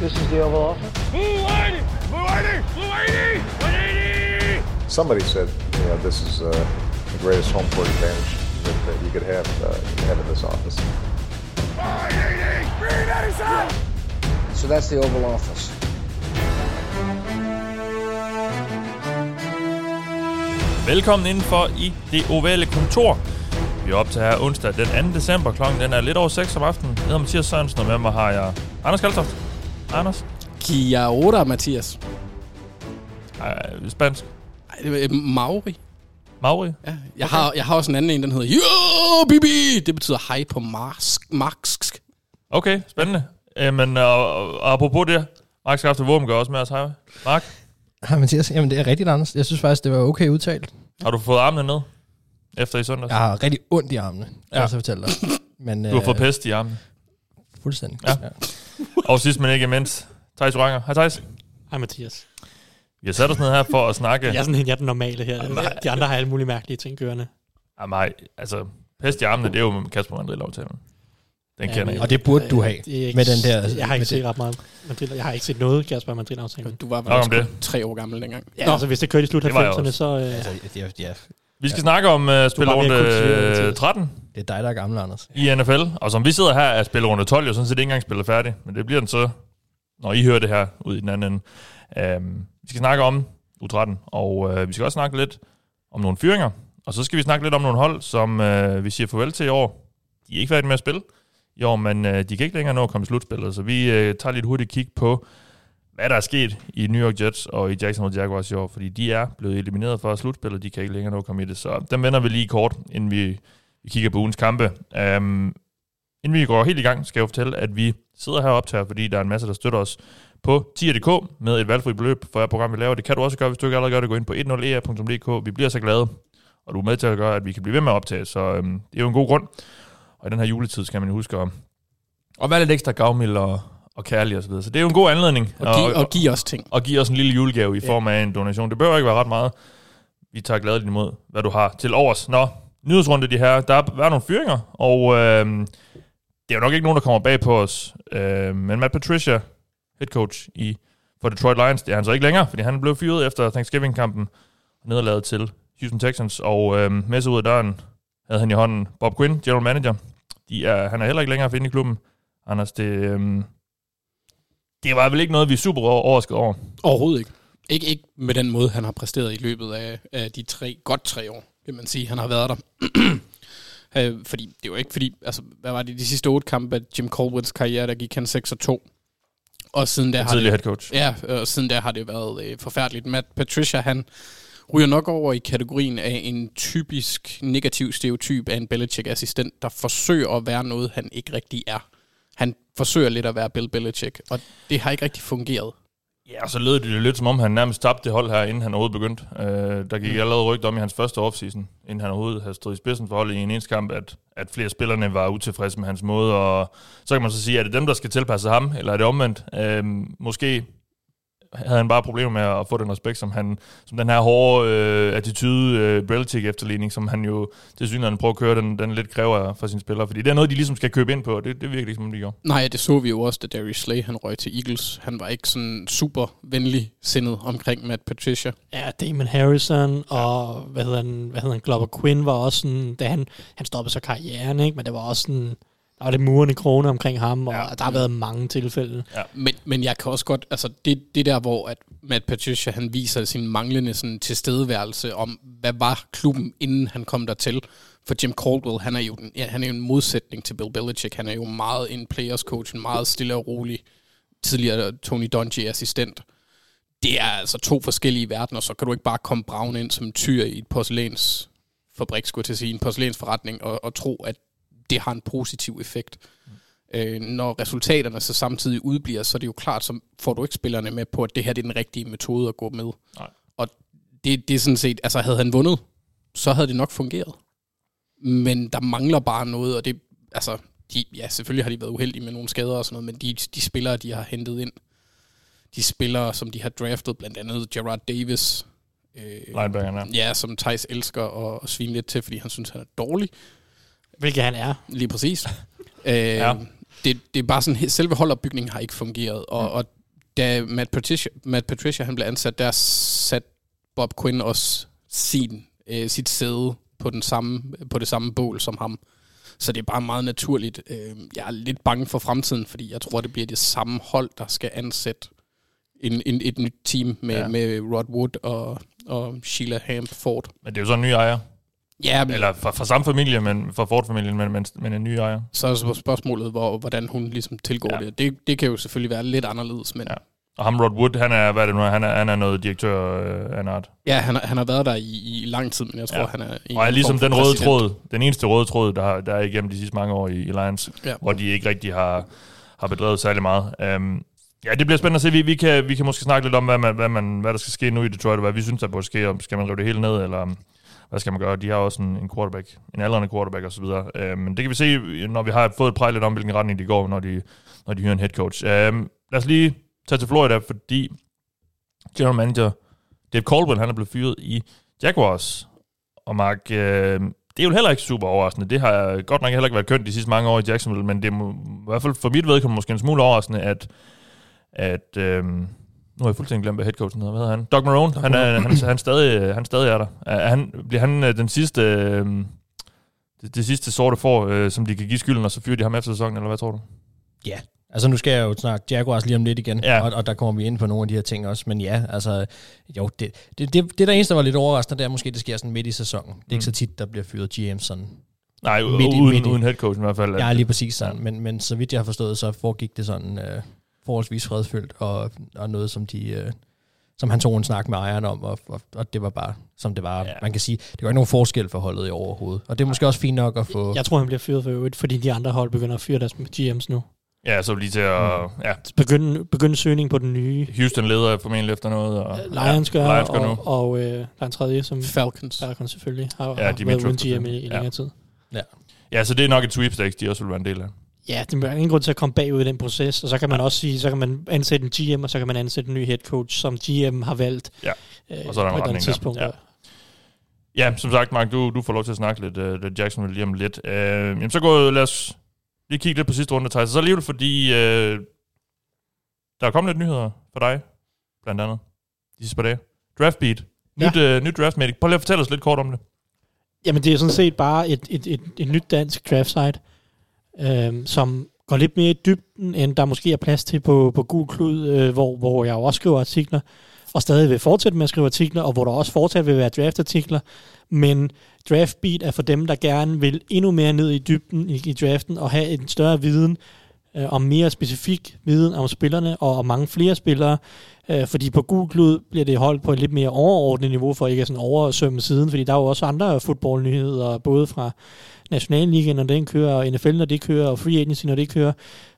This is the Oval Office. Blue 180! Blue 180! Blue 180! 180! Somebody said, you know, this is uh, the greatest home court advantage that, that you could have, uh, you could have in this office. 180! Green 87! So that's the Oval Office. Velkommen indenfor i det ovale kontor. Vi er op til her onsdag den 2. december. Klokken den er lidt over 6 om aftenen. Jeg hedder Mathias Sørensen, og med mig har jeg Anders Kaltoft. Anders. Kia ora, Mathias. Øh, spansk. Ej, det er Maori. Mauri. Ja, jeg, har, jeg har også en anden en, den hedder Yo, bibi! Det betyder hej på marsk. marsk. Okay, spændende. Øh, men og, og, apropos det, Mark Skafte Våben gør også med os. Hej, Mark. Hej Mathias, jamen det er rigtigt, Anders. Jeg synes faktisk, det var okay udtalt. Har du fået armene ned? Efter i søndags? Jeg har rigtig ondt i armene, kan Ja. jeg så fortælle dig. Men, Du har fået pest i armene. Fuldstændig. Ja. Og sidst men ikke mindst, Thijs Oranger. Hej Thijs. Hej Mathias. Vi har sat os ned her for at snakke. Jeg er sådan en, jeg er den normale her. De andre har alle mulige mærkelige ting kørende. Jamen, nej, altså, pest i armene, det er jo Kasper Mandrill-aftalen. Den Ja, kender jeg. Og det burde du have. Det er ikke, med den der... Jeg har ikke med set ret meget Madrid. Jeg har ikke set noget Kasper Madrid aftalen. Du var det. kun tre år gammel dengang. Ja, altså hvis det kørte i slut Det var jeg 90'erne, også. så... Øh, Altså, ja, ja, Vi skal snakke om uh, kultiveret, øh, Mathias. 13 det er dig, der er gammel, Anders. i NFL. Og som vi sidder her, er spilrunde 12 jo sådan set ikke engang spillet færdig. Men det bliver den så, når I hører det her ud i den anden ende. Um, vi skal snakke om U13, og uh, vi skal også snakke lidt om nogle fyringer. Og så skal vi snakke lidt om nogle hold, som uh, vi siger farvel til i år. De er ikke færdige med at spille i år, men uh, de kan ikke længere nå at komme i slutspillet. Så vi uh, tager lidt hurtigt kig på, hvad der er sket i New York Jets og i Jacksonville Jaguars i år, fordi de er blevet elimineret fra slutspillet, de kan ikke længere nå at komme i det. Så dem vender vi lige kort, inden vi, vi kigger på ugens kampe. Um, inden vi går helt i gang, skal jeg jo fortælle, at vi sidder heroppe til, fordi der er en masse, der støtter os på tier.dk med et valgfri beløb for hver program, vi laver. Det kan du også gøre, hvis du ikke allerede gør det. Gå ind på 10er.dk. Vi bliver så glade, og du er med til at gøre, at vi kan blive ved med at optage, så øhm, det er jo en god grund. Og i den her juletid skal man jo huske at, at være lidt ekstra gavmild og, og kærlig osv. Så, videre. så det er jo en god anledning Og, giv, og giv os ting. og give os en lille julegave i form af en donation. Det behøver ikke være ret meget. Vi tager gladeligt imod, hvad du har til overs. Nå, nyhedsrunde de her. Der er været nogle fyringer, og øh, det er jo nok ikke nogen, der kommer bag på os. Øh, men Matt Patricia, head coach i, for Detroit Lions, det er han så ikke længere, fordi han blev fyret efter Thanksgiving-kampen og nederlaget til Houston Texans. Og øh, med sig ud af døren havde han i hånden Bob Quinn, general manager. De er, han er heller ikke længere at finde i klubben. Anders, det, øh, det var vel ikke noget, vi er super overrasket over. Overhovedet ikke. ikke. Ikke med den måde, han har præsteret i løbet af, af de tre, godt tre år, vil man sige, han har været der. Øh, fordi det jo ikke fordi, altså, hvad var det, de sidste otte kampe af Jim Colberts karriere, der gik han 6 og 2. Og siden der har det, head coach. ja, og siden der har det været øh, forfærdeligt. Matt Patricia, han ryger nok over i kategorien af en typisk negativ stereotyp af en Belichick-assistent, der forsøger at være noget, han ikke rigtig er. Han forsøger lidt at være Bill Belichick, og det har ikke rigtig fungeret. Ja, og så lød det lidt som om, han nærmest tabte det hold her, inden han overhovedet begyndte. Øh, der gik allerede rygter om i hans første offseason, inden han overhovedet havde stået i spidsen for holdet i en eneste kamp, at, at flere spillerne var utilfredse med hans måde. Og så kan man så sige, er det dem, der skal tilpasse ham, eller er det omvendt? Øh, måske havde han bare problemer med at få den respekt, som, han, som den her hårde øh, attitude, øh, Belichick efterligning, som han jo til synligheden prøver at køre, den, den lidt kræver for sine spillere. Fordi det er noget, de ligesom skal købe ind på, og det, det virker ikke, som om de gjorde. Nej, det så vi jo også, da Darius Slay han røg til Eagles. Han var ikke sådan super venlig sindet omkring Matt Patricia. ja, Damon Harrison og, hvad hedder han, hvad hedder han, Glover Quinn var også sådan, da han, han stoppede så karrieren, ikke? men det var også sådan, der var lidt muren i krone omkring ham, og Ja. der har været mange tilfælde. Men, men jeg kan også godt, altså det, det der, hvor at Matt Patricia han viser sin manglende sådan, tilstedeværelse om, hvad var klubben, inden han kom dertil. For Jim Caldwell, han er jo, den- ja, han er jo en modsætning til Bill Belichick. Han er jo meget en players coach, en meget stille og rolig, tidligere Tony Dungy assistent. Det er altså to forskellige verdener, så kan du ikke bare komme braven ind som en tyr i et porcelænsfabrik, skulle jeg til at sige, en porcelænsforretning, og, og tro, at det har en positiv effekt. Øh, når resultaterne så samtidig udbliver, så er det jo klart, så får du ikke spillerne med på, at det her det er den rigtige metode at gå med. Nej. Og det, det er sådan set, altså havde han vundet, så havde det nok fungeret. Men der mangler bare noget, og det, altså, de, ja, selvfølgelig har de været uheldige med nogle skader og sådan noget, men de, de spillere, de har hentet ind, de spillere, som de har draftet, blandt andet Gerard Davis, øh, her. ja, som Thijs elsker at svine lidt til, fordi han synes, han er dårlig. Hvilket han er. Lige præcis. øh, Ja. det, det er bare sådan, selve holdopbygningen har ikke fungeret, og, og da Matt Patricia, Matt Patricia han blev ansat, der satte Bob Quinn også sin, øh, sit sæde på, den samme, på det samme bål som ham. Så det er bare meget naturligt. Øh, jeg er lidt bange for fremtiden, fordi jeg tror, det bliver det samme hold, der skal ansætte en, en, et nyt team med, Ja. ja. med Rod Wood og, og Sheila Hamp Ford. Men det er jo så en ny ejer. Ja, men Eller fra, fra samme familie, men fra Ford-familien, men, men, men en ny ejer. så er spørgsmålet, hvor, hvordan hun ligesom tilgår Ja. det. det. Det kan jo selvfølgelig være lidt anderledes, men Ja. Og ham Rod Wood, han er, hvad er det nu, han er, han er noget direktør øh, af art. ja han, han har været der i, i lang tid, men jeg tror, Ja. han er en Og er ligesom den røde præsident. tråd, den eneste røde tråd, der, har- der er igennem de sidste mange år i, i Lions, Ja. hvor de ikke rigtig har, har bedrevet særlig meget. Um, ja, det bliver spændende at se. Vi, vi, kan, vi kan måske snakke lidt om, hvad, man, hvad, man, hvad der skal ske nu i Detroit, og hvad vi synes, der burde ske. Om Skal man rive det hele ned, eller hvad skal man gøre? De har også en, en quarterback, en aldrende quarterback osv. Uh, øh, men det kan vi se, når vi har fået et præg lidt om, hvilken retning de går, når de, når de hyrer en head coach. Um, lad os lige tage til Florida, fordi general manager Dave Caldwell, han er blevet fyret i Jaguars. Og Mark, øh, det er jo heller ikke super overraskende. Det har godt nok heller ikke været kønt de sidste mange år i Jacksonville, men det er i hvert fald for mit vedkommende måske en smule overraskende, at, at øh, nu har jeg fuldstændig glemt, hvad headcoachen hedder. Hvad hedder han? Doug Marone. Han er, han, han, stadig, han stadig er der. Er han, bliver han øh, den sidste... Øh, det, det sidste sorte får, øh, som de kan give skylden, og så fyrer de ham efter sæsonen, eller hvad tror du? Ja, altså nu skal jeg jo snakke Jaguars lige om lidt igen, Ja. og, og der kommer vi ind på nogle af de her ting også, men ja, altså, jo, det, det, det, det der eneste, der var lidt overraskende, det er måske, det sker sådan midt i sæsonen. Det er ikke Mm. så tit, der bliver fyret GM sådan. Nej, Midt i- uden, midt i. uden headcoach i hvert fald. Ja, lige præcis sådan, men, men så vidt jeg har forstået, så foregik det sådan øh, forholdsvis fredfyldt, og, og noget, som de... Øh, som han tog en snak med ejeren om, og, og, og det var bare, som det var. Ja. Ja. Man kan sige, det var ikke nogen forskel for holdet i overhovedet. Og det er måske også fint nok at få... Jeg tror, han bliver fyret for øvrigt, fordi de andre hold begynder at fyre deres GM's nu. Ja, så lige til at... Mm. Ja, Begynde, begynde søgning på den nye. Houston leder formentlig efter noget. Og, Lions gør, ja, Lions gør nu. og, og øh, der er en tredje, som Falcons. Falcon selvfølgelig har, Ja, ja, har været uden GM i, i Ja. længere tid. Ja, så det er nok et sweepstakes, de også vil være en del af. Ja, det er ingen grund til at komme bagud i den proces, og så kan man også sige, så kan man ansætte en GM, og så kan man ansætte en ny head coach, som GM har valgt. Ja, øh, og så er der en på et der. tidspunkt. Ja. Ja, som sagt, Mark, du, du får lov til at snakke lidt, uh, lidt Jacksonville lige om lidt. Uh, jamen, så gå, lad os lige kigge lidt på sidste runde, Thijs. Så alligevel, fordi uh, der er kommet lidt nyheder for dig, blandt andet, de sidste par dage. Draftbeat. Nyt, ja. uh, nyt draftmedik. Prøv lige at fortælle os lidt kort om det. Jamen, det er sådan set bare et, et, et, et nyt dansk draft øh, øhm, som går lidt mere i dybden, end der måske er plads til på, på Gul Klud, øh, hvor, hvor jeg jo også skriver artikler, og stadig vil fortsætte med at skrive artikler, og hvor der også fortsat vil være draftartikler. Men Draftbeat er for dem, der gerne vil endnu mere ned i dybden i, i draften, og have en større viden øh, om mere specifik viden om spillerne, og om mange flere spillere. Øh, fordi på Gul Klud bliver det holdt på et lidt mere overordnet niveau, for ikke at sådan oversømme siden, fordi der er jo også andre fodboldnyheder, både fra Nationalligaen, når den kører, og NFL, når det kører, og Free Agency, når det kører.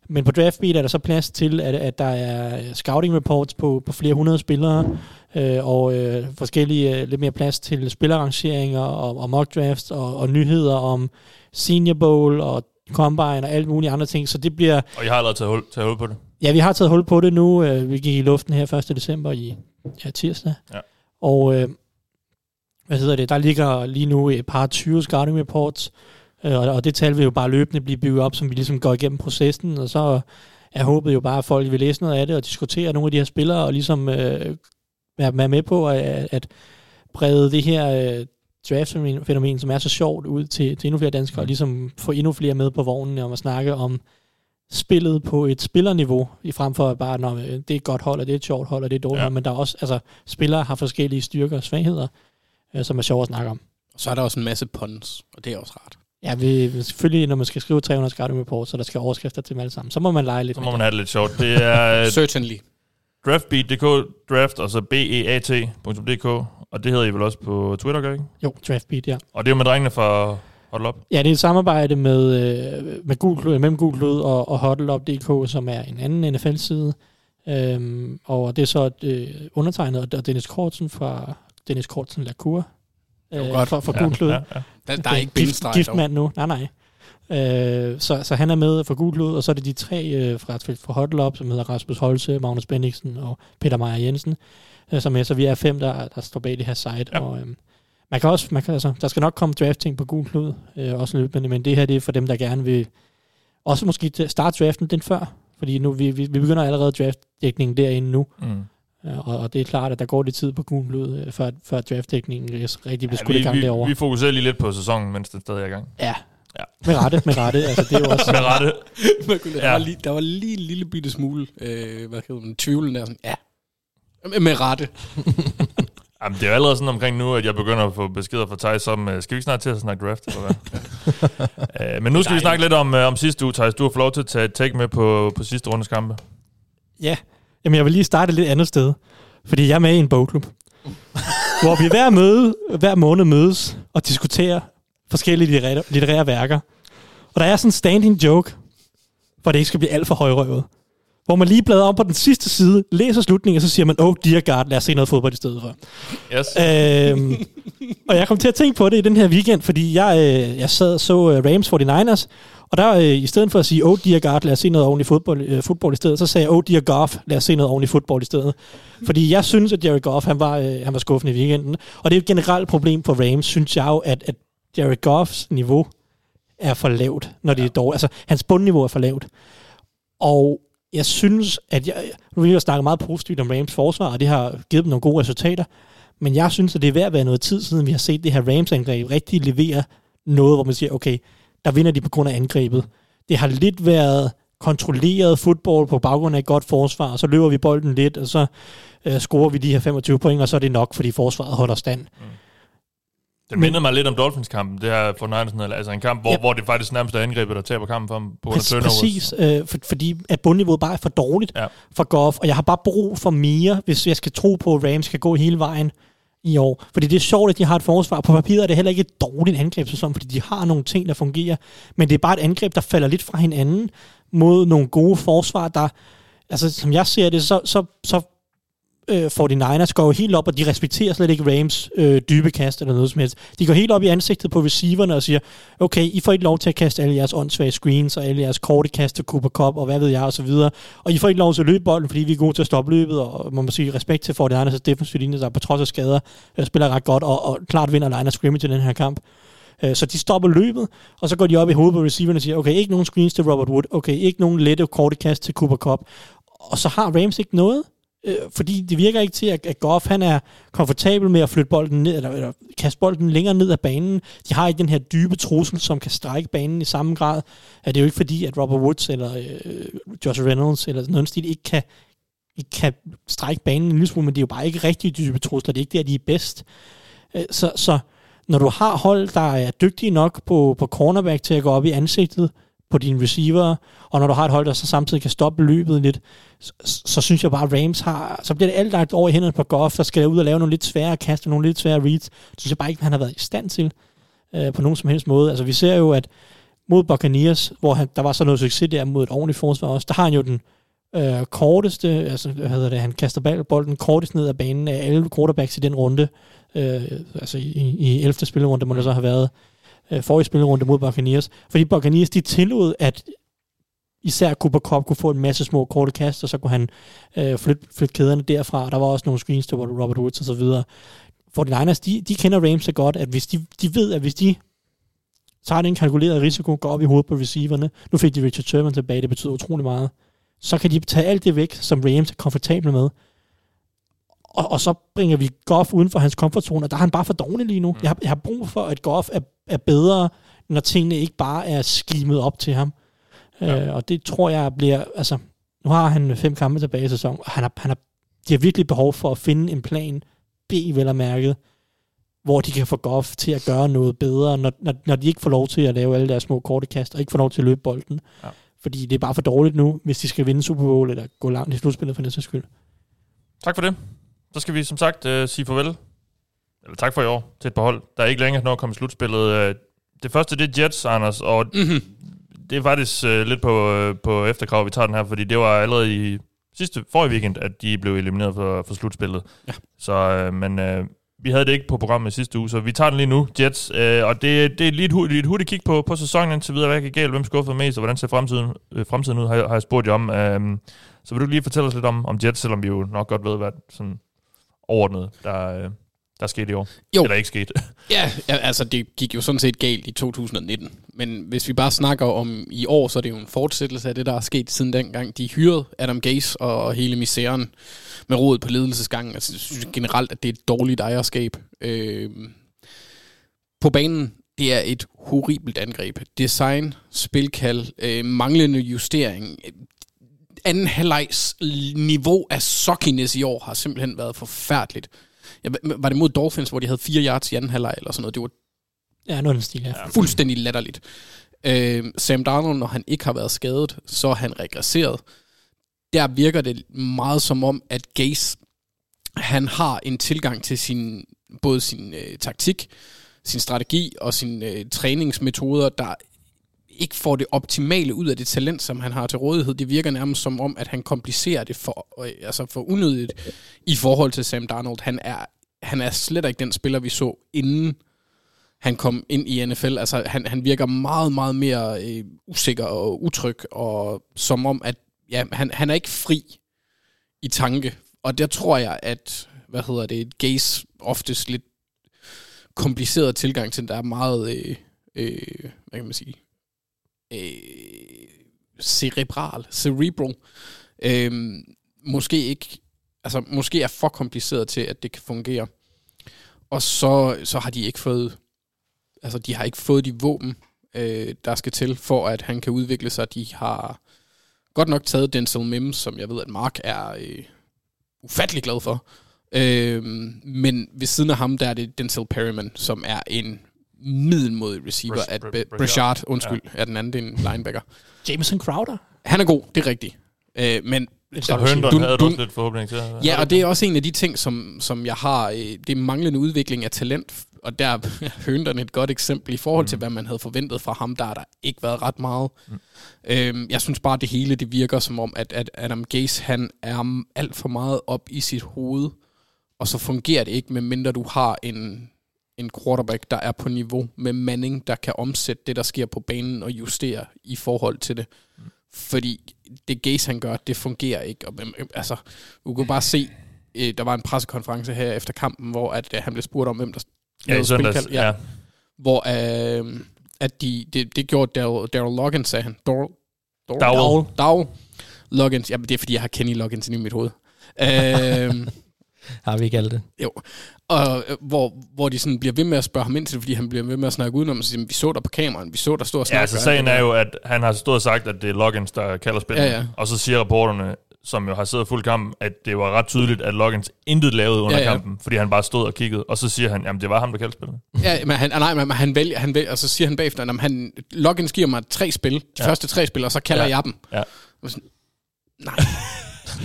Men på Draftbeat er der så plads til, at, at der er scouting reports på, på flere hundrede spillere, øh, og øh, forskellige, øh, lidt mere plads til spillerrangeringer, og, og mock drafts, og, og nyheder om Senior Bowl, og Combine, og alt mulige andre ting. Så det bliver, Og jeg har allerede taget hul, taget hul på det. Ja, vi har taget hul på det nu. Øh, Vi gik i luften her 1. december i ja, tirsdag. Ja. Og øh, hvad hedder det? Der ligger lige nu et par 20 scouting reports, og og det tal vil jo bare løbende blive bygget op, som vi ligesom går igennem processen, og så er håbet jo bare, at folk vil læse noget af det og diskutere nogle af de her spillere, og ligesom øh, være, med på at, at brede det her øh, draft-fænomen, som er så sjovt, ud til, til endnu flere danskere, og ligesom få endnu flere med på vognen om at snakke om spillet på et spillerniveau, i frem for at bare, når det er et godt hold, og det er et sjovt hold, og det er dårligt Ja. men der er også, altså, spillere har forskellige styrker og svagheder, øh, som er sjovt at snakke om. Og så er der også en masse puns, og det er også rart. Ja, vi, selvfølgelig, når man skal skrive 300 scouting reports, så der skal overskrifter til dem alle sammen, så må man lege lidt Så må man have det lidt sjovt. Det er Certainly. draftbeat.dk, draft, og så beat.dk, og det hedder I vel også på Twitter, gør I ikke? Jo, draftbeat, ja. Og det er jo med drengene fra Hold Up. Ja, det er et samarbejde med, øh, med Klud, mellem Klud og, og Huddle.dk, som er en anden NFL-side. Øhm, og det er så øh, undertegnet og Dennis Kortsen fra Dennis Kortsen Lacour. Øh, godt. fra, fra Gul Klud. Ja, ja. Der, der er ikke gift, giftmand nu. Nej, nej. Øh, så, så han er med for Gul Klud, og så er det de tre øh, fra, fra Huddle Up, som hedder Rasmus Holse, Magnus Bendiksen og Peter Meier Jensen, øh, som er, så vi er fem, der, der står bag det her site. Ja. Og, øh, man kan også, man kan, altså, der skal nok komme drafting på Gul Klud, øh, også løbende, men det her det er for dem, der gerne vil også måske starte draften den før, fordi nu vi, vi, vi begynder allerede draftdækningen derinde nu, Mm. Øh, og, og det er klart, at der går lidt tid på gul blod, øh, før, før draftdækningen rigtig bliver skudt i vi, gang vi, derovre. vi fokuserer lige lidt på sæsonen, mens den stadig er i gang. ja. Ja. med rette, med rette. Altså, det er jo også... Med rette. Man kunne- der, Ja. var lige, der var lige en lille bitte smule, øh, hvad hedder den, tvivlen der. Sådan, ja, med, med rette. Jamen, det er jo allerede sådan omkring nu, at jeg begynder at få beskeder fra Thijs om, øh, skal vi ikke snart til at snakke draft, eller hvad? uh, men nu skal vi snakke lidt om, om sidste uge, Thijs. Du har fået lov til at tage et take med på, på sidste rundes kampe. Ja, jamen jeg vil lige starte et lidt andet sted. Fordi jeg er med i en bogklub. hvor vi hver, møde, hver måned mødes og diskuterer forskellige litterære, litterære værker. Og der er sådan en standing joke, for det ikke skal blive alt for højrøvet. Hvor man lige bladrer om på den sidste side, læser slutningen, og så siger man, oh dear god, lad os se noget fodbold i stedet for. Yes. øhm, og jeg kom til at tænke på det i den her weekend, fordi jeg, øh, jeg sad og så øh, Rams 49ers, og der øh, i stedet for at sige, oh dear God, lad os se noget ordentligt fodbold, øh, fodbold i stedet, så sagde jeg, oh dear Goff, lad os se noget ordentligt fodbold i stedet. Fordi jeg synes, at Jared Goff, han var, øh, han var skuffende i weekenden. Og det er et generelt problem for Rams, synes jeg jo, at, at Jared Goffs niveau er for lavt, når det er dårligt. Altså, hans bundniveau er for lavt. Og jeg synes, at jeg, nu vil jeg snakke meget positivt om Rams forsvar, og det har givet dem nogle gode resultater, men jeg synes, at det er ved at være noget tid siden, vi har set det her Rams-angreb rigtig levere noget, hvor man siger, okay, der vinder de på grund af angrebet. Det har lidt været kontrolleret fodbold på baggrund af et godt forsvar, og så løber vi bolden lidt, og så øh, scorer vi de her 25 point, og så er det nok, fordi forsvaret holder stand. Det mindede mig lidt om Dolphins-kampen, det her for Niners, altså en kamp, hvor, Ja. hvor det faktisk nærmest er angrebet, der taber kampen for ham på grund af Præcis, turnovers. præcis øh, for, fordi at bundniveauet bare er for dårligt Ja. for Goff, og jeg har bare brug for mere, hvis jeg skal tro på, at Rams skal gå hele vejen i år. Fordi det er sjovt, at de har et forsvar. På papiret er det heller ikke et dårligt angrebssæson, fordi de har nogle ting, der fungerer. Men det er bare et angreb, der falder lidt fra hinanden mod nogle gode forsvar, der, altså som jeg ser det, så, så, så øh, 49ers går jo helt op, og de respekterer slet ikke Rams øh, dybe kast eller noget som helst. De går helt op i ansigtet på receiverne og siger, okay, I får ikke lov til at kaste alle jeres åndssvage screens, og alle jeres korte kast til Cooper Cup, og hvad ved jeg, og så videre. Og I får ikke lov til at løbe bolden, fordi vi er gode til at stoppe løbet, og man må sige respekt til 49ers defensive linje, der på trods af skader øh, spiller ret godt, og, og klart vinder line scrimmage i den her kamp. Øh, så de stopper løbet, og så går de op i hovedet på receiverne og siger, okay, ikke nogen screens til Robert Wood, okay, ikke nogen lette korte kast til Cooper Cup. Og så har Rams ikke noget, øh, fordi det virker ikke til, at, at Goff han er komfortabel med at flytte bolden ned, eller, eller kaste bolden længere ned ad banen. De har ikke den her dybe trussel, som kan strække banen i samme grad. Er det jo ikke fordi, at Robert Woods eller øh, Josh Reynolds eller noget stil ikke kan, ikke kan strække banen en lille smule, men det er jo bare ikke rigtig dybe trusler. Det er ikke der, de er bedst. Øh, så, så når du har hold, der er dygtige nok på, på cornerback til at gå op i ansigtet på dine receiver, og når du har et hold, der så samtidig kan stoppe løbet lidt, så, så synes jeg bare, at Rams har, så bliver det alt lagt over i hænderne på Goff, der skal ud og lave nogle lidt svære kast og nogle lidt svære reads. Det synes jeg bare ikke, han har været i stand til øh, på nogen som helst måde. Altså vi ser jo, at mod Buccaneers, hvor han, der var så noget succes der mod et ordentligt forsvar også, der har han jo den øh, korteste, altså hvad hedder det, han kaster bolden kortest ned ad banen af alle quarterbacks i den runde, øh, altså i, i 11. spillerunde må det så have været, øh, forrige spillerunde mod Buccaneers, fordi Buccaneers de tillod, at især Cooper Cup kunne få en masse små korte kast, og så kunne han øh, flytte, flytte kæderne derfra, der var også nogle screens til Robert Woods og så videre. 49ers, de, de kender Rams så godt, at hvis de, de ved, at hvis de tager den kalkulerede risiko, går op i hovedet på receiverne, nu fik de Richard Sherman tilbage, det betyder utrolig meget, så kan de tage alt det væk, som Rams er komfortable med, og, og så bringer vi Goff uden for hans komfortzone, og der er han bare for dårlig lige nu. Mm. Jeg, har, jeg har brug for, at Goff er, er bedre, når tingene ikke bare er skimet op til ham. Ja. Øh, og det tror jeg bliver, altså, nu har han fem kampe tilbage i sæsonen, og han har, han har, de har virkelig behov for at finde en plan B, vel og mærket, hvor de kan få Goff til at gøre noget bedre, når, når, når de ikke får lov til at lave alle deres små korte kast, og ikke får lov til at løbe bolden. Ja. Fordi det er bare for dårligt nu, hvis de skal vinde Super Bowl, eller gå langt i slutspillet for den sags skyld. Tak for det. Så skal vi som sagt uh, sige farvel. Eller tak for i år til et par hold. Der er ikke længere når at komme i slutspillet. Uh, det første, det er Jets, Anders, og Mm-hmm. det er faktisk uh, lidt på, uh, på efterkrav, vi tager den her, fordi det var allerede i sidste forrige weekend, at de blev elimineret for, for slutspillet. Ja. Så, uh, men uh, vi havde det ikke på programmet sidste uge, så vi tager den lige nu, Jets. Uh, og det, det er lige et, hu- et hurtigt kig på, på sæsonen indtil videre. Hvad gik galt? Hvem skuffede mest, og hvordan ser fremtiden, øh, fremtiden ud, har, har jeg spurgt jer om. Uh, så vil du lige fortælle os lidt om, om Jets, selvom vi jo nok godt ved, hvad sådan overordnet, der, øh, der skete i år. Jo. Eller ikke skete. Ja, altså det gik jo sådan set galt i 2019. Men hvis vi bare snakker om i år, så er det jo en fortsættelse af det, der er sket siden dengang. De hyrede Adam Gase og hele misæren med rådet på ledelsesgangen. Altså, jeg synes generelt, at det er et dårligt ejerskab. Øh, på banen, det er et horribelt angreb. Design, spilkald, øh, manglende justering. Anden halvlejs niveau af sockiness i år har simpelthen været forfærdeligt. Ja, var det mod Dolphins, hvor de havde fire yards i anden halvleg eller sådan noget? Det var Ja, noget stil, ja. fuldstændig latterligt. Øh, Sam Darnold, når han ikke har været skadet, så er han regresseret. Der virker det meget som om, at Gase, han har en tilgang til sin, både sin øh, taktik, sin strategi og sine øh, træningsmetoder, der ikke får det optimale ud af det talent, som han har til rådighed. Det virker nærmest som om, at han komplicerer det for, øh, altså for unødigt i forhold til Sam Darnold. Han er, han er slet ikke den spiller, vi så inden han kom ind i NFL. Altså, han, han virker meget, meget mere øh, usikker og utryg, og som om, at ja, han, han er ikke fri i tanke. Og der tror jeg, at, hvad hedder det, Gaze oftest lidt kompliceret tilgang til, der er meget, øh, øh, hvad kan man sige, øh, cerebral, cerebral. Øh, måske ikke, altså måske er for kompliceret til, at det kan fungere. Og så, så har de ikke fået, altså de har ikke fået de våben, øh, der skal til, for at han kan udvikle sig. De har godt nok taget Denzel Mims, som jeg ved, at Mark er øh, ufattelig glad for. Øh, men ved siden af ham, der er det Denzel Perryman, som er en middelmodig receiver. Br- at Br- Br- Brashard. Brashard, undskyld, ja. er den anden, det er en linebacker. Jameson Crowder. Han er god, det er rigtigt. Øh, men Så Herndon Du- havde du- også lidt forhåbning til. Ja, og det er også en af de ting, som, som jeg har. Øh, det er manglende udvikling af talent. Og der er Herndon et godt eksempel i forhold til, hvad man havde forventet fra ham. Der har der ikke været ret meget. Mm. Øhm, jeg synes bare, det hele det virker som om, at, at Adam Gase han er alt for meget op i sit hoved. Og så fungerer det ikke, medmindre du har en, en quarterback, der er på niveau med Manning, der kan omsætte det, der sker på banen og justere i forhold til det. Mm. Fordi det Gase han gør, det fungerer ikke. Og, altså, du kan bare se, øh, der var en pressekonference her efter kampen, hvor at, øh, han blev spurgt om, hvem der Ja, i søndags. spilkald. Ja. Hvor øh, at de, det, det gjorde Daryl, Daryl Loggins, sagde han. Daryl, Daryl, Dowell. Dowell Loggins. Jamen, det er, fordi jeg har Kenny Loggins i mit hoved. øh, Har vi ikke alt det? jo. Og øh, hvor, hvor de sådan bliver ved med at spørge ham ind til det, fordi han bliver ved med at snakke udenom, og siger, vi så dig på kameraen, vi så dig stå og snakke. Ja, altså sagen er der." jo, at han har stået og sagt, at det er Loggins, der kalder spillet. Ja, ja. Og så siger reporterne, som jo har siddet fuld kamp, at det var ret tydeligt, at Loggins intet lavede under Ja, ja. kampen, fordi han bare stod og kiggede. Og så siger han, jamen det var ham, der kaldte spillet. Ja, men han, nej, men han vælger, han vælger, og så siger han bagefter, at han, Loggins giver mig tre spil, de ja. første tre spil, og så kalder Ja. jeg dem. Ja. Og sådan, Nej.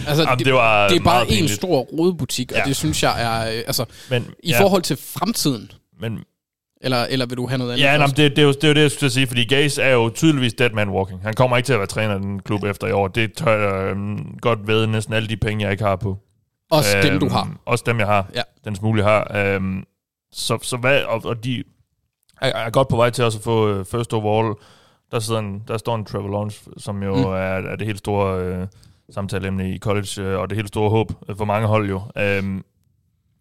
altså, Jamen, det, det var det er bare en stor rodebutik, og Ja. det synes jeg er, øh, altså, Men, i ja, forhold til fremtiden, Men, eller, eller vil du have noget andet ja, nej, det, det, er jo, det er jo det, jeg skulle sige, fordi Gaze er jo tydeligvis dead man walking. Han kommer ikke til at være træner i den klub efter i år. Det tør jeg øhm, godt ved næsten alle de penge, jeg ikke har på. Også dem, du Øhm, har. Også dem, jeg har. Ja. Den smule, jeg har. Øhm, så, så hvad, og, og de er, er godt på vej til også at få uh, first overall. Der, sidder en, der står en Trevor Lawrence, som jo mm. er, er det helt store øh, samtaleemne i college, øh, og det helt store håb øh, for mange hold jo. Øhm,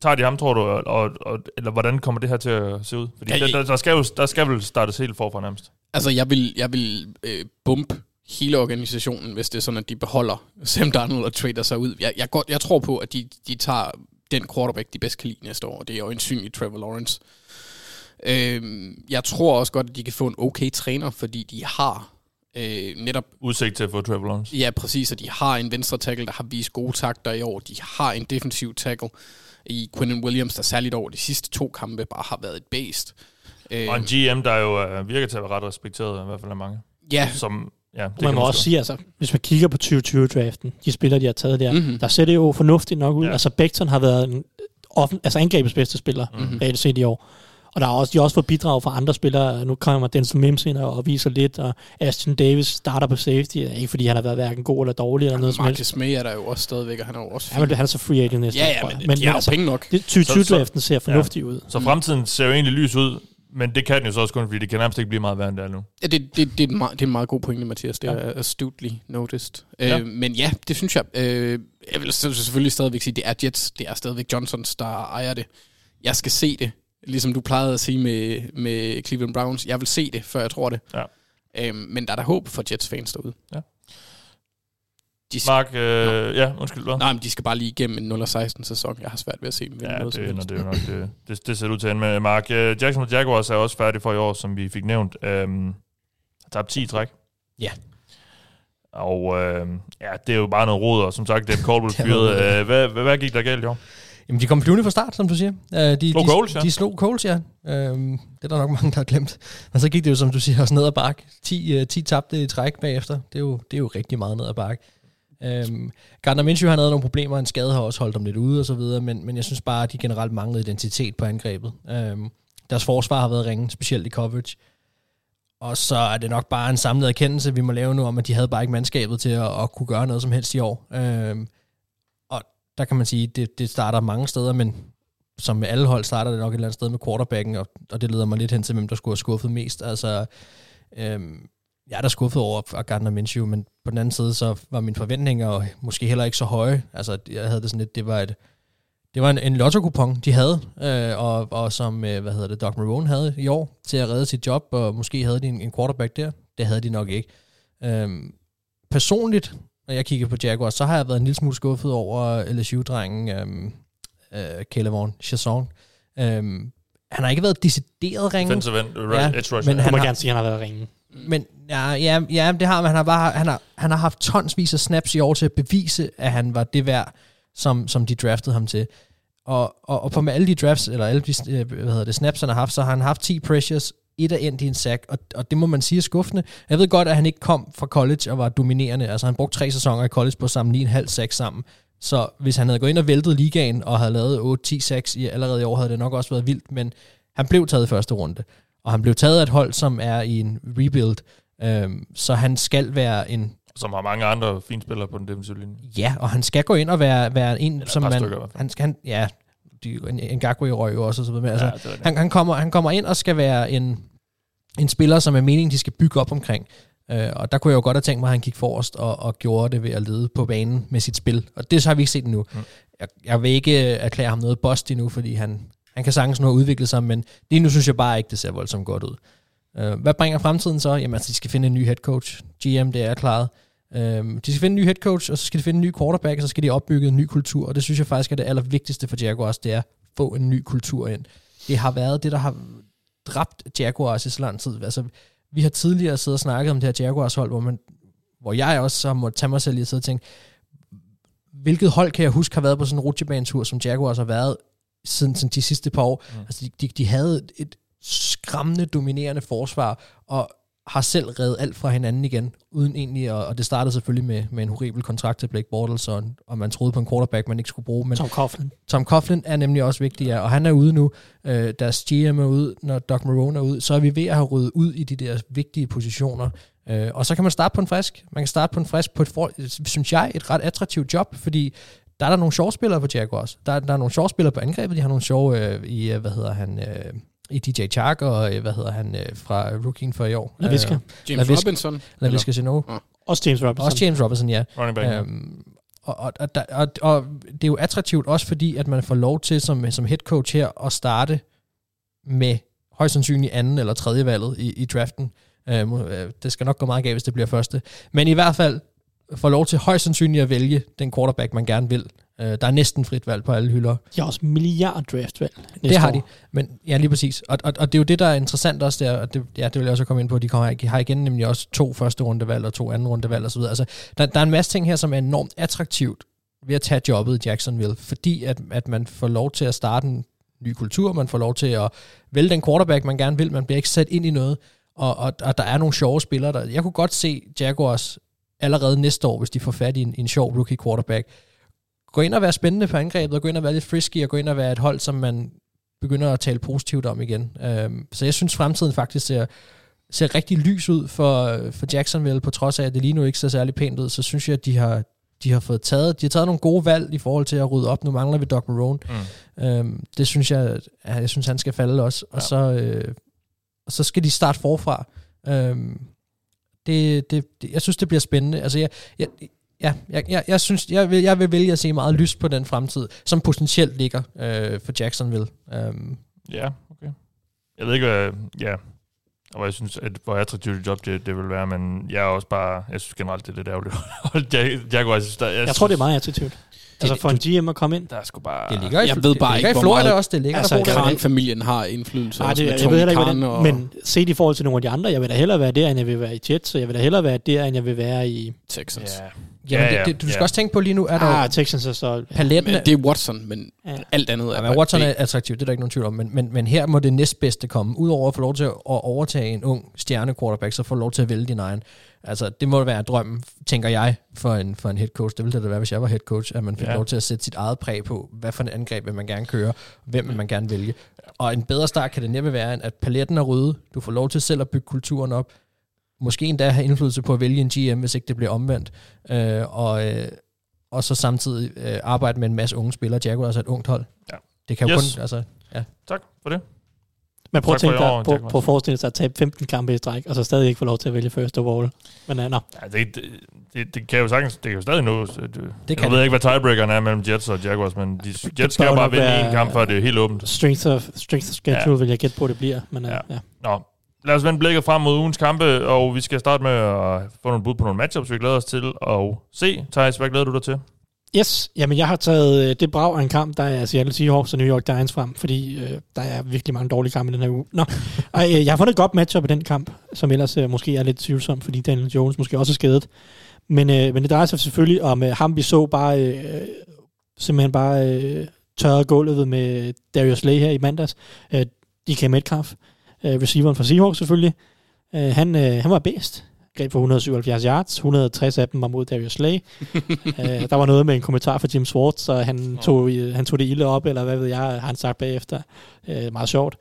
tager de ham, tror du, og, og, og, eller hvordan kommer det her til at se ud? Fordi Ja, der, der, der, skal jo, der skal vel startes helt forfra nærmest. Altså, jeg vil, jeg vil øh, bumpe hele organisationen, hvis det er sådan, at de beholder Sam Darnold og trader sig ud. Jeg, jeg, godt, jeg tror på, at de, de tager den quarterback, de bedst kan lide næste år, og det er øjensynligt Trevor Lawrence. Øh, jeg tror også godt, at de kan få en okay træner, fordi de har øh, netop Udsigt til at få Trevor Lawrence. Ja, præcis, og de har en venstre tackle, der har vist gode takter i år. De har en defensiv tackle i Quinnen Williams, der særligt over de sidste to kampe bare har været et based. Øh, Og en GM, der jo øh, virker til at være ret respekteret, i hvert fald af mange. ja, Som, ja, det Man kan må også sige, altså, hvis man kigger på 2020-draften, de spillere, de har taget der, Mhm. mm-hmm. der ser det jo fornuftigt nok ud. Ja. Altså, Becton har været en offen, altså angrebets bedste spiller, Mhm. mm-hmm. reelt set i år. Og der er også, de har også fået bidrag fra andre spillere. Nu kommer Denzel Mims ind og viser lidt, og Ashton Davis starter på safety. Ikke fordi han har været hverken god eller dårlig eller noget som helst. Marcus May er der jo også stadigvæk, og han er jo også Ja, men han er så free agent næste ja, år, ja, men, jeg. men de har altså, penge nok. det 2020-draften ser fornuftig ud. Så fremtiden ser jo egentlig lys ud, men det kan den jo så også kun, fordi det kan nærmest ikke blive meget værre end det er nu. Ja, det, det, det, er en meget, det er en meget god pointe, Mathias. Det er astutely noticed. Ja. Ja. Øh, men ja, det synes jeg. Øh, jeg vil selvfølgelig stadigvæk sige, det er Jets. Det er stadigvæk Johnsons, der ejer det. jeg skal se det, ligesom du plejede at sige med, med Cleveland Browns. Jeg vil se det, før jeg tror det. Ja. Øhm, men der er der håb for Jets-fans derude. Ja. De skal, Mark, øh, ja, undskyld, hvad? nej, men de skal bare lige igennem en 0-16 sæson. Jeg har svært ved at se dem vinde Ja, noget som det, helst. det er nok det, det, det ser ud til at ende med. Mark, øh, Jacksonville Jaguars er også færdig for i år, som vi fik nævnt. Øhm, tabt 10 i træk. Ja. Og øh, ja, det er jo bare noget rod, og som sagt, Dave Caldwell er rod. Øh, hvad, hvad, hvad gik der galt i år? Jamen, de kom flyvende fra start, som du siger. Uh, de, Slog de, Coles, ja. De slog Coles, ja. Um, det er der nok mange, der har glemt. Men så gik det jo, som du siger, også ned ad bakke. 10, uh, 10 tabte i træk bagefter. Det er jo, det er jo rigtig meget ned ad bakke. Um, Gardner Minshew har havde nogle problemer, en skade har også holdt dem lidt ude og så videre, men, men jeg synes bare, at de generelt manglede identitet på angrebet. Um, deres forsvar har været ringe, specielt i coverage. Og så er det nok bare en samlet erkendelse, vi må lave nu om, at de havde bare ikke mandskabet til at, at kunne gøre noget som helst i år. Og der kan man sige, det, det starter mange steder, men som med alle hold starter det nok et eller andet sted med quarterbacken, og, og det leder mig lidt hen til, hvem der skulle have skuffet mest. Altså, øhm, jeg er da skuffet over Gardner Minshew, men på den anden side, så var mine forventninger måske heller ikke så høje. Altså, jeg havde det sådan lidt, det var et, det var en, en lotto de havde, øh, og, og som, øh, hvad hedder det, Doc Marone havde i år, til at redde sit job, og måske havde de en, en quarterback der. Det havde de nok ikke. Øhm, personligt, når jeg kigger på Jaguars, så har jeg været en lille smule skuffet over LSU-drengen, øhm, øh, Caleb Chasson. Øhm, han har ikke været decideret ringe, Defensive end, uh, Ja, edge rusher. men han må har- gerne sige, at han har været ringe. men ja, ja, ja, det har man. Han har, bare, han, har, han har haft tonsvis af snaps i år til at bevise, at han var det værd, som, som de draftede ham til. Og, og, og på med alle de drafts, eller alle de øh, hvad hedder det, snaps, han har haft, så har han haft 10 pressures, et er endt i en sack, og, og det må man sige er skuffende. Jeg ved godt, at han ikke kom fra college og var dominerende. Altså han brugte tre sæsoner i college på samle 9,5 sack sammen. Så hvis han havde gået ind og væltet ligaen og havde lavet 8-10 sacks i allerede i år, havde det nok også været vildt, men han blev taget i første runde. Og han blev taget af et hold, som er i en rebuild, øhm, så han skal være en Som har mange andre fine spillere på den defensive linje. Ja, og han skal gå ind og være, være en, Eller som man... stykker. Han skal, han, ja, de, en, en Gagwe røg jo også, og så videre. Altså, Ja, det det. han, han, kommer, han kommer ind og skal være en, en spiller, som er meningen, de skal bygge op omkring. Uh, og der kunne jeg jo godt have tænkt mig, at han gik forrest og, og gjorde det ved at lede på banen med sit spil. Og det så har vi ikke set endnu. Mm. Jeg, jeg vil ikke øh, erklære ham noget bust endnu, fordi han, han kan sagtens nå at udvikle sig, men lige nu synes jeg bare ikke, det ser voldsomt godt ud. Uh, hvad bringer fremtiden så? Jamen altså, de skal finde en ny head coach. GM, det er klaret. Um, de skal finde en ny head coach, og så skal de finde en ny quarterback, og så skal de opbygge en ny kultur, og det synes jeg faktisk er det allervigtigste for Jaguars, det er at få en ny kultur ind. Det har været det, der har dræbt Jaguars i så lang tid. Altså, vi har tidligere siddet og snakket om det her Jaguars hold, hvor, man, hvor jeg også har måttet tage mig selv i at sidde og tænke, hvilket hold kan jeg huske har været på sådan en rutsjebanetur, som Jaguars har været siden, siden de sidste par år. Mm. Altså, de, de, de havde et skræmmende dominerende forsvar, og har selv reddet alt fra hinanden igen, uden egentlig, og, og det startede selvfølgelig med, med en horribel kontrakt til Blake Bortles, og, og man troede på en quarterback, man ikke skulle bruge, men Tom Coughlin. Tom Coughlin er nemlig også vigtig, ja, og han er ude nu. Øh, deres GM er ude, når Doc Marone er ude, så er vi ved at have ryddet ud i de der vigtige positioner. Øh, og så kan man starte på en frisk. Man kan starte på en frisk på et, for, synes jeg, et ret attraktivt job, fordi der er der nogle sjove spillere på Jaguars. Der, der er nogle sjove spillere på angrebet. De har nogle sjove øh, i, øh, hvad hedder han, øh, i DJ Chark, og øh, hvad hedder han, øh, fra rookien for i år. LaVisca. Øh, James Laviska. Robinson. LaVisca Sino. Også James Robinson. Også James Robinson, ja. Running back. Øhm, og, og, og, og, og det er jo attraktivt også fordi, at man får lov til som, som head coach her at starte med højst sandsynligt anden eller tredje valget i, i draften. Øhm, øh, det skal nok gå meget galt, hvis det bliver første. Men i hvert fald får lov til højst sandsynligt at vælge den quarterback, man gerne vil. Øh, der er næsten frit valg på alle hylder. De har også milliard draftvalg. Det har de. Men ja, lige præcis. Og, og, og det er jo det, der er interessant også der, og det, ja, det vil jeg også komme ind på, de kommer, de har igen nemlig også to første rundevalg og to anden rundevalg osv. Altså, der, der er en masse ting her, som er enormt attraktivt ved at tage jobbet i Jacksonville, fordi at, at man får lov til at starte en ny kultur, man får lov til at vælge den quarterback, man gerne vil, man bliver ikke sat ind i noget, og, og, og der er nogle sjove spillere der. Jeg kunne godt se Jaguars allerede næste år, hvis de får fat i en, en sjov rookie quarterback, gå ind og være spændende på angrebet, og gå ind og være lidt frisky, og gå ind og være et hold, som man begynder at tale positivt om igen. Um, så jeg synes, fremtiden faktisk ser, ser rigtig lys ud for, for Jacksonville, på trods af, at det lige nu ikke ser særlig pænt ud, så synes jeg, at de har, de har fået taget, de har taget nogle gode valg i forhold til at rydde op. Nu mangler vi Doc Marone. Mm. Um, det synes jeg, jeg synes, han skal falde også. Og, Ja. så, øh, og så skal de starte forfra. Um, det, det, det, jeg synes, det bliver spændende. Altså, jeg, jeg, ja, jeg, jeg, jeg synes, jeg vil, jeg vil vælge at se meget lyst på den fremtid, som potentielt ligger øh, for Jacksonville. Um, Ja, okay. Jeg ved ikke, hvad, ja, og jeg synes, at, hvor attraktivt et job det, det vil være, men jeg er også bare, jeg synes generelt, det er lidt ærgerligt. Jeg, jeg, jeg, synes, der, jeg, Jeg tror, det er meget attraktivt. Altså for en GM at komme ind. Der er sgu bare... det ligger i, Jeg ved bare det ligger ikke, i hvor Florida meget- også, det ligger Altså, der. Florida. Kran-familien har indflydelse. Nej, også det, med jeg ved heller ikke, Khan og men set i forhold til nogle af de andre, jeg vil da hellere være der, end jeg vil være i Jets, og jeg vil da hellere være der, end jeg vil være i... Texans. Ja, Jamen, Ja, ja, det, det, du skal ja. også tænke på lige nu, er der jo Ah, Texans er så... paletten. Men det er Watson, men Ja. alt andet er Ja, Watson er attraktiv, det er der ikke nogen tvivl om, men, men, men her må det næstbedste komme. Udover at få lov til at overtage en ung stjerne quarterback, så få lov til at vælge din egen. Altså, det må være drømmen, tænker jeg, for en, for en head coach. Det ville det da være, hvis jeg var head coach, at man fik Ja. lov til at sætte sit eget præg på, hvad for en angreb vil man gerne køre, hvem vil man gerne vælge. Og en bedre start kan det næppe være, end at paletten er ryddet, du får lov til selv at bygge kulturen op, måske endda have indflydelse på at vælge en GM, hvis ikke det bliver omvendt, øh, og, øh, og så samtidig øh, arbejde med en masse unge spillere. Jaguars er et ungt hold. Ja. Det kan jo Yes. kun, altså, tak for det. Men prøv at for tænke dig, på, på at forestille sig at tabe 15 kampe i træk, og så stadig ikke få lov til at vælge first overall. Men uh, Ja, det, det, det, det, kan jo sagtens, det kan jo stadig nå. så Det, Det jeg kan ved det. ikke, hvad tiebreakeren er mellem Jets og Jaguars, men de, Jets skal jo bare vinde en kamp, før det er helt åbent. strength of, strength of schedule Ja. ja. vil jeg gætte på, det bliver. Men uh, Ja. ja. Nå, lad os vende blikket frem mod ugens kampe, og vi skal starte med at få nogle bud på nogle matchups, vi glæder os til at se. Thijs, hvad glæder du dig til? Yes, jamen jeg har taget øh, det brag af en kamp, der er Seattle Seahawks og New York Giants frem, fordi øh, der er virkelig mange dårlige kampe i den her uge. Nå, Ej, øh, jeg har fundet et godt matchup i den kamp, som ellers øh, måske er lidt tvivlsom, fordi Daniel Jones måske også er skadet. Men, øh, men det drejer sig selvfølgelig om øh, ham, vi så bare øh, simpelthen bare øh, tørre gulvet med Darius Slay her i mandags. Øh, DK Metcalf, øh, receiveren fra Seahawks selvfølgelig. Øh, han, øh, han var bedst. Greb for 177 yards, 160 af dem var mod Darius Slay. øh, der var noget med en kommentar fra Jim Swartz, så han tog, øh, han tog det ilde op, eller hvad ved jeg, har han sagt bagefter. Øh, meget sjovt.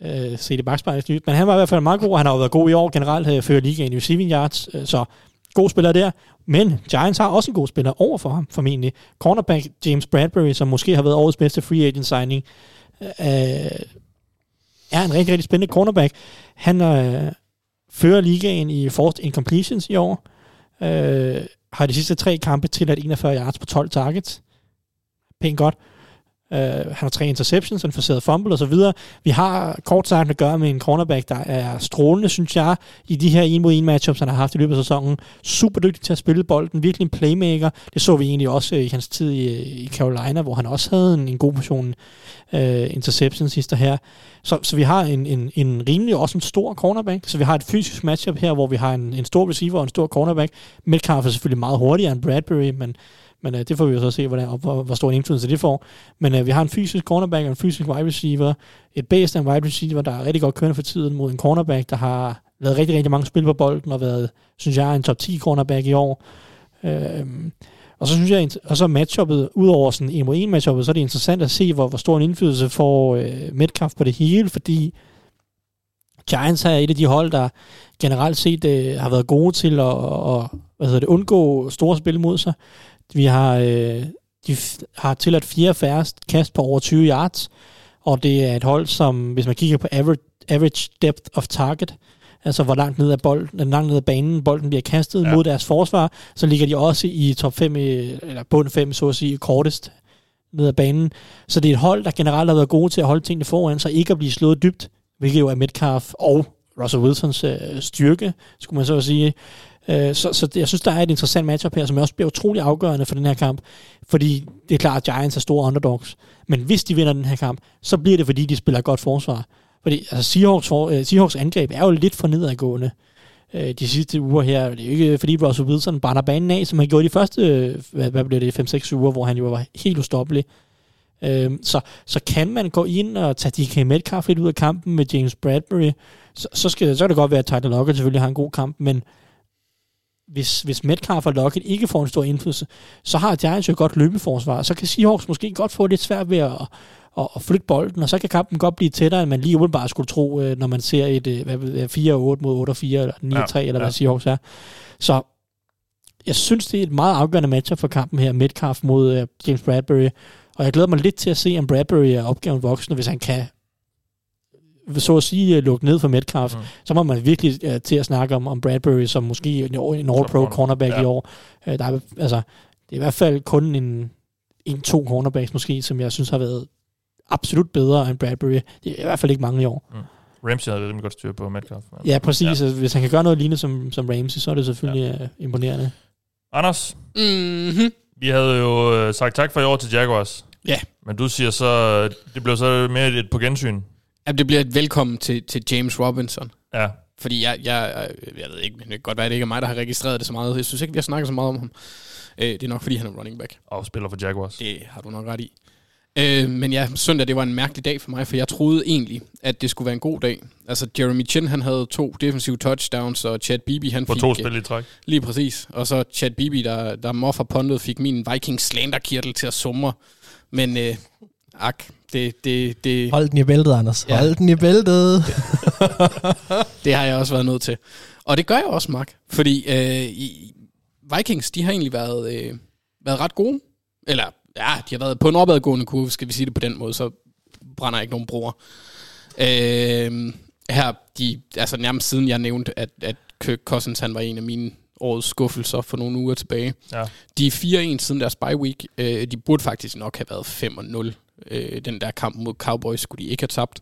Øh, se det bagspejlet. Men han var i hvert fald meget god, han har jo været god i år generelt, øh, fører ligaen i receiving yards, øh, så god spiller der. Men Giants har også en god spiller over for ham, formentlig. Cornerback James Bradbury, som måske har været årets bedste free agent signing, øh, er en rigtig, rigtig spændende cornerback. Han øh, fører ligaen i forced incompletions i år. Øh, har de sidste tre kampe til at 41 yards på 12 targets. Pænt godt. Uh, han har tre interceptions, en forseret fumble osv. Vi har kort sagt at gøre med en cornerback, der er strålende, synes jeg, i de her en mod en matchups, han har haft i løbet af sæsonen. Super dygtig til at spille bolden, virkelig en playmaker. Det så vi egentlig også øh, i hans tid i, øh, i Carolina, hvor han også havde en, en god portion uh, interceptions sidste her. Så, så vi har en, en, en rimelig også en stor cornerback. Så vi har et fysisk matchup her, hvor vi har en, en stor receiver og en stor cornerback. Metcalf er selvfølgelig meget hurtigere end Bradbury, men, men øh, det får vi jo så se, hvordan, og hvor, hvor stor en indflydelse det får. Men øh, vi har en fysisk cornerback og en fysisk wide receiver. Et base en wide receiver, der er rigtig godt kørende for tiden mod en cornerback, der har lavet rigtig, rigtig mange spil på bolden og været, synes jeg, en top 10 cornerback i år. Øh, og så synes jeg, og så matchuppet, udover sådan en mod en matchuppet, så er det interessant at se, hvor, hvor stor en indflydelse får øh, Metcalf på det hele, fordi Giants er et af de hold, der generelt set øh, har været gode til at, at hvad hedder det, undgå store spil mod sig. Vi har, øh, de har tilladt fire færrest kast på over 20 yards, og det er et hold, som, hvis man kigger på average, average depth of target, altså hvor langt ned af bolden, langt ned af banen bolden bliver kastet Ja. ja. mod deres forsvar, så ligger de også i top 5, eller bund 5, så at sige, kortest ned ad banen. Så det er et hold, der generelt har været gode til at holde tingene foran, så ikke at blive slået dybt, hvilket jo er Metcalf og Russell Wilsons øh, styrke, skulle man så at sige. Øh, så, så jeg synes, der er et interessant matchup her, som også bliver utrolig afgørende for den her kamp, fordi det er klart, at Giants er store underdogs, men hvis de vinder den her kamp, så bliver det, fordi de spiller godt forsvar. Fordi altså, Seahawks, for, uh, Seahawks angreb er jo lidt for nedadgående øh, de sidste uger her. Det er jo ikke, fordi Russell Wilson brænder banen af, som han gjorde de første, øh, hvad, hvad blev det, 5-6 uger, hvor han jo var helt ustoppelig. Øhm, så, så kan man gå ind og tage DK Metcalf lidt ud af kampen med James Bradbury, så, så, skal, så kan det godt være, at Tyler Lockett selvfølgelig har en god kamp, men hvis, hvis Metcalf og Lockett ikke får en stor indflydelse, så har Giants jo godt løbeforsvar, så kan Seahawks måske godt få lidt svært ved at, at, at flytte bolden, og så kan kampen godt blive tættere, end man lige umiddelbart skulle tro, øh, når man ser et øh, hvad, ved jeg, 4-8 mod 8-4, eller 9-3, Ja, ja, eller hvad ja. Seahawks er. Så jeg synes, det er et meget afgørende matchup for kampen her, Metcalf mod uh, James Bradbury. Og jeg glæder mig lidt til at se, om Bradbury er opgaven voksen, hvis han kan så at sige øh, lukke ned for Metcalf, mm. så må man virkelig uh, til at snakke om, om Bradbury som måske en, en all-pro cornerback ja. i år. Uh, der er, altså, det er i hvert fald kun en, en to cornerbacks måske, som jeg synes har været absolut bedre end Bradbury. Det er i hvert fald ikke mange i år. Mm. Ramsey havde rimelig godt styr på Metcalf. Men... Ja, præcis. Ja. Altså, hvis han kan gøre noget lignende som, som Ramsey, så er det selvfølgelig ja. imponerende. Anders, Mm-hmm. vi havde jo øh, sagt tak for i år til Jaguars. Ja. Men du siger så, det blev så mere et på gensyn. Jamen, det bliver et velkommen til, til James Robinson. Ja, Fordi jeg, jeg, jeg ved ikke, men det kan godt være, at det ikke er mig, der har registreret det så meget. Jeg synes ikke, vi har snakket så meget om ham. Øh, det er nok, fordi han er running back. og spiller for Jaguars. Det har du nok ret i. Øh, men ja, søndag, det var en mærkelig dag for mig, for jeg troede egentlig, at det skulle være en god dag. Altså, Jeremy Chin, han havde to defensive touchdowns, og Chad Beebe, han For fik... to øh, spil i træk. Lige præcis. Og så Chad Beebe, der, der moffer puntet, fik min Vikings slanderkirtel til at sumre. Men øh, ak, det, det, det, Hold den i bæltet, Anders. Ja. Hold den i bæltet. det har jeg også været nødt til. Og det gør jeg også, Mark. Fordi øh, i, Vikings, de har egentlig været, øh, været ret gode. Eller, ja, de har været på en opadgående kurve, skal vi sige det på den måde, så brænder jeg ikke nogen broer. Øh, her, de, altså nærmest siden jeg nævnte, at, at Kirk Cousins, han var en af mine årets skuffelser for nogle uger tilbage. Ja. De er 4-1 siden deres bye week. Øh, de burde faktisk nok have været 5-0. Øh, den der kamp mod Cowboys skulle de ikke have tabt.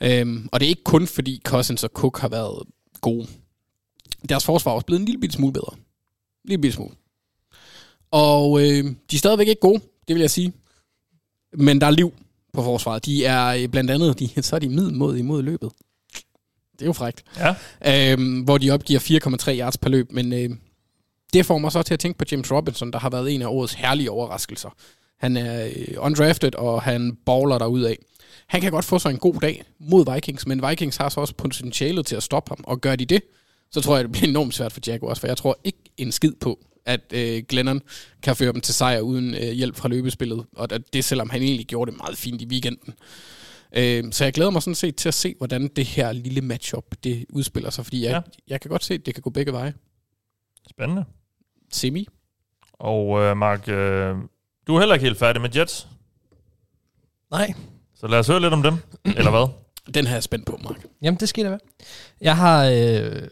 Øhm, og det er ikke kun fordi Cousins og Cook har været gode. Deres forsvar er også blevet en lille bitte smule bedre. En lille bitte smule. Og øh, de er stadigvæk ikke gode, det vil jeg sige. Men der er liv på forsvaret. De er øh, blandt andet, de, så er de middelmodige imod løbet. Det er jo frækt. Ja. Øhm, hvor de opgiver 4,3 yards per løb. Men øh, det får mig så til at tænke på James Robinson, der har været en af årets herlige overraskelser. Han er øh, undrafted, og han baller der af. Han kan godt få sig en god dag mod Vikings, men Vikings har så også potentialet til at stoppe ham, og gør de det, så tror jeg, det bliver enormt svært for Jaguars, for jeg tror ikke en skid på, at øh, Glennon kan føre dem til sejr uden øh, hjælp fra løbespillet, og at det selvom han egentlig gjorde det meget fint i weekenden. Øh, så jeg glæder mig sådan set til at se, hvordan det her lille matchup det udspiller sig, fordi jeg, ja. jeg kan godt se, at det kan gå begge veje. Spændende. Semi. Og øh, Mark, øh, du er heller ikke helt færdig med Jets, Nej. så lad os høre lidt om dem. Eller hvad? Den her er jeg spændt på, Mark. Jamen, det skal det være. Jeg har... Øh,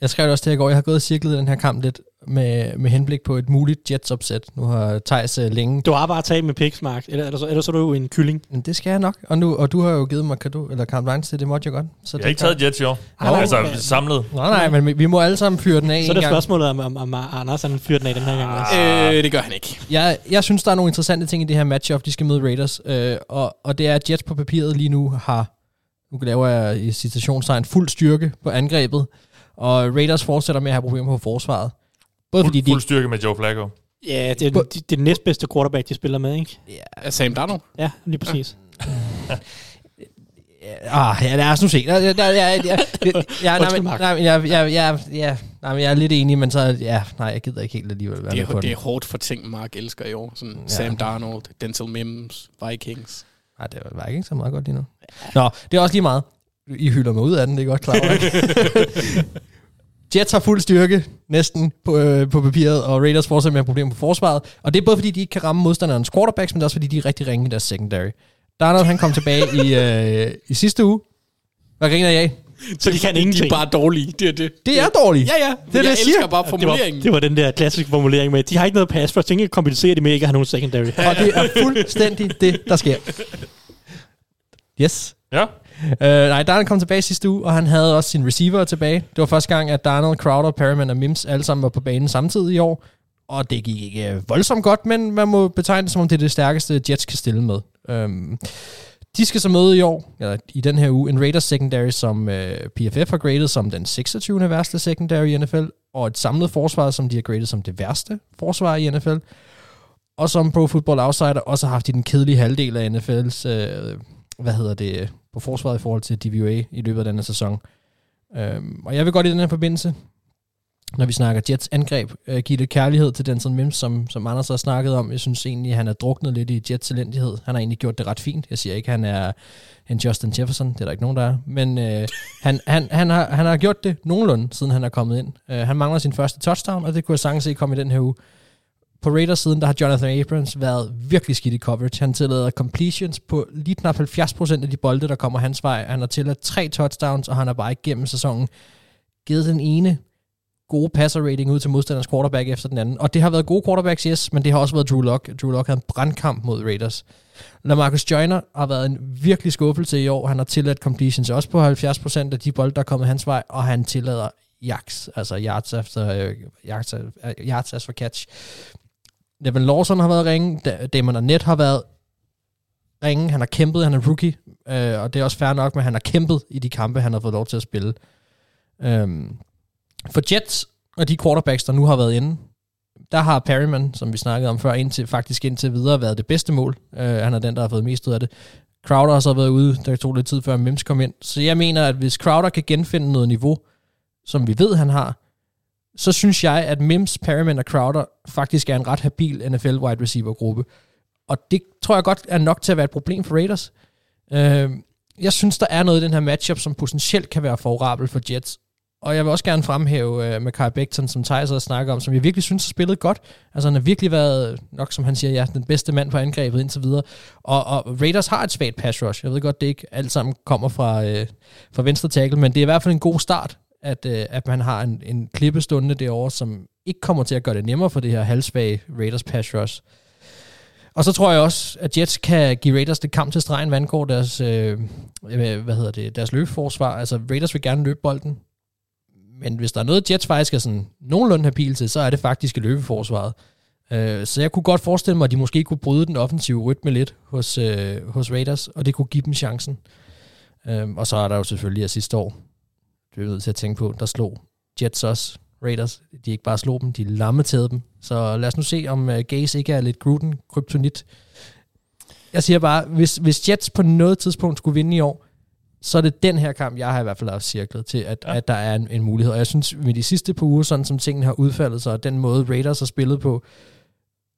jeg skrev det også til i går, jeg har gået og cirklet den her kamp lidt med, med henblik på et muligt Jets-opsæt. Nu har Thijs øh, længe... Du har bare taget med picks, Mark. Eller, eller, så, eller så er du jo en kylling. Men det skal jeg nok. Og, nu, og du har jo givet mig kado, eller Camp Lines til det måtte jeg godt. Så Jeg det har ikke taget Jets i år. Ah, altså okay. samlet. Nej, nej, men vi, må alle sammen fyre den af Så er det gang. spørgsmålet om, om, om Anders han fyrer den af den her gang. også. Øh, det gør han ikke. Jeg, jeg synes, der er nogle interessante ting i det her matchup. De skal møde Raiders. Øh, og, og det er, at Jets på papiret lige nu har, nu laver jeg i citationstegn, fuld styrke på angrebet. Og Raiders fortsætter med at have problemer på forsvaret. Både fordi Fuld, de... fuld styrke med Joe Flacco. Ja, det er, det, det er den næstbedste quarterback, de spiller med, ikke? Ja. Sam Darnold. Ja, lige præcis. Ah, ja, lad os nu se. Ja, ja, ja, ja, ja, ja, jeg, jeg, jeg, ja, nej, men jeg er lidt enig, men så, ja, nej, jeg gider ikke helt alligevel være Det med på er, det er den. hårdt for ting, Mark elsker i år. Sådan Ja. ja. Sam Darnold, Denzel Mims, Vikings. Nej, det var ikke så meget godt lige nu. Nå, det er også lige meget. I hylder mig ud af den, det er godt klar over. ikke? Jets har fuld styrke, næsten, på, øh, på papiret, og Raiders fortsætter med at have problemer på forsvaret. Og det er både fordi, de ikke kan ramme modstanderens quarterbacks, men det er også fordi, de er rigtig ringe i deres secondary. Darnold, han kom tilbage i, øh, i sidste uge. Hvad griner jeg af? Så de kan De ingenting. er bare dårlige, det er det. Det er dårligt. Ja, ja. Det er det, jeg jeg siger. elsker bare det var, formuleringen. det var den der klassiske formulering med, de har ikke noget pass for, så ikke kompensere det med ikke at have nogen secondary. Og det er fuldstændig det, der sker. Yes. Ja. Uh, nej, Darnold kom tilbage sidste uge, og han havde også sin receiver tilbage. Det var første gang, at Darnold, Crowder, Perryman og Mims alle sammen var på banen samtidig i år. Og det gik ikke øh, voldsomt godt, men man må betegne det som om det er det stærkeste, Jets kan stille med. Um, de skal så møde i år, eller i den her uge, en Raiders secondary, som øh, PFF har graded som den 26. værste secondary i NFL, og et samlet forsvar, som de har graded som det værste forsvar i NFL. Og som Pro Football Outsider også har haft i den kedelige halvdel af NFL's, øh, hvad hedder det, på forsvaret i forhold til DVOA i løbet af denne sæson. Øhm, og jeg vil godt i den her forbindelse, når vi snakker Jets angreb, øh, give lidt kærlighed til Denzel Mims, som, som Anders har snakket om. Jeg synes egentlig, at han er druknet lidt i Jets talentighed. Han har egentlig gjort det ret fint. Jeg siger ikke, at han er en Justin Jefferson. Det er der ikke nogen, der er. Men øh, han, han, han, har, han har gjort det nogenlunde, siden han er kommet ind. Øh, han mangler sin første touchdown, og det kunne jeg sagtens se komme i den her uge på Raiders siden, der har Jonathan Abrams været virkelig skidt i coverage. Han tillader completions på lige knap 70% af de bolde, der kommer hans vej. Han har tilladt tre touchdowns, og han har bare igennem sæsonen givet den ene gode passer rating ud til modstanders quarterback efter den anden. Og det har været gode quarterbacks, yes, men det har også været Drew Lock. Drew Lock havde en brandkamp mod Raiders. Lamarcus Joyner har været en virkelig skuffelse i år. Han har tilladt completions også på 70% af de bolde, der er kommet hans vej, og han tillader yards, altså yards efter øh, yards, øh, yards after catch. Devin Lawson har været ringe, Damon Arnett har været ringe, han har kæmpet, han er rookie, øh, og det er også fair nok, men han har kæmpet i de kampe, han har fået lov til at spille. Øhm, for Jets og de quarterbacks, der nu har været inde, der har Perryman, som vi snakkede om før, indtil, faktisk indtil videre været det bedste mål. Øh, han er den, der har fået mest ud af det. Crowder har så været ude, der tog lidt tid før Mims kom ind. Så jeg mener, at hvis Crowder kan genfinde noget niveau, som vi ved, han har, så synes jeg, at Mims, Perryman og Crowder faktisk er en ret habil NFL wide receiver gruppe. Og det tror jeg godt er nok til at være et problem for Raiders. Øh, jeg synes, der er noget i den her matchup, som potentielt kan være favorabel for Jets. Og jeg vil også gerne fremhæve øh, med Mackay Becton, som Thijs har snakket om, som jeg virkelig synes har spillet godt. Altså han har virkelig været, nok som han siger, ja, den bedste mand på angrebet indtil videre. Og, og Raiders har et svagt pass rush. Jeg ved godt, det ikke alt sammen kommer fra, øh, fra venstre tackle, men det er i hvert fald en god start, at, øh, at man har en, en klippestunde derovre, som ikke kommer til at gøre det nemmere for det her halvsvage Raiders pass rush. Og så tror jeg også, at Jets kan give Raiders det kamp til stregen, hvad angår deres, øh, øh, hvad hedder det, deres løbeforsvar. Altså Raiders vil gerne løbe bolden, men hvis der er noget, Jets faktisk er sådan nogenlunde habil til, så er det faktisk løbeforsvaret. Øh, så jeg kunne godt forestille mig, at de måske kunne bryde den offensive rytme lidt hos, øh, hos Raiders, og det kunne give dem chancen. Øh, og så er der jo selvfølgelig at sidste år, det er vi nødt til at tænke på, der slog Jets også Raiders. De ikke bare slog dem, de lammetede dem. Så lad os nu se, om uh, Gaze ikke er lidt Gruden, kryptonit. Jeg siger bare, hvis, hvis Jets på noget tidspunkt skulle vinde i år, så er det den her kamp, jeg har i hvert fald cirklet til, at, ja. at der er en, en mulighed. Og jeg synes, med de sidste par uger, sådan som tingene har udfaldet sig, og den måde Raiders har spillet på,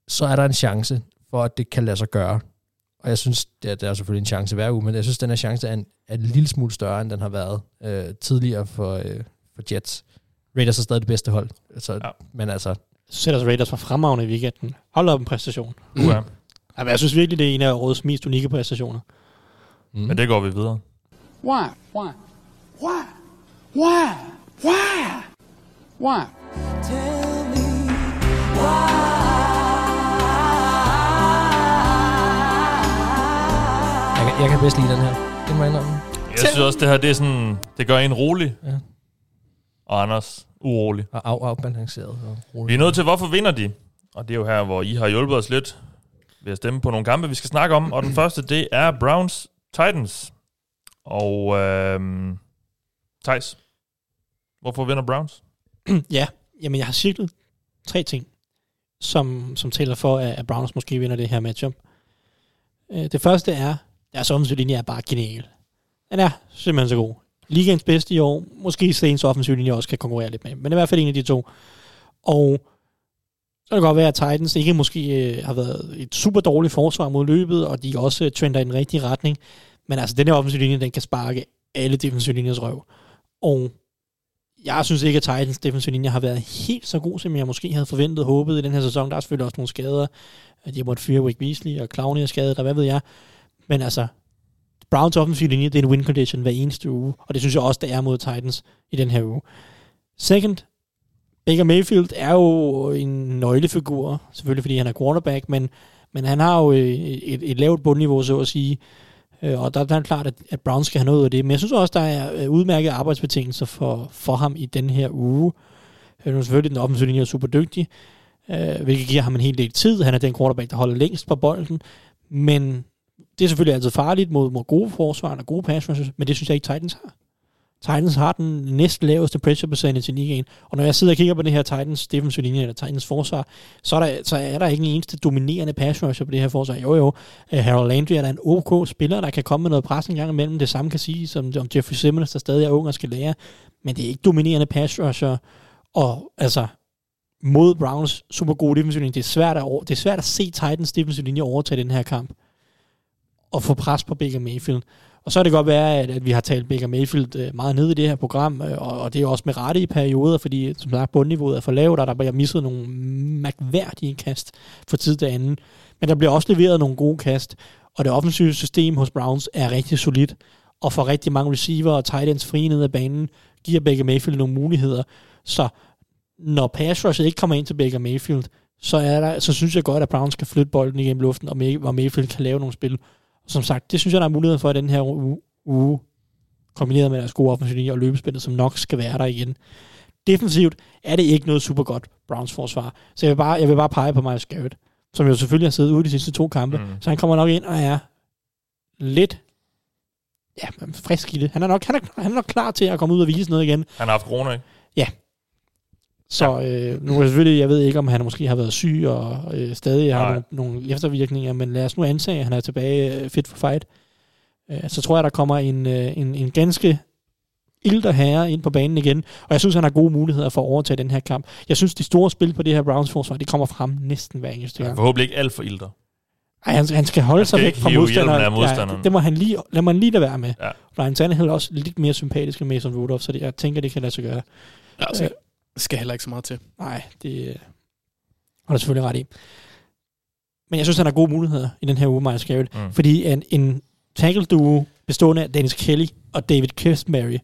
så er der en chance for, at det kan lade sig gøre. Og jeg synes, det er, der er selvfølgelig en chance hver uge, men jeg synes, den her chance er en, er en lille smule større, end den har været øh, tidligere for, øh, for Jets. Raiders er stadig det bedste hold. Altså, ja. Men altså... Sætter Raiders var fremragende i weekenden. Hold op en præstation. Uh, ja. Jamen, jeg synes virkelig, det er en af årets mest unikke præstationer. Mm. Men det går vi videre. Why? Why? Why? Why? Why? Why? Jeg, kan- jeg kan bedst lide den her. Det må jeg indrømme. Jeg synes også, det her det er sådan, det gør en rolig. Ja. Og Anders urolig. Og af, afbalanceret og roligt. Vi er nødt til, hvorfor vinder de? Og det er jo her, hvor I har hjulpet os lidt ved at stemme på nogle kampe, vi skal snakke om. Og den første, det er Browns Titans. Og øhm, Thijs, hvorfor vinder Browns? ja, jamen jeg har cirklet tre ting, som, som taler for, at, at Browns måske vinder det her matchup. Øh, Det første er, deres offensiv linje er bare genial. Den er simpelthen så god. Ligens bedste i år. Måske Stens offensiv linje også kan konkurrere lidt med. Men i hvert fald en af de to. Og så kan det godt være, at Titans ikke måske øh, har været et super dårligt forsvar mod løbet, og de også øh, trender i den rigtige retning. Men altså, den her offensiv linje, den kan sparke alle defensiv linjers røv. Og jeg synes ikke, at Titans defensiv linje har været helt så god, som jeg måske havde forventet og håbet i den her sæson. Der er selvfølgelig også nogle skader. De har måttet fyre Wick Beasley, og Clowney er skadet, og hvad ved jeg. Men altså, Browns offensiv linje, det er en win condition hver eneste uge, og det synes jeg også, det er mod Titans i den her uge. Second, Baker Mayfield er jo en nøglefigur, selvfølgelig fordi han er quarterback, men, men han har jo et, et, et lavt bundniveau, så at sige, øh, og der, der er klart, at, at Browns skal have noget af det. Men jeg synes også, der er øh, udmærkede arbejdsbetingelser for, for ham i den her uge. Øh, nu er selvfølgelig den offensiv linje er super dygtig, hvilket giver ham en hel del tid. Han er den quarterback, der holder længst på bolden. Men det er selvfølgelig altid farligt mod, mod gode forsvar og gode pass rushes, men det synes jeg ikke Titans har. Titans har den næst laveste pressure percentage i ligaen, og når jeg sidder og kigger på det her Titans defensive linje, eller Titans forsvar, så er der, så er der ikke en eneste dominerende pass rusher på det her forsvar. Jo jo, øh, Harold Landry er der en OK spiller, der kan komme med noget pres en gang imellem. Det samme kan sige som om Jeffrey Simmons, der stadig er ung og skal lære, men det er ikke dominerende pass rusher, og altså mod Browns super gode defensive linje, det er svært at, over, det er svært at se Titans defensive linje overtage den her kamp og få pres på Baker Mayfield. Og så er det godt være, at, at vi har talt Baker Mayfield øh, meget ned i det her program, øh, og, og det er også med rette i perioder, fordi som sagt, bundniveauet er for lavt, og der bliver misset nogle mærkværdige kast for tid til anden. Men der bliver også leveret nogle gode kast, og det offensive system hos Browns er rigtig solidt, og for rigtig mange receiver og tight ends frie ned ad banen, giver Baker Mayfield nogle muligheder. Så når pass rush ikke kommer ind til Baker Mayfield, så, er der, så synes jeg godt, at Browns kan flytte bolden igennem luften, og, May, og Mayfield kan lave nogle spil. Som sagt, det synes jeg, der er mulighed for i den her uge, uge kombineret med deres gode offensiv og løbespillet, som nok skal være der igen. Defensivt er det ikke noget super godt Browns forsvar. Så jeg vil bare, jeg vil bare pege på Miles Garrett, som jo selvfølgelig har siddet ude de sidste to kampe. Mm. Så han kommer nok ind og er lidt ja, frisk i det. Han er, nok, han, er, han er nok klar til at komme ud og vise noget igen. Han har haft corona, ikke? Ja. Så øh, nu er selvfølgelig, jeg ved ikke, om han måske har været syg og øh, stadig har nogle, nogle eftervirkninger, men lad os nu antage, at han er tilbage øh, fit for fight. Øh, så tror jeg, der kommer en, øh, en, en ganske ilter herre ind på banen igen, og jeg synes, han har gode muligheder for at overtage den her kamp. Jeg synes, de store spil på det her Browns forsvar, de kommer frem næsten hver eneste gang. Ja, forhåbentlig ikke alt for ilter. Ej, han, han skal holde han skal sig væk fra modstanderen. modstanderen. Ja, det, det, må han lige, lad mig lige lade være med. Ja. Ryan Tannehill er også lidt mere sympatisk end Mason Rudolph, så det, jeg tænker, det kan lade sig gøre. Ja, altså, øh, skal heller ikke så meget til. Nej, det har du selvfølgelig ret i. Men jeg synes, han har gode muligheder i den her uge, Miles Garrett. Mm. Fordi en, en tackle duo bestående af Dennis Kelly og David Kingsbury,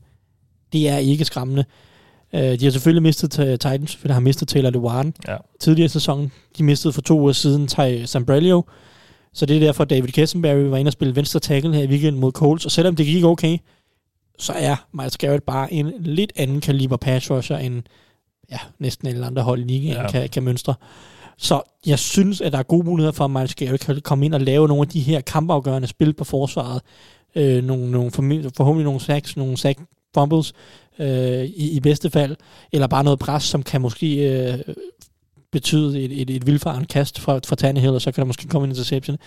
det er ikke skræmmende. Uh, de har selvfølgelig mistet til Titans, for de har mistet Taylor Lewan ja. tidligere i sæsonen. De mistede for to uger siden Ty Sambrelio. Så det er derfor, David Kessenberry var inde og spille venstre tackle her i weekenden mod Colts. Og selvom det gik okay, så er Miles Garrett bare en lidt anden kaliber pass rusher, end ja, næsten alle andre hold i ligaen ja. kan, kan mønstre. Så jeg synes, at der er gode muligheder for, at Miles Garrett kan komme ind og lave nogle af de her kampafgørende spil på forsvaret. Øh, nogle, nogle, forhåbentlig nogle sacks, nogle sack fumbles øh, i, i bedste fald, eller bare noget pres, som kan måske øh, betyde et, et, et vildfarende kast fra, fra Tannehill, og så kan der måske komme en interception.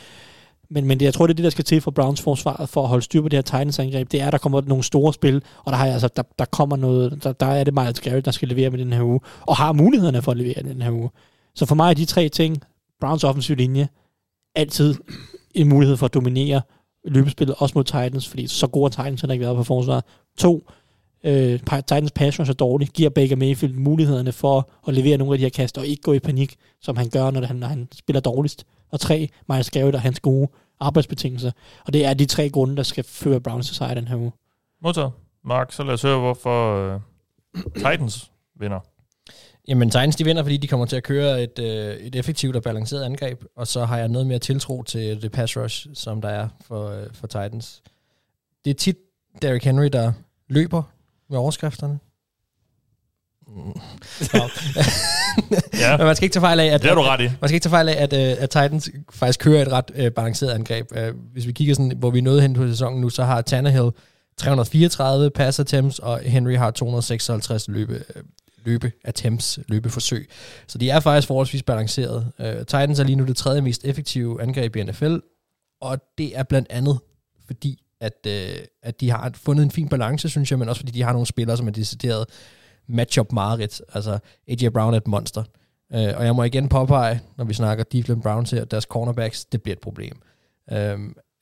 Men, men det, jeg tror, det er det, der skal til for Browns forsvaret for at holde styr på det her Titans-angreb. Det er, at der kommer nogle store spil, og der, har jeg, altså, der, der kommer noget, der, der er det Miles Garrett, der skal levere med den her uge, og har mulighederne for at levere den her uge. Så for mig er de tre ting, Browns offensiv linje, altid en mulighed for at dominere løbespillet, også mod Titans, fordi så gode Titans har ikke været på forsvaret. To, øh, Titans pass er dårlig, giver Baker Mayfield mulighederne for at levere nogle af de her kast, og ikke gå i panik, som han gør, når han, når han spiller dårligst. Og tre, Miles Garrett og hans gode arbejdsbetingelser. Og det er de tre grunde, der skal føre Browns til sejr den her uge. Motor. Mark, så lad os høre, hvorfor uh, Titans vinder. Jamen, Titans de vinder, fordi de kommer til at køre et, øh, et effektivt og balanceret angreb, og så har jeg noget mere tiltro til det pass rush, som der er for, øh, for Titans. Det er tit Derrick Henry, der løber med overskrifterne. Mm. ja. Men man skal ikke tage fejl af, at, det er du ret i. Man skal ikke tage fejl af, at, uh, at Titans faktisk kører et ret uh, balanceret angreb. Uh, hvis vi kigger sådan, hvor vi er nået hen på sæsonen nu, så har Tannehill 334 pass attempts, og Henry har 256 løbe, løbe attempts, løbeforsøg. Så de er faktisk forholdsvis balanceret. Uh, Titans er lige nu det tredje mest effektive angreb i NFL, og det er blandt andet fordi, at, uh, at de har fundet en fin balance, synes jeg, men også fordi de har nogle spillere, som er decideret matchup mareridt. Altså, AJ Brown er et monster. Uh, og jeg må igen påpege, når vi snakker Cleveland Browns her, deres cornerbacks, det bliver et problem. Uh,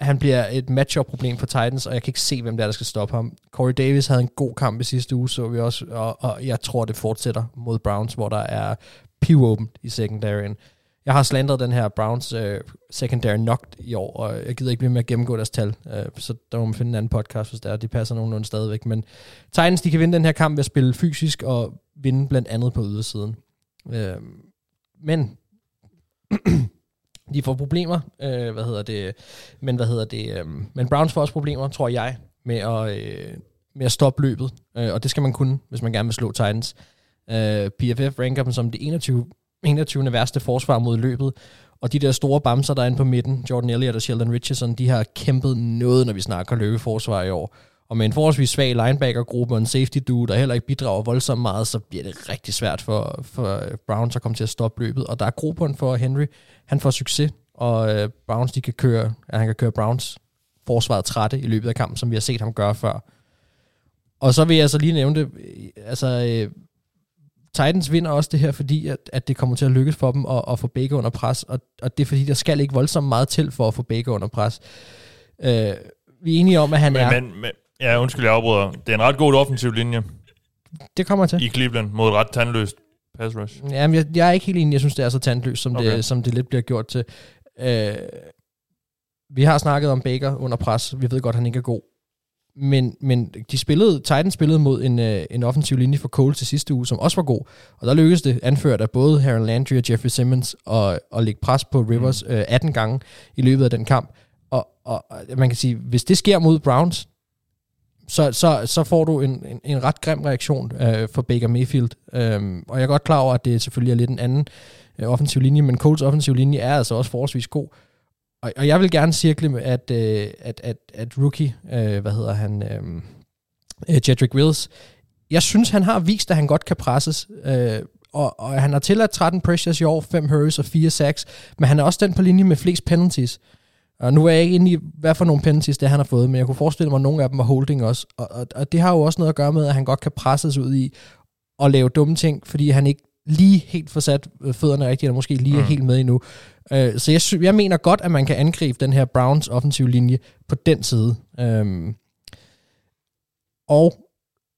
han bliver et matchup-problem for Titans, og jeg kan ikke se, hvem der, er, der skal stoppe ham. Corey Davis havde en god kamp i sidste uge, så vi også, og, og jeg tror, det fortsætter mod Browns, hvor der er pivåbent i secondaryen. Jeg har slandret den her Browns øh, secondary knocked i år, og jeg gider ikke blive med at gennemgå deres tal, øh, så der må man finde en anden podcast, hvis der er. De passer nogenlunde stadigvæk. Men Titans, de kan vinde den her kamp ved at spille fysisk og vinde blandt andet på ydersiden. Øh, men de får problemer, øh, hvad hedder det, men hvad hedder det, øh, men Browns får også problemer, tror jeg, med at, øh, med at stoppe løbet, øh, og det skal man kunne, hvis man gerne vil slå Titans. Øh, PFF ranker dem som det 21 21. værste forsvar mod løbet. Og de der store bamser, der er inde på midten, Jordan Elliott og Sheldon Richardson, de har kæmpet noget, når vi snakker løbeforsvar i år. Og med en forholdsvis svag linebackergruppe og en safety dude, der heller ikke bidrager voldsomt meget, så bliver det rigtig svært for, for Browns at komme til at stoppe løbet. Og der er grobund for Henry. Han får succes, og øh, Browns de kan køre, ja, han kan køre Browns forsvaret trætte i løbet af kampen, som vi har set ham gøre før. Og så vil jeg så lige nævne det, altså øh, Titans vinder også det her, fordi at, at det kommer til at lykkes for dem at, at få Baker under pres, og, og det er fordi, der skal ikke voldsomt meget til for at få Baker under pres. Øh, vi er enige om, at han er. Men, men, men, ja, undskyld, jeg afbryder. Det er en ret god offensiv linje det kommer til. i Cleveland mod et ret tandløst pass rush. Jamen, jeg, jeg er ikke helt enig. Jeg synes, det er så tandløst, som. Okay. det, som det lidt bliver gjort til. Øh, vi har snakket om Baker under pres. Vi ved godt, at han ikke er god. Men, men de spillede, Titans spillede mod en, øh, en offensiv linje for Cole til sidste uge, som også var god. Og der lykkedes det, anført af både Harold Landry og Jeffrey Simmons, at, at lægge pres på Rivers øh, 18 gange i løbet af den kamp. Og, og og man kan sige, hvis det sker mod Browns, så, så, så får du en, en, en ret grim reaktion øh, for Baker Mayfield. Øhm, og jeg er godt klar over, at det selvfølgelig er lidt en anden øh, offensiv linje, men Colts offensiv linje er altså også forholdsvis god. Og, og jeg vil gerne cirkle med, at, øh, at, at, at rookie, øh, hvad hedder han, øh, øh, Jedrick Wills, jeg synes, han har vist, at han godt kan presses. Øh, og, og han har tilladt 13 pressures i år, 5 hurries og 4 sacks, men han er også den på linje med flest penalties. Og nu er jeg ikke inde i, hvad for nogle penalties det han har fået, men jeg kunne forestille mig, at nogle af dem var holding også. Og, og, og det har jo også noget at gøre med, at han godt kan presses ud i at lave dumme ting, fordi han ikke lige helt får sat øh, fødderne rigtigt, eller måske lige er Mm. helt med endnu. Øh, så jeg, sy- jeg mener godt, at man kan angribe den her Browns offensiv linje på den side. Øhm, og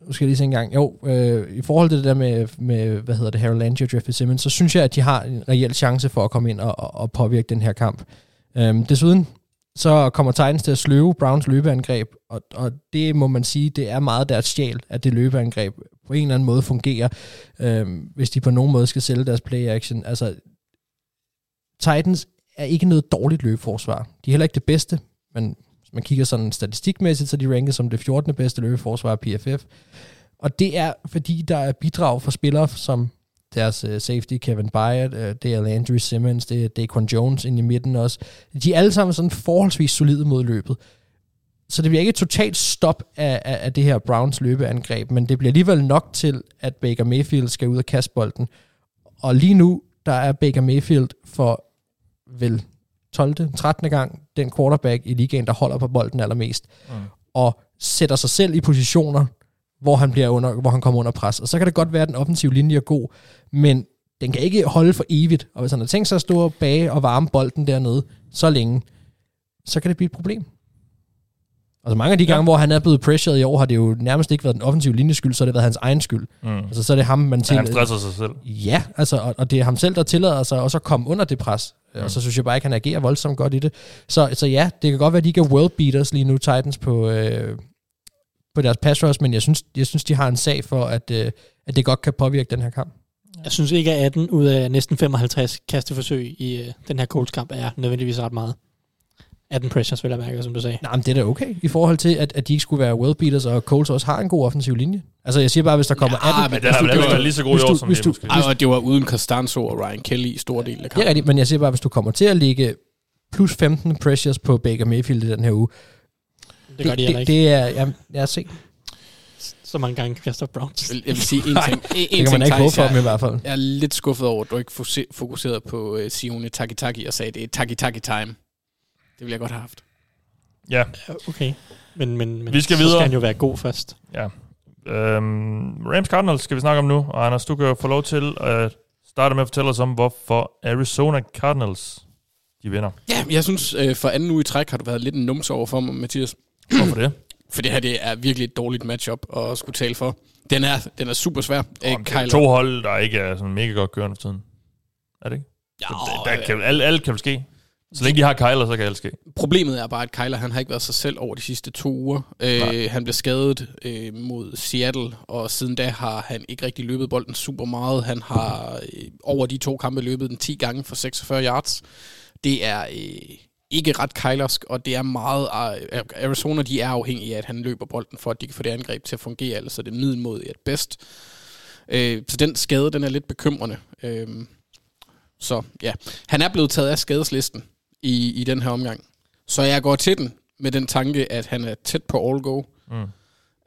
nu skal jeg lige se en gang. Jo, øh, i forhold til det der med, med hvad hedder det, Harold Landry og Jeffrey Simmons, så synes jeg, at de har en reel chance for at komme ind og, og, og påvirke den her kamp. Øhm, desuden, så kommer Titans til at sløve Browns løbeangreb, og, og det må man sige, det er meget deres sjæl, at det løbeangreb på en eller anden måde fungerer, øh, hvis de på nogen måde skal sælge deres play action. Altså, Titans er ikke noget dårligt løbeforsvar. De er heller ikke det bedste, men hvis man kigger sådan statistikmæssigt, så er de ranket som det 14. bedste løbeforsvar af PFF. Og det er, fordi der er bidrag fra spillere som deres uh, safety, Kevin Byard, uh, det er Landry Simmons, det er Daquan Jones ind i midten også. De er alle sammen sådan forholdsvis solide mod løbet. Så det bliver ikke et totalt stop af, af, af det her Browns løbeangreb, men det bliver alligevel nok til, at Baker Mayfield skal ud og kaste bolden. Og lige nu, der er Baker Mayfield for vel 12. 13. gang den quarterback i ligaen, der holder på bolden allermest, mm. og sætter sig selv i positioner, hvor han, bliver under, hvor han kommer under pres. Og så kan det godt være, at den offensive linje er god, men den kan ikke holde for evigt. Og hvis han har tænkt sig at stå bage og varme bolden dernede så længe, så kan det blive et problem. Altså mange af de gange, hvor han er blevet pressured i år, har det jo nærmest ikke været den offensive linjes skyld, så har det været hans egen skyld. Mm. Altså så er det ham, man Ja, til, han stresser sig selv. Ja, altså, og, og det er ham selv, der tillader sig også at komme under det pres. Mm. Og så synes jeg bare ikke, han agerer voldsomt godt i det. Så, så ja, det kan godt være, at de ikke er world beaters lige nu, Titans, på, øh, på deres pass rush, men jeg synes, jeg synes, de har en sag for, at, øh, at det godt kan påvirke den her kamp. Jeg synes ikke, at 18 ud af næsten 55 kasteforsøg i øh, den her Colts kamp er nødvendigvis ret meget. 18 pressures, vil jeg mærke, som du sagde. Nej, men det er da okay, i forhold til, at, at de ikke skulle være world beaters, og Coles også har en god offensiv linje. Altså, jeg siger bare, hvis der kommer Ja, 18... men Den har vel det lige så god i år, som hvis det du- måske. Ej, og det var uden Costanzo og Ryan Kelly i stor del af Det er kampen. rigtigt, men jeg siger bare, hvis du kommer til at ligge plus 15 pressures på Baker Mayfield i den her uge, Det gør de det, ikke. det er, jeg, jeg har set. Så mange gange kaster Browns. Jeg vil- sige en Nej, ting. En, Det en kan man ting, ikke håbe for dem i hvert fald. Jeg er lidt skuffet over, at du ikke fokuser- fokuserede på uh, Sione Takitaki og sagde, det er Takitaki time. Det ville jeg godt have haft. Ja, Okay. Men, men, men Vi skal så videre. skal han jo være god først. ja. Øhm, Rams Cardinals skal vi snakke om nu, og Anders, du kan jo få lov til at starte med at fortælle os om, hvorfor Arizona Cardinals de vinder. Ja, jeg synes, øh, for anden uge i træk har du været lidt en numse over for mig, Mathias. Hvorfor det? For det her, det er virkelig et dårligt matchup at skulle tale for. Den er, den er super svær. Øh, Om det er to hold, der ikke er sådan mega godt kørende for tiden. Er det ikke? Ja, der, der kan, alt, alt kan vel ske. Så længe de har Kyler, så kan alt ske. Problemet er bare, at Kyler han har ikke været sig selv over de sidste to uger. Øh, han blev skadet øh, mod Seattle, og siden da har han ikke rigtig løbet bolden super meget. Han har øh, over de to kampe løbet den 10 gange for 46 yards. Det er øh, ikke ret Kylersk, og det er meget... Øh, Arizona de er afhængige af, at han løber bolden, for at de kan få det angreb til at fungere, er det middelmodigt at bedst. Øh, så den skade, den er lidt bekymrende. Øh, så ja, han er blevet taget af skadeslisten i, i den her omgang. Så jeg går til den med den tanke, at han er tæt på all go. Mm.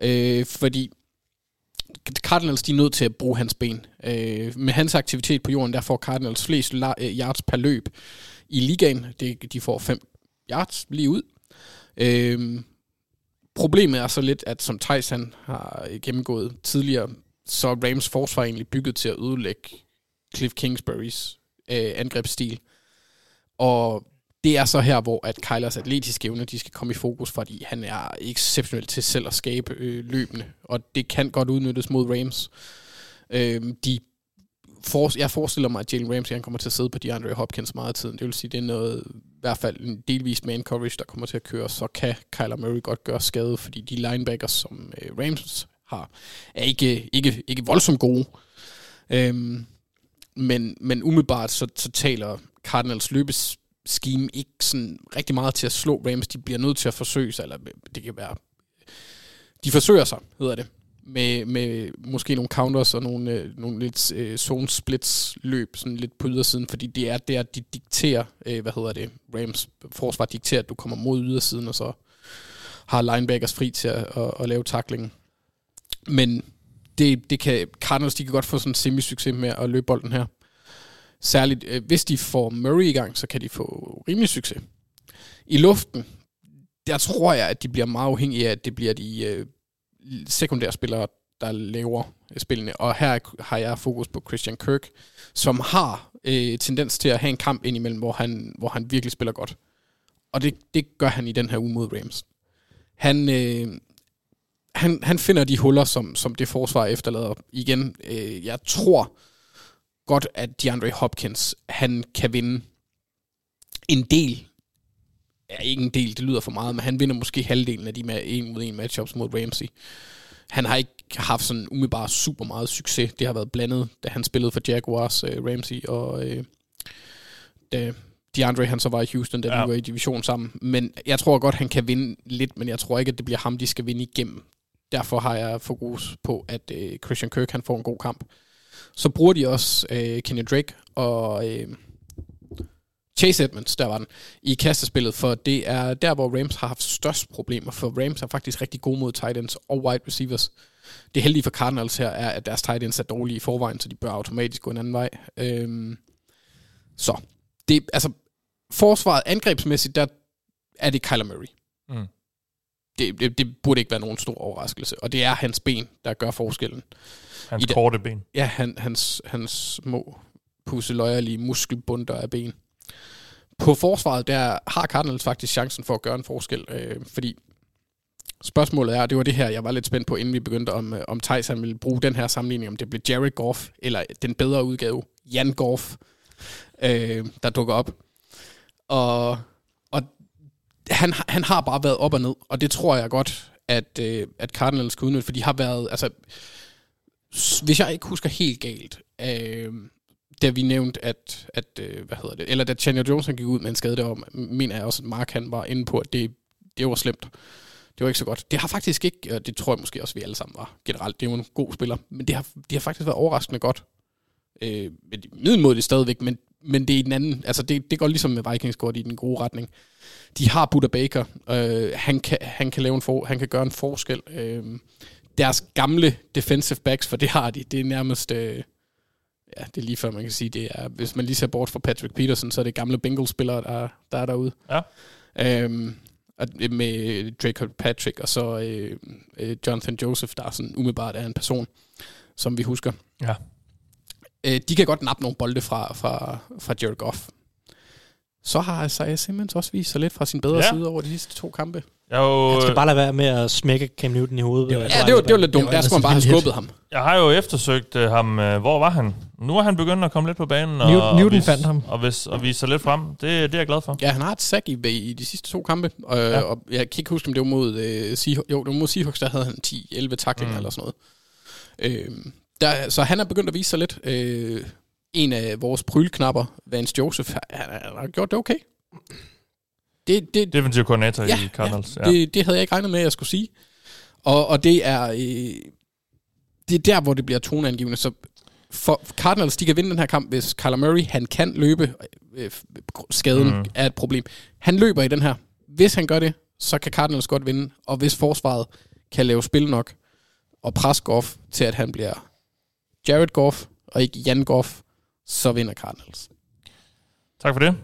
Øh, fordi Cardinals de er nødt til at bruge hans ben. Øh, med hans aktivitet på jorden, der får Cardinals flest øh, yards per løb i ligaen. Det, de får 5 yards lige ud. Øh, problemet er så lidt, at som Thijs han har gennemgået tidligere, så er Rams forsvar egentlig bygget til at ødelægge Cliff Kingsburys øh, angrebsstil. Og det er så her, hvor at Kylers atletiske evner, de skal komme i fokus, fordi han er exceptionelt til selv at skabe øh, løbende, og det kan godt udnyttes mod Rams. Øh, de for, jeg forestiller mig, at Jalen Ramsey han kommer til at sidde på DeAndre Hopkins meget af tiden. Det vil sige, det er noget, i hvert fald en delvis man coverage, der kommer til at køre, så kan Kyler Murray godt gøre skade, fordi de linebackers, som øh, Rams har, er ikke, ikke, ikke voldsomt gode. Øhm, men, men umiddelbart så, så taler Cardinals scheme ikke sådan rigtig meget til at slå Rams. De bliver nødt til at forsøge sig, eller det kan være... De forsøger sig, hedder det med, med måske nogle counters og nogle, øh, nogle lidt øh, zone splits løb sådan lidt på ydersiden, fordi det er der, de dikterer, øh, hvad hedder det, Rams forsvar dikterer, at du kommer mod ydersiden, og så har linebackers fri til at, at, at lave taklingen. Men det, det kan, Cardinals de kan godt få sådan en semi-succes med at løbe bolden her. Særligt, øh, hvis de får Murray i gang, så kan de få rimelig succes. I luften, der tror jeg, at de bliver meget afhængige af, at det bliver de øh, sekundære spillere, der laver øh, spillene. Og her har jeg fokus på Christian Kirk, som har øh, tendens til at have en kamp indimellem, hvor han, hvor han virkelig spiller godt. Og det, det gør han i den her uge mod Rams. Han, øh, han, han finder de huller, som, som det forsvar efterlader. Igen, øh, jeg tror godt, at DeAndre Hopkins, han kan vinde en del ja, ikke en del, det lyder for meget, men han vinder måske halvdelen af de med en mod en matchups mod Ramsey. Han har ikke haft sådan umiddelbart super meget succes. Det har været blandet, da han spillede for Jaguars, uh, Ramsey, og uh, da DeAndre han så var i Houston, da ja. de var i division sammen. Men jeg tror godt, han kan vinde lidt, men jeg tror ikke, at det bliver ham, de skal vinde igennem. Derfor har jeg fokus på, at uh, Christian Kirk han får en god kamp. Så bruger de også øh, Kenny Drake og... øh, Chase Edmonds, der var den, i kastespillet, for det er der, hvor Rams har haft størst problemer, for Rams er faktisk rigtig gode mod tight ends og wide receivers. Det heldige for Cardinals her er, at deres tight ends er dårlige i forvejen, så de bør automatisk gå en anden vej. Øhm, så, det, altså, forsvaret angrebsmæssigt, der er det Kyler Murray. Mm. Det, det, det burde ikke være nogen stor overraskelse, og det er hans ben, der gør forskellen. Hans I korte ben. Ja, han, hans, hans små pusseløjerlige muskelbunder af ben på forsvaret, der har Cardinals faktisk chancen for at gøre en forskel, øh, fordi spørgsmålet er, det var det her, jeg var lidt spændt på, inden vi begyndte, om, øh, om Thijs han ville bruge den her sammenligning, om det blev Jared Goff, eller den bedre udgave, Jan Goff, øh, der dukker op. Og, og han, han har bare været op og ned, og det tror jeg godt, at, øh, at Cardinals skal udnytte, for de har været, altså, hvis jeg ikke husker helt galt, øh, da vi nævnte, at, at øh, hvad hedder det, eller da Chandler Jones gik ud med en skade derom, mener jeg også, at Mark han var inde på, at det, det var slemt. Det var ikke så godt. Det har faktisk ikke, og det tror jeg måske også, vi alle sammen var generelt, det er jo en god spiller, men det har, de har faktisk været overraskende godt. Øh, middelmådigt stadigvæk, men, men det er i den anden, altså det, det går ligesom med Vikings går i den gode retning. De har Buda Baker, øh, han, kan, han, kan lave en for, han kan gøre en forskel. Øh, deres gamle defensive backs, for det har de, det er nærmest... Øh, ja, det er lige før man kan sige, det er, hvis man lige ser bort fra Patrick Peterson, så er det gamle Bengals-spillere, der, der er derude. Ja. Øhm, med Drake Patrick og så øh, øh, Jonathan Joseph, der er sådan umiddelbart er en person, som vi husker. Ja. Øh, de kan godt nappe nogle bolde fra, fra, fra Jared Goff. Så har Isaiah Simmons også vist sig lidt fra sin bedre ja. side over de sidste to kampe. Jeg, jo, Han skal bare lade være med at smække Cam Newton i hovedet. Det var, ja, det var, det var lidt dumt. Der skulle man bare have skubbet ham. Jeg har jo eftersøgt uh, ham. Uh, hvor var han? Nu er han begyndt at komme lidt på banen. Og, Newton, Newton fandt ham. Og, vis, og vise sig lidt frem. Det, det er jeg glad for. Ja, han har et sack i, i de sidste to kampe. Og, ja. og jeg kan ikke huske, om det var mod, uh, Seahawks. Jo, det var mod Seahawks, der havde han 10-11 taklinger mm. eller sådan noget. Uh, der, så han er begyndt at vise sig lidt. Uh, en af vores prylknapper, Vance Joseph, han, han har gjort det okay. Det, det, Defensive koordinator ja, i Cardinals. Ja, ja. Det, det havde jeg ikke regnet med, at jeg skulle sige. Og, og det er øh, det er der, hvor det bliver toneangivende. Så for Cardinals, de kan vinde den her kamp, hvis Kyler Murray, han kan løbe. Øh, skaden mm. er et problem. Han løber i den her. Hvis han gør det, så kan Cardinals godt vinde. Og hvis forsvaret kan lave spil nok og presse Goff til, at han bliver Jared Goff og ikke Jan Goff, så vinder Cardinals. Tak for det.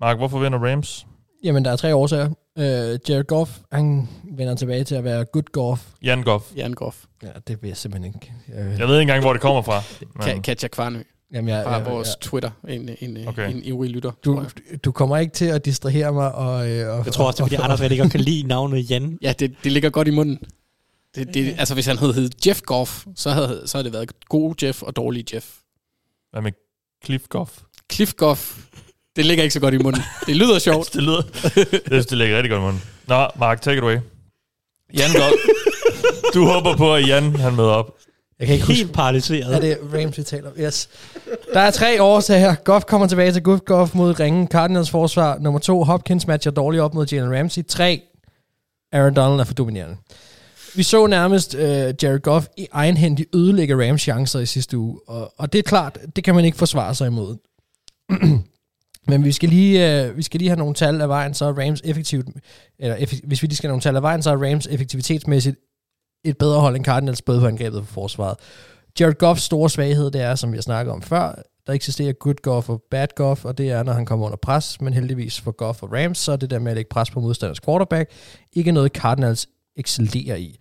Mark, hvorfor vinder Rams? Jamen, der er tre årsager. Uh, Jared Goff, han vender tilbage til at være good Goff. Jan Goff. Jan Goff. Ja, det vil jeg simpelthen ikke. Uh, jeg ved ikke engang, hvor det kommer fra. Men... Katja Kvarnø. Jamen, jeg, Fra jeg, vores jeg, Twitter, en, en, Okay. en ivrig lytter. du, jeg. du kommer ikke til at distrahere mig. Og, øh, og, Jeg tror også, det er, fordi Anders rigtig godt kan lide navnet Jan. Ja, det, det ligger godt i munden. Det, det, altså, hvis han havde heddet Jeff Goff, så havde, så havde det været god Jeff og dårlig Jeff. Hvad med Cliff Goff? Cliff Goff, det ligger ikke så godt i munden. Det lyder sjovt. Det lyder... det synes, det ligger rigtig godt i munden. Nå, Mark, take it away. Jan går... Du håber på, at Jan han møder op. Jeg kan ikke huske, Helt paralyseret. er det Rams, vi taler om? Yes. Der er tre årsager her. Goff kommer tilbage til good Goff mod ringen. Cardinals forsvar. Nummer to, Hopkins matcher dårligt op mod Jalen Ramsey. Tre, Aaron Donald er for dominerende. Vi så nærmest øh, Jared Goff i egenhændig ødelægge Rams chancer i sidste uge. Og, og det er klart, det kan man ikke forsvare sig imod. Men vi skal, lige, øh, vi skal lige have nogle tal af vejen, så er Rams effektivt, eller effekt, hvis vi lige skal have nogle tal af vejen, så er Rams effektivitetsmæssigt et bedre hold end Cardinals, både på angrebet og forsvaret. Jared Goffs store svaghed, det er, som vi har snakket om før, der eksisterer good Goff og bad Goff, og det er, når han kommer under pres, men heldigvis for Goff og Rams, så er det der med at lægge pres på modstanders quarterback, ikke noget Cardinals excellerer i.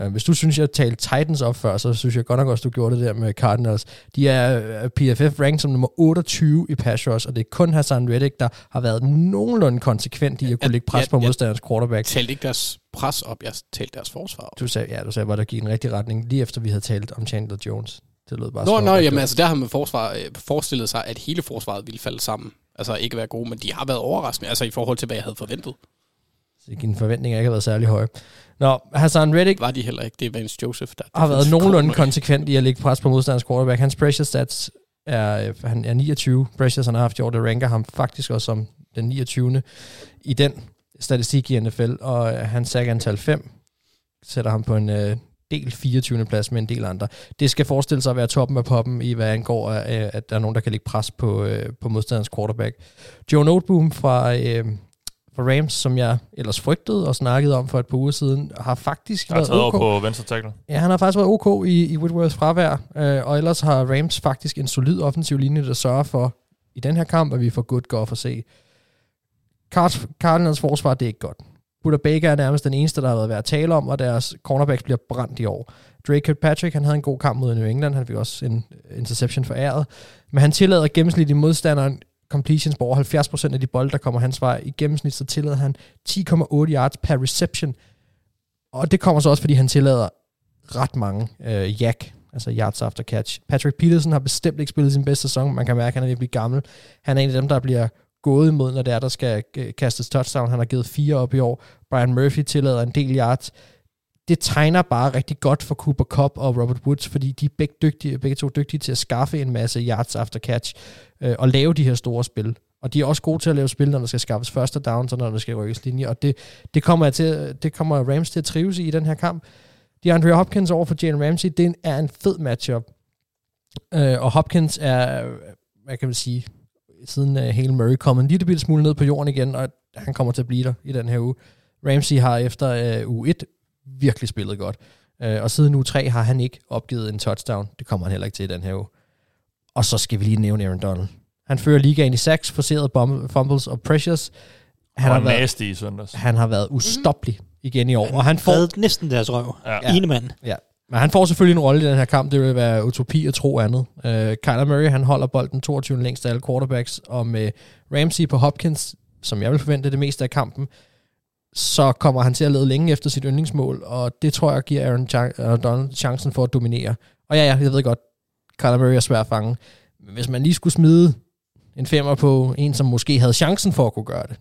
Uh, hvis du synes, jeg talte Titans op før, så synes jeg godt nok også, du gjorde det der med Cardinals. De er uh, PFF ranked som nummer 28 i pass rush, og det er kun Hassan Reddick, der har været nogenlunde konsekvent i at kunne lægge pres på modstanders quarterback. Jeg talte ikke deres pres op, jeg talte deres forsvar op. Du sagde, ja, du sagde, hvor der gik en rigtig retning, lige efter vi havde talt om Chandler Jones. Det lød bare Nå, at jamen altså, der har man forsvar, øh, forestillet sig, at hele forsvaret ville falde sammen. Altså ikke være gode, men de har været overraskende, altså i forhold til, hvad jeg havde forventet. Dine forventninger ikke har været særlig høje. Nå, Hassan Reddick Var de heller ikke. Det er Vance Joseph, der har været nogenlunde konsekvent i at lægge pres på modstanders quarterback. Hans pressure stats er, øh, han er 29 pressures, han har haft i år. Det ranker ham faktisk også som den 29. i den statistik i NFL, og øh, hans sack antal 5 sætter ham på en øh, del 24. plads med en del andre. Det skal forestille sig at være toppen af poppen i, hvad angår, øh, at der er nogen, der kan lægge pres på, øh, på modstanders quarterback. Joe Noteboom fra, øh, fra Rams, som jeg ellers frygtede og snakkede om for et par uger siden, har faktisk har været taget ok. over på venstre tackle. Ja, han har faktisk været ok i, i Whitworths fravær, øh, og ellers har Rams faktisk en solid offensiv linje, der sørger for i den her kamp, at vi får good Goff at se. Card- Cardinals forsvar, det er ikke godt. Buda Baker er nærmest den eneste, der har været værd at tale om, og deres cornerbacks bliver brændt i år. Drake Kirkpatrick, han havde en god kamp mod New England, han fik også en interception for æret, men han tillader gennemsnitligt modstanderen completions på over 70% af de bolde, der kommer hans vej. I gennemsnit så tillader han 10,8 yards per reception, og det kommer så også, fordi han tillader ret mange øh, yak, altså yards after catch. Patrick Peterson har bestemt ikke spillet sin bedste sæson. Man kan mærke, at han er ved at blive gammel. Han er en af dem, der bliver gået imod, når det er, der skal øh, kastes touchdown. Han har givet fire op i år. Brian Murphy tillader en del yards. Det tegner bare rigtig godt for Cooper Cup og Robert Woods, fordi de er begge, dygtige, begge to dygtige til at skaffe en masse yards after catch øh, og lave de her store spil. Og de er også gode til at lave spil, når der skal skaffes første down, og når der skal rykkes linje. Og det, det, kommer, til, det kommer Rams til at trives i i den her kamp. De Andre Hopkins over for Jalen Ramsey, det er en fed matchup. Øh, og Hopkins er, hvad kan man sige, siden øh, uh, Hale Murray kom en lille smule ned på jorden igen, og han kommer til at blive der i den her uge. Ramsey har efter uh, uge 1 virkelig spillet godt. Uh, og siden uge 3 har han ikke opgivet en touchdown. Det kommer han heller ikke til i den her uge. Og så skal vi lige nævne Aaron Donald. Han fører ligaen i sacks, forserede fumbles og pressures. Han Han har, været, nasty i søndags. han har været ustoppelig igen i år. Og han får, næsten deres røv. Ja. Ja. Ene mand. Ja, men han får selvfølgelig en rolle i den her kamp. Det vil være utopi at tro andet. Uh, Kyler Murray, han holder bolden 22 længst af alle quarterbacks, og med Ramsey på Hopkins, som jeg vil forvente det meste af kampen, så kommer han til at lede længe efter sit yndlingsmål, og det tror jeg giver Aaron Donald chancen for at dominere. Og ja, ja, jeg ved godt, Kyler Murray er svær at fange, men hvis man lige skulle smide en femmer på en, som måske havde chancen for at kunne gøre det,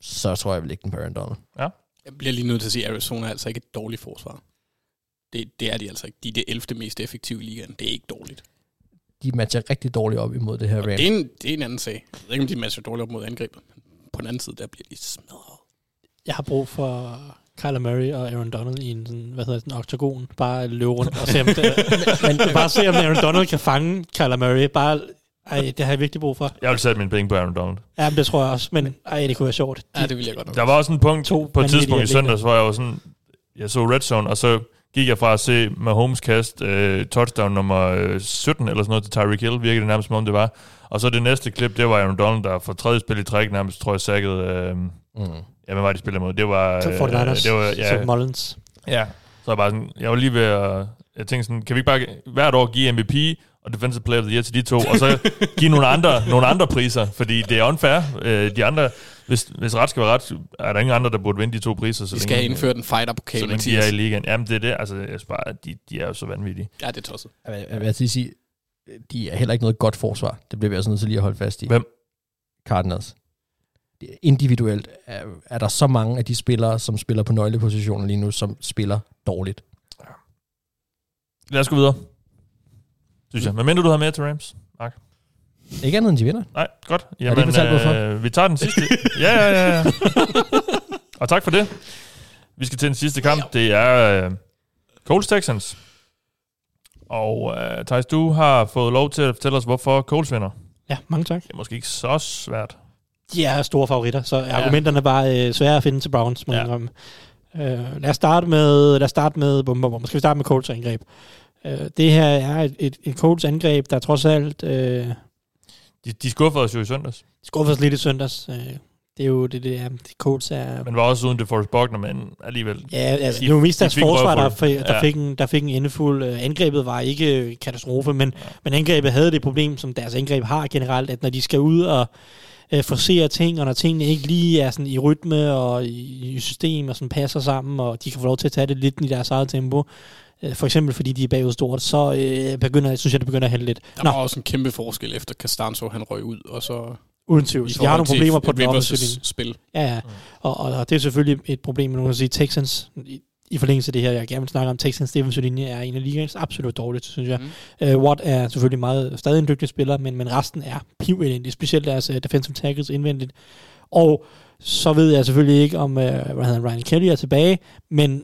så tror jeg vel ikke den på Aaron Donald. Jeg bliver lige nødt til at sige, at Arizona er altså ikke et dårligt forsvar. Det, det er de altså ikke. De er det 11. mest effektive i ligaen. Det er ikke dårligt. De matcher rigtig dårligt op imod det her Og Rams. det, er en, det er en anden sag. Jeg ved ikke, om de matcher dårligt op mod angrebet. Men på den anden side, der bliver de smadret. Jeg har brug for Kyler Murray og Aaron Donald i en sådan, hvad hedder det, en oktagon. Bare løbe rundt og se, om det, men, bare se, om Aaron Donald kan fange Kyler Murray. Bare, ej, det har jeg virkelig brug for. Jeg vil sætte mine penge på Aaron Donald. Ja, men det tror jeg også. Men ej, det kunne være sjovt. Ja, det vil jeg godt nok. Der var også en punkt To på et tidspunkt i søndags, hvor jeg var sådan, jeg så Red Zone, og så gik jeg fra at se Mahomes kast øh, touchdown nummer øh, 17 eller sådan noget til Tyreek Hill, virkede det nærmest som om det var. Og så det næste klip, det var Aaron Donald, der for tredje spil i træk nærmest, tror jeg, sækkede, øh, Mm. Ja, hvad var det, de spillede mod? Det var, Så øh, 49ers, det var, ja, så Mullins. ja. Så jeg bare sådan, jeg var lige ved at, jeg tænkte sådan, kan vi ikke bare hvert år give MVP, og Defensive Player of the Year til de to, og så give nogle andre, nogle andre priser, fordi det er unfair. Øh, de andre, hvis, hvis ret skal være ret, er der ingen andre, der burde vinde de to priser. Så Vi skal have længe, indført en fighter-pokal, så længe de er i ligaen. Jamen, det er det. Altså, jeg at de, de er jo så vanvittige. Ja, det er tosset. Jeg vil, jeg vil altså sige, de er heller ikke noget godt forsvar. Det bliver vi altså nødt til lige at holde fast i. Hvem? Cardinals. Individuelt er, er der så mange af de spillere, som spiller på nøglepositioner lige nu, som spiller dårligt. Lad os gå videre. Synes jeg. Men mindre du har mere til Rams? Mark? Ikke andet end de vinder. Nej, godt. lige fortalt, hvorfor? øh, vi tager den sidste. ja, ja, ja, ja. og tak for det. Vi skal til den sidste kamp. Det er øh, Colts Texans. Og øh, Thijs, du har fået lov til at fortælle os, hvorfor Colts vinder. Ja, mange tak. Det er måske ikke så svært. De er store favoritter, så ja. argumenterne er bare øh, svære at finde til Browns, må Ja. ja. indrømme. Øh, lad os starte med, lad os starte med, bum, bum, bum. skal vi starte med Colts angreb. Øh, det her er et, et, et Colts angreb, der trods alt øh, De, de skuffede os jo i søndags. skuffede os lidt i søndags. Øh, det er jo det, det er. De Colts er... Men var også uden det Forrest Buckner, men alligevel. Ja, altså, De- det var mest de deres fik forsvar, der, der, Ja. fik en, der fik en endefuld. Øh, angrebet var ikke katastrofe, men, men angrebet havde det problem, som deres angreb har generelt, at når de skal ud og øh, forsere ting, og når tingene ikke lige er sådan i rytme og i, i system og sådan passer sammen, og de kan få lov til at tage det lidt i deres eget tempo, øh, for eksempel fordi de er bagud stort, så øh, begynder, synes jeg, det begynder at hælde lidt. Der Nå, var også en kæmpe forskel efter Castanzo, han røg ud, og så... uden tvivl. de har nogle problemer på den spil. Ja, ja. Og, og, og det er selvfølgelig et problem, men nu kan sige, Texans, i, forlængelse af det her, jeg gerne vil snakke om, Texans defensive linje er en af ligaens absolut dårligste, synes jeg. Mm. Uh, Watt er selvfølgelig meget, stadig en dygtig spiller, men, men resten er pivelendig, specielt deres uh, defensive tackles indvendigt. Og så ved jeg selvfølgelig ikke, om uh, hvad hedder, Ryan Kelly er tilbage, men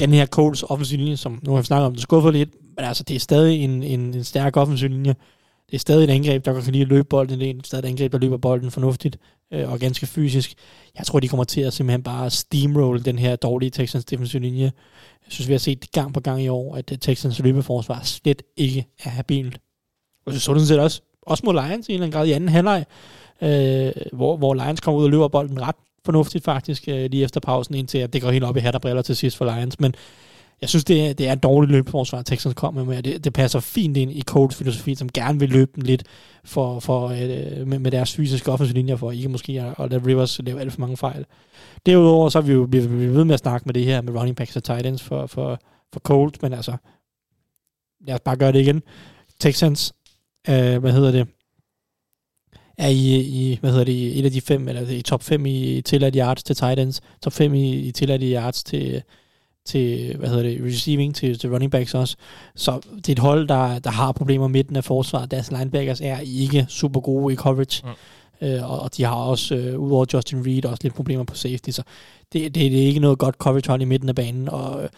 den her Coles offensive linje, som nu har vi snakket om, det skuffer lidt, men altså, det er stadig en, en, en stærk offensiv linje. Det er stadig et angreb, der kan lige løbe bolden. Det er stadig et angreb, der løber bolden fornuftigt øh, og ganske fysisk. Jeg tror, de kommer til at simpelthen bare steamroll den her dårlige Texans defensive linje. Jeg synes, vi har set det gang på gang i år, at øh, Texans løbeforsvar slet ikke er habilt. Og så så det sådan set også, også mod Lions i en eller anden grad i anden halvleg, øh, hvor, hvor Lions kommer ud og løber bolden ret fornuftigt faktisk, øh, lige efter pausen, indtil at det går helt op i hat og briller til sidst for Lions. Men jeg synes, det er, det er et dårligt løbeforsvar, Texans kommer med, og det, det passer fint ind i Colts filosofi, som gerne vil løbe dem lidt for, for, øh, med, med deres fysiske offensive linjer, for ikke måske at, at lade Rivers lave alt for mange fejl. Derudover så er vi jo vi, vi ved med at snakke med det her med running backs og tight ends for, for, for Colts, men altså, lad os bare gøre det igen. Texans, øh, hvad hedder det, er i, i, hvad hedder det, et af de fem, eller i top 5 i tilladt yards til tight ends, top 5 i, i tilladt yards til, til, hvad hedder det, receiving, til, til running backs også. Så det er et hold, der, der har problemer midten af forsvaret. Deres linebackers er ikke super gode i coverage. Mm. Øh, og, og de har også, øh, udover Justin Reed, også lidt problemer på safety. Så det, det, det er ikke noget godt coverage hold i midten af banen, og øh,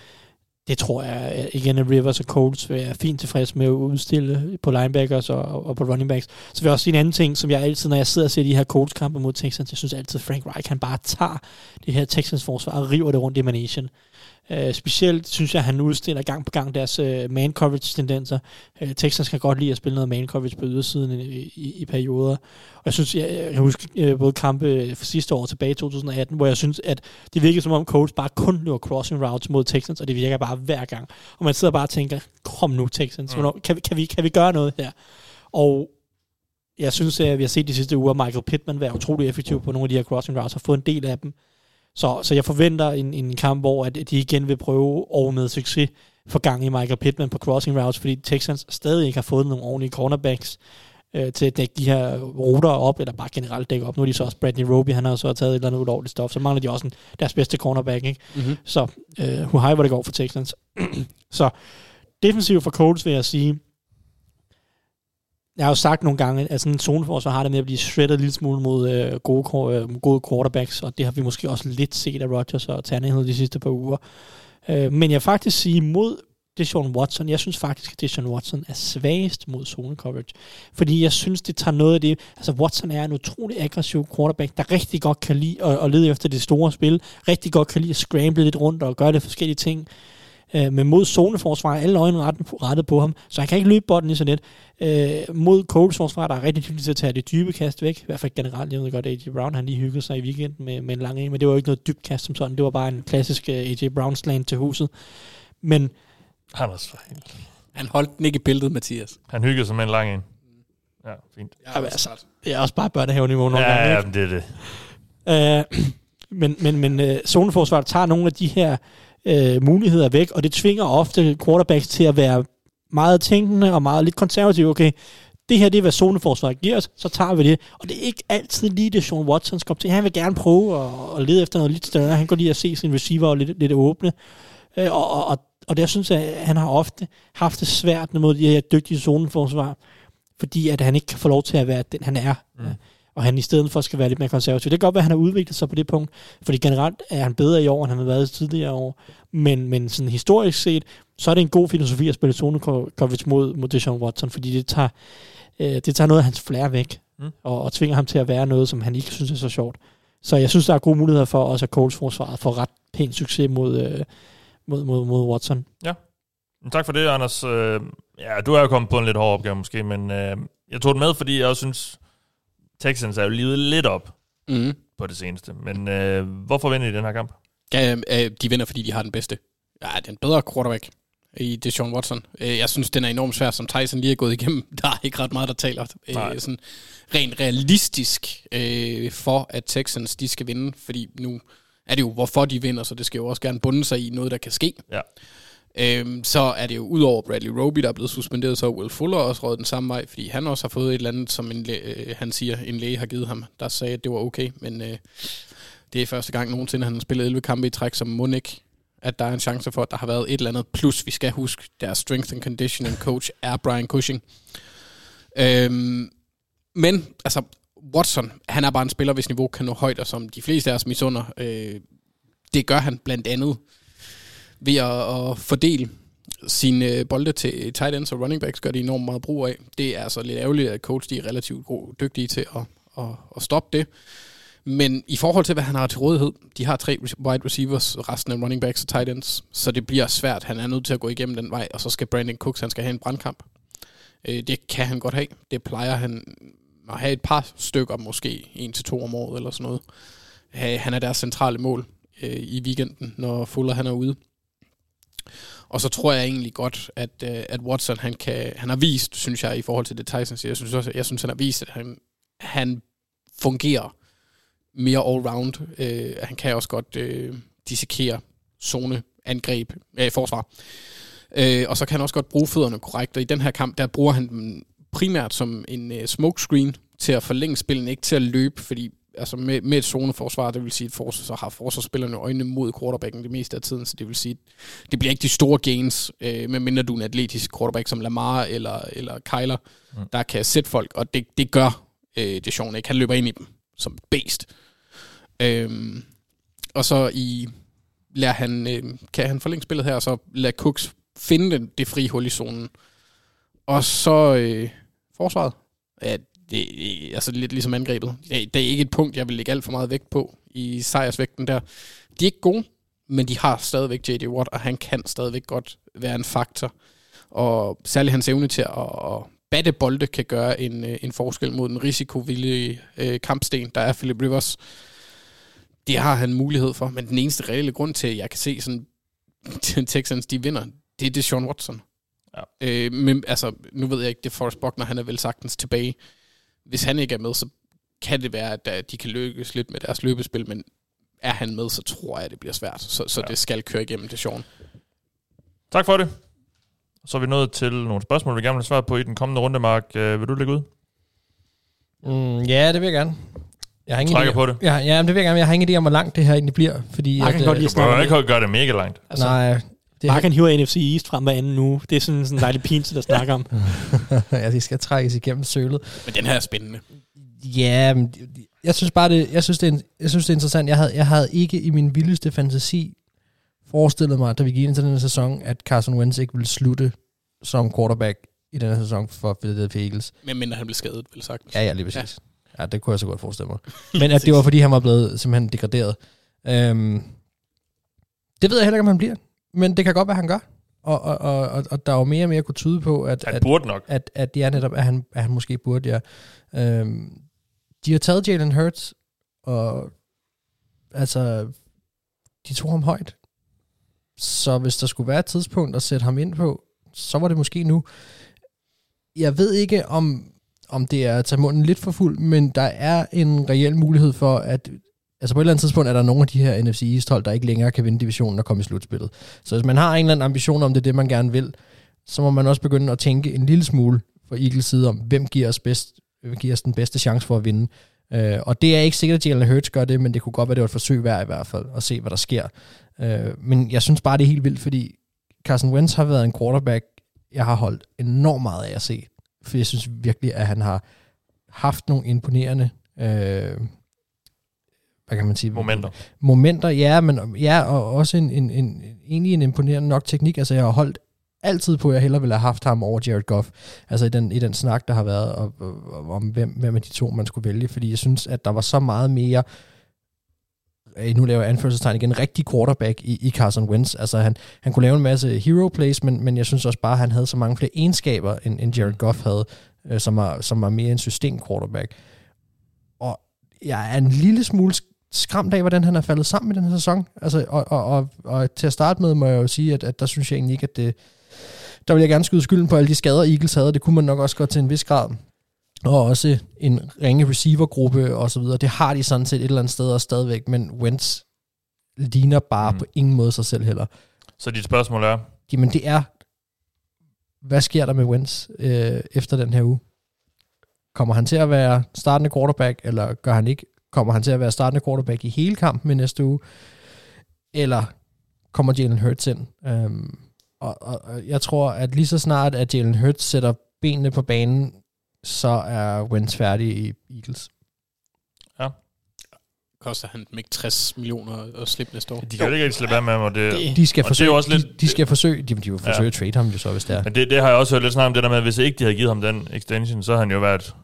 det tror jeg at igen, at Rivers og Colts vil være fint tilfreds med at udstille på linebackers og, og på running backs. Så vil jeg også sige en anden ting, som jeg altid, når jeg sidder og ser de her Colts-kampe mod Texans, jeg synes altid, Frank Reich, han bare tager det her Texans forsvar og river det rundt i manation. Uh, specielt synes jeg, at han udstiller gang på gang deres uh, man coverage tendenser. Uh, Texans kan godt lide at spille noget man coverage på ydersiden i, i, i perioder. Og jeg synes, jeg, jeg kan huske uh, både kampe for sidste år tilbage i 2018, hvor jeg synes, at det virker som om coach bare kun løber crossing routes mod Texans, og det virker bare hver gang. Og man sidder bare og tænker, kom nu Texans, hvornår, kan, vi, kan, vi, kan vi gøre noget her? Og jeg synes, at vi har set de sidste uger Michael Pittman være utrolig effektiv på nogle af de her crossing routes, og få en del af dem. Så, så jeg forventer en, en kamp, hvor at de igen vil prøve og med succes få gang i Michael Pittman på crossing routes, fordi Texans stadig ikke har fået nogle ordentlige cornerbacks øh, til at dække de her ruter op, eller bare generelt dække op. Nu er de så også Bradley Roby, han har så taget et eller andet ulovligt stof, så mangler de også en, deres bedste cornerback. Ikke? Mm-hmm. Så øh, hu hej, hvor det går for Texans. så defensivt for Colts vil jeg sige, jeg har jo sagt nogle gange, at sådan en zoneforsvar har det med at blive shredded en lille smule mod øh, gode, øh, gode quarterbacks, og det har vi måske også lidt set af Rodgers og Tannehill de sidste par uger. Øh, men jeg faktisk sige mod Deshaun Watson, jeg synes faktisk, at Deshaun Watson er svagest mod zone coverage. Fordi jeg synes, det tager noget af det. Altså, Watson er en utrolig aggressiv quarterback, der rigtig godt kan lide at, at lede efter det store spil, rigtig godt kan lide at scramble lidt rundt og gøre det forskellige ting. Øh, men mod zoneforsvar er alle øjne rettet på, rettet på ham, så han kan ikke løbe bolden lige så let. Øh, mod Coles forsvar, der er rigtig dygtig til at tage det dybe kast væk, i hvert fald generelt, jeg ved godt, at A.J. Brown han lige hyggede sig i weekenden med, med en lang en, men det var jo ikke noget dybt kast som sådan, det var bare en klassisk uh, A.J. Brown slant til huset. Men Han er så helt... Han holdt den ikke i billedet, Mathias. Han hyggede sig med en lang en. Ja, fint. Ja, Jamen, altså, det er også bare børnehaveniveau nogle Ja, gange, ja, det er det. Øh, men men, men øh, zoneforsvaret tager nogle af de her øh, muligheder væk, og det tvinger ofte quarterbacks til at være meget tænkende og meget lidt konservative. Okay, det her det er, hvad zoneforsvaret giver os, så tager vi det. Og det er ikke altid lige det, Sean Watson skal op til. Han vil gerne prøve at, at lede efter noget lidt større. Han går lige at se sin receiver lidt, lidt åbne. Øh, og, og, og, og der synes jeg, at han har ofte haft det svært mod de her dygtige zoneforsvar, fordi at han ikke kan få lov til at være den, han er. Mm. Og han i stedet for skal være lidt mere konservativ. Det kan godt være, at han har udviklet sig på det punkt, fordi generelt er han bedre i år, end han har været tidligere år. Men, men sådan historisk set, så er det en god filosofi at spille coverage mod, mod Deshaun Watson, fordi det tager, øh, det tager noget af hans flair væk, Mm. og, og tvinger ham til at være noget, som han ikke synes er så sjovt. Så jeg synes, der er gode muligheder for også, at Coles forsvaret får ret pæn succes mod, øh, mod, mod, mod Watson. Men Tak for det, Anders. Øh, ja, du er jo kommet på en lidt hård opgave måske, men øh, jeg tog den med, fordi jeg også synes, Texans er jo livet lidt op Mm. på det seneste. Men øh, hvorfor vinder de den her kamp? Ja, øh, de vinder, fordi de har den bedste. Ja, den bedre quarterback i Deshaun Watson. Øh, Jeg synes, den er enormt svær, som Tyson lige er gået igennem. Der er ikke ret meget, der taler Nej. øh, sådan rent realistisk øh, for, at Texans de skal vinde. Fordi nu er det jo, hvorfor de vinder, så det skal jo også gerne bunde sig i noget, der kan ske. Ja. Øhm, så er det jo udover Bradley Roby, der er blevet suspenderet, så er Will Fuller også rådet den samme vej, fordi han også har fået et eller andet, som en læge, øh, han siger, en læge har givet ham, der sagde, at det var okay, men øh, det er første gang nogensinde, han har spillet 11 kampe i træk, som Monik, at der er en chance for, at der har været et eller andet. Plus, vi skal huske, deres strength and conditioning coach er Brian Cushing. Øhm, men, altså, Watson, han er bare en spiller, hvis niveau kan nå højder, som de fleste af os misunder. Øh, det gør han blandt andet ved at, at fordele sine bolde til tight ends og running backs, gør de enormt meget brug af. Det er altså lidt ærgerligt, at coach de er relativt gode, dygtige til at, at, at stoppe det. Men i forhold til, hvad han har til rådighed, de har tre wide receivers, resten af running backs og tight ends, så det bliver svært. Han er nødt til at gå igennem den vej, og så skal Brandon Cooks, han skal have en brandkamp. Øh, Det kan han godt have. Det plejer han at have et par stykker, måske en til to om året eller sådan noget. Han er deres centrale mål øh, i weekenden, når Fuller han er ude. Og så tror jeg egentlig godt, at, øh, at Watson han kan, han har vist, synes jeg, i forhold til det Tyson siger, jeg synes også, jeg synes, han har vist, at han, han fungerer mere all-round. Øh, han kan også godt øh, dissekere zone, angreb, øh, forsvar. Øh, og så kan han også godt bruge fødderne korrekt, og i den her kamp, der bruger han dem primært som en øh, smokescreen til at forlænge spillet, ikke til at løbe, fordi altså med, med et zoneforsvar, det vil sige, at forsvar, så har forsvarsspillerne øjnene mod quarterbacken det meste af tiden, så det vil sige, det bliver ikke de store gains, øh, medmindre du er en atletisk quarterback som Lamar eller, eller Kyler, mm. der kan sætte folk, og det, det gør øh, det sjovt ikke. Han løber ind i dem som et beast. Øhm, og så i lader han, øh, kan han forlænge spillet her, og så lade Cooks finde den, det frie hul i zonen. Og så øh, forsvaret. Ja, det, altså lidt ligesom angrebet. Det, det er ikke et punkt, jeg vil lægge alt for meget vægt på i sejrsvægten der. De er ikke gode, men de har stadigvæk J.J. Watt, og han kan stadigvæk godt være en faktor. Og særligt hans evne til at, at batte bolde kan gøre en, øh, en forskel mod den risikovillige øh, kampsten, der er Philip Rivers. Det har han mulighed for, men den eneste reelle grund til, at jeg kan se sådan Texans, de vinder, det er det Sean Watson. Ja. Øh, men altså, nu ved jeg ikke, det er Forrest Buckner, han er vel sagtens tilbage. Hvis han ikke er med, så kan det være, at de kan lykkes lidt med deres løbespil, men er han med, så tror jeg, at det bliver svært. Så, så ja. det skal køre igennem det Sean. Tak for det. Så er vi nået til nogle spørgsmål, vi gerne vil svare på i den kommende runde, Mark. Øh, vil du lægge ud? Mm, ja, det vil jeg gerne. Jeg har ingen Trækker idé- på det. Ja, ja, det vil jeg gerne. Jeg har ingen idé om, hvor langt det her egentlig bliver. Fordi Mark kan at, godt øh, lide at snakke ikke gøre det mega langt. Altså, Nej, det, Mark han hiver NFC East frem hver anden uge. Det er sådan sådan en dejlig pinse, der snakker om. ja, de skal trækkes igennem sølet. Men den her er spændende. Ja, men jeg synes bare, det, jeg synes, det er, jeg synes, det er interessant. Jeg havde, jeg havde ikke i min vildeste fantasi forestillet mig, da vi gik ind til den her sæson, at Carson Wentz ikke ville slutte som quarterback i den her sæson for Philadelphia Eagles. Men mindre han blev skadet, vel sagt. Ja, ja, lige præcis. Ja, det kunne jeg så godt forestille mig. Men at det var, fordi han var blevet simpelthen degraderet. Øhm, det ved jeg heller ikke, om han bliver. Men det kan godt være, han gør. Og, og, og, og, og der er jo mere og mere kunne tyde på, at, Han at, burde nok. at, at ja, netop, at han, at han måske burde, ja. Øhm, de har taget Jalen Hurts, og altså, de tog ham højt. Så hvis der skulle være et tidspunkt at sætte ham ind på, så var det måske nu. Jeg ved ikke, om, om det er at tage munden lidt for fuld, men der er en reel mulighed for, at altså på et eller andet tidspunkt er der nogle af de her NFC East hold, der ikke længere kan vinde divisionen og komme i slutspillet. Så hvis man har en eller anden ambition om det, er det man gerne vil, så må man også begynde at tænke en lille smule fra Eagles side om, hvem giver os, bedst, hvem giver os den bedste chance for at vinde. Uh, og det er ikke sikkert, at Jalen Hurts gør det, men det kunne godt være, det var et forsøg værd i hvert fald, at se, hvad der sker. Uh, men jeg synes bare, det er helt vildt, fordi Carson Wentz har været en quarterback, jeg har holdt enormt meget af at se. For jeg synes virkelig, at han har haft nogle imponerende uh, hvad kan man sige? Momenter. Momenter, ja, men ja, og også en, en, en, egentlig en imponerende nok teknik. Altså, jeg har holdt altid på, at jeg hellere ville have haft ham over Jared Goff. Altså i den, i den snak, der har været og, og, om, hvem, hvem af de to, man skulle vælge. Fordi jeg synes, at der var så meget mere nu laver jeg anførselstegn igen, rigtig quarterback i, i Carson Wentz. Altså han, han kunne lave en masse hero plays, men, men jeg synes også bare, at han havde så mange flere egenskaber, end, end Jared Goff havde, øh, som, var, som var mere en system quarterback. Og jeg er en lille smule skræmt af, hvordan han er faldet sammen i den her sæson. Altså, og, og, og, og til at starte med må jeg jo sige, at, at der synes jeg egentlig ikke, at det... Der vil jeg gerne skyde skylden på alle de skader, Eagles havde. Det kunne man nok også godt til en vis grad. Og også en ringe receivergruppe og så videre. Det har de sådan set et eller andet sted og stadigvæk, men Wentz ligner bare mm. på ingen måde sig selv heller. Så dit spørgsmål er? Jamen det er, hvad sker der med Wentz øh, efter den her uge? Kommer han til at være startende quarterback, eller gør han ikke? Kommer han til at være startende quarterback i hele kampen i næste uge? Eller kommer Jalen Hurts ind? Øhm, og, og, og jeg tror, at lige så snart, at Jalen Hurts sætter benene på banen, så er Wentz færdig i Eagles. Ja. Koster han dem ikke 60 millioner at slippe næste år? De kan jo ikke slippe af med ham, og det, Det- De skal og forsøge, det er jo også lidt, de, de skal forsøge, de, de vil forsøge Ja. at trade ham jo så, hvis det er. Men det, det har jeg også hørt lidt snart om det der med, at hvis ikke de havde givet ham den extension, så havde han jo været,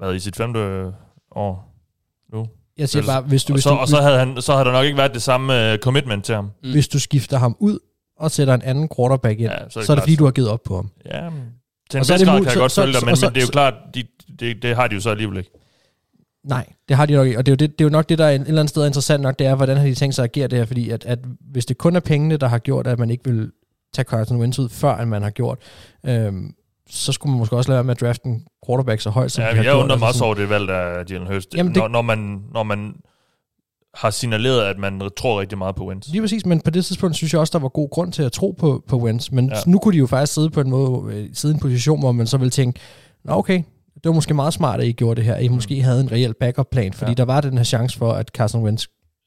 været i sit femte år nu. Jeg siger bare, hvis du, Og hvis, så, du, og så, havde han, så havde der nok ikke været det samme uh, commitment til ham. Mm. hvis du skifter ham ud og sætter en anden quarterback ind, Ja, så er det, så er det klart, fordi, du har givet op på ham. Ja, til en vis det grad kan jeg godt følge dig, men, så- men det er jo klart, de, det, det har de jo så alligevel ikke. Nej, det har de nok ikke. Og det er, jo det, det er jo nok det, der er et eller andet sted er interessant nok, det er, hvordan har de tænkt sig at agere det her, fordi at, at hvis det kun er pengene, der har gjort, at man ikke vil tage Carson Wentz ud, før at man har gjort, øhm, så skulle man måske også lade være med at drafte en quarterback så højt, som Ja, de har jeg undrer mig Altså også over det valg af Jalen Hurts. Jamen, det- når, når, man, når man har signaleret, at man tror rigtig meget på Wentz. Lige præcis, men på det tidspunkt synes jeg også, der var god grund til at tro på, på Wentz. Men Ja. nu kunne de jo faktisk sidde på en måde, øh, sidde i en position, hvor man så ville tænke, Nå okay, det var måske meget smart, at I gjorde det her. I måske havde en reel backup-plan, fordi Ja. der var den her chance for, at Carson Wentz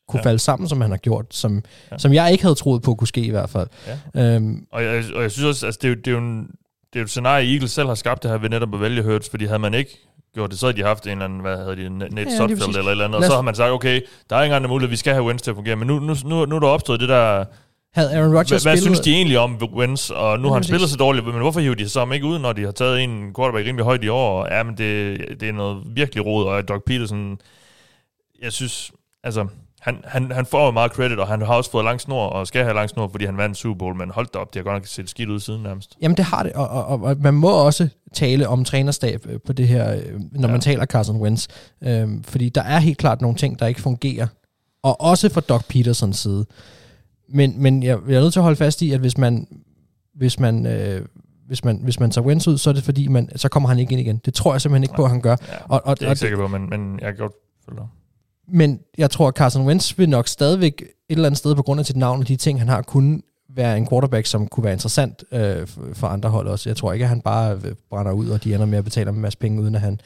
kunne Ja. falde sammen, som han har gjort, som, ja. som jeg ikke havde troet på kunne ske i hvert fald. Ja. Øhm, Og jeg, og jeg synes også, altså det er jo, det er jo en, det er jo et scenarie, Eagles selv har skabt det her ved netop at vælge Hurts, fordi havde man ikke gjort det, så havde de haft en eller anden, hvad havde de, Nate Ja, præcis. eller et eller andet, og så har man sagt, okay, der er ikke engang mulighed, vi skal have Wentz til at fungere, men nu, nu, nu, nu er der opstået det der, havde Aaron hvad, Rodgers hvad spillet... synes de egentlig om Wentz, og nu har han spillet så dårligt, men hvorfor hiver de så ham ikke ud, når de har taget en quarterback rimelig højt i år, og ja, men det, det er noget virkelig rod, og Doug Peterson, jeg synes, altså, han, han, han får jo meget credit, og han har også fået lang snor, og skal have lang snor, fordi han vandt Super Bowl, men hold da op, det har godt nok set skidt ud siden nærmest. Jamen det har det, og, og, og, man må også tale om trænerstab øh, på det her, øh, når Ja. ja. man taler Carson Wentz. Øhm, fordi der er helt klart nogle ting, der ikke fungerer. Og også fra Doc Petersons side. Men, men jeg, jeg er nødt til at holde fast i, at hvis man, hvis man, øh, hvis man, hvis man tager Wentz ud, så er det fordi, man, så kommer han ikke ind igen. Det tror jeg simpelthen ikke på, at han gør. Ja, Og, og, det er jeg og, ikke sikker på, men, men jeg kan godt følge dig. Men jeg tror, at Carson Wentz vil nok stadigvæk et eller andet sted på grund af sit navn og de ting, han har, kunne være en quarterback, som kunne være interessant øh, for- andre hold også. Jeg tror ikke, at han bare øh, brænder ud, og de ender med at betale ham en masse penge, uden at han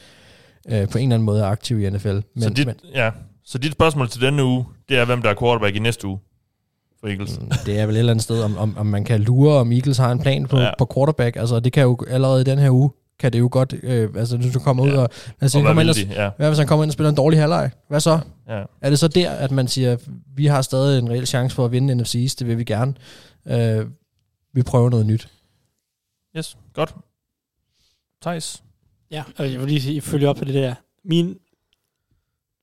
øh, på en eller anden måde er aktiv i NFL. Men, så, dit, men ja, så dit spørgsmål til denne uge, det er, hvem der er quarterback i næste uge for Eagles. mm, det er vel et eller andet sted, om, om, om man kan lure, om Eagles har en plan på, ja. på quarterback. Altså, det kan jo allerede i den her uge, kan det jo godt, øh, altså hvis du kommer ud Ja. og, lad os sige, Og han hvad kommer ind og, de? Ja, hvad hvis han kommer ind og spiller en dårlig halvleg? Hvad så? ja. Er det så der, at man siger, vi har stadig en reel chance for at vinde NFC East, det vil vi gerne. Øh, vi prøver noget nyt. Yes, godt. Thijs? Ja, og jeg vil lige følge op på det der. Min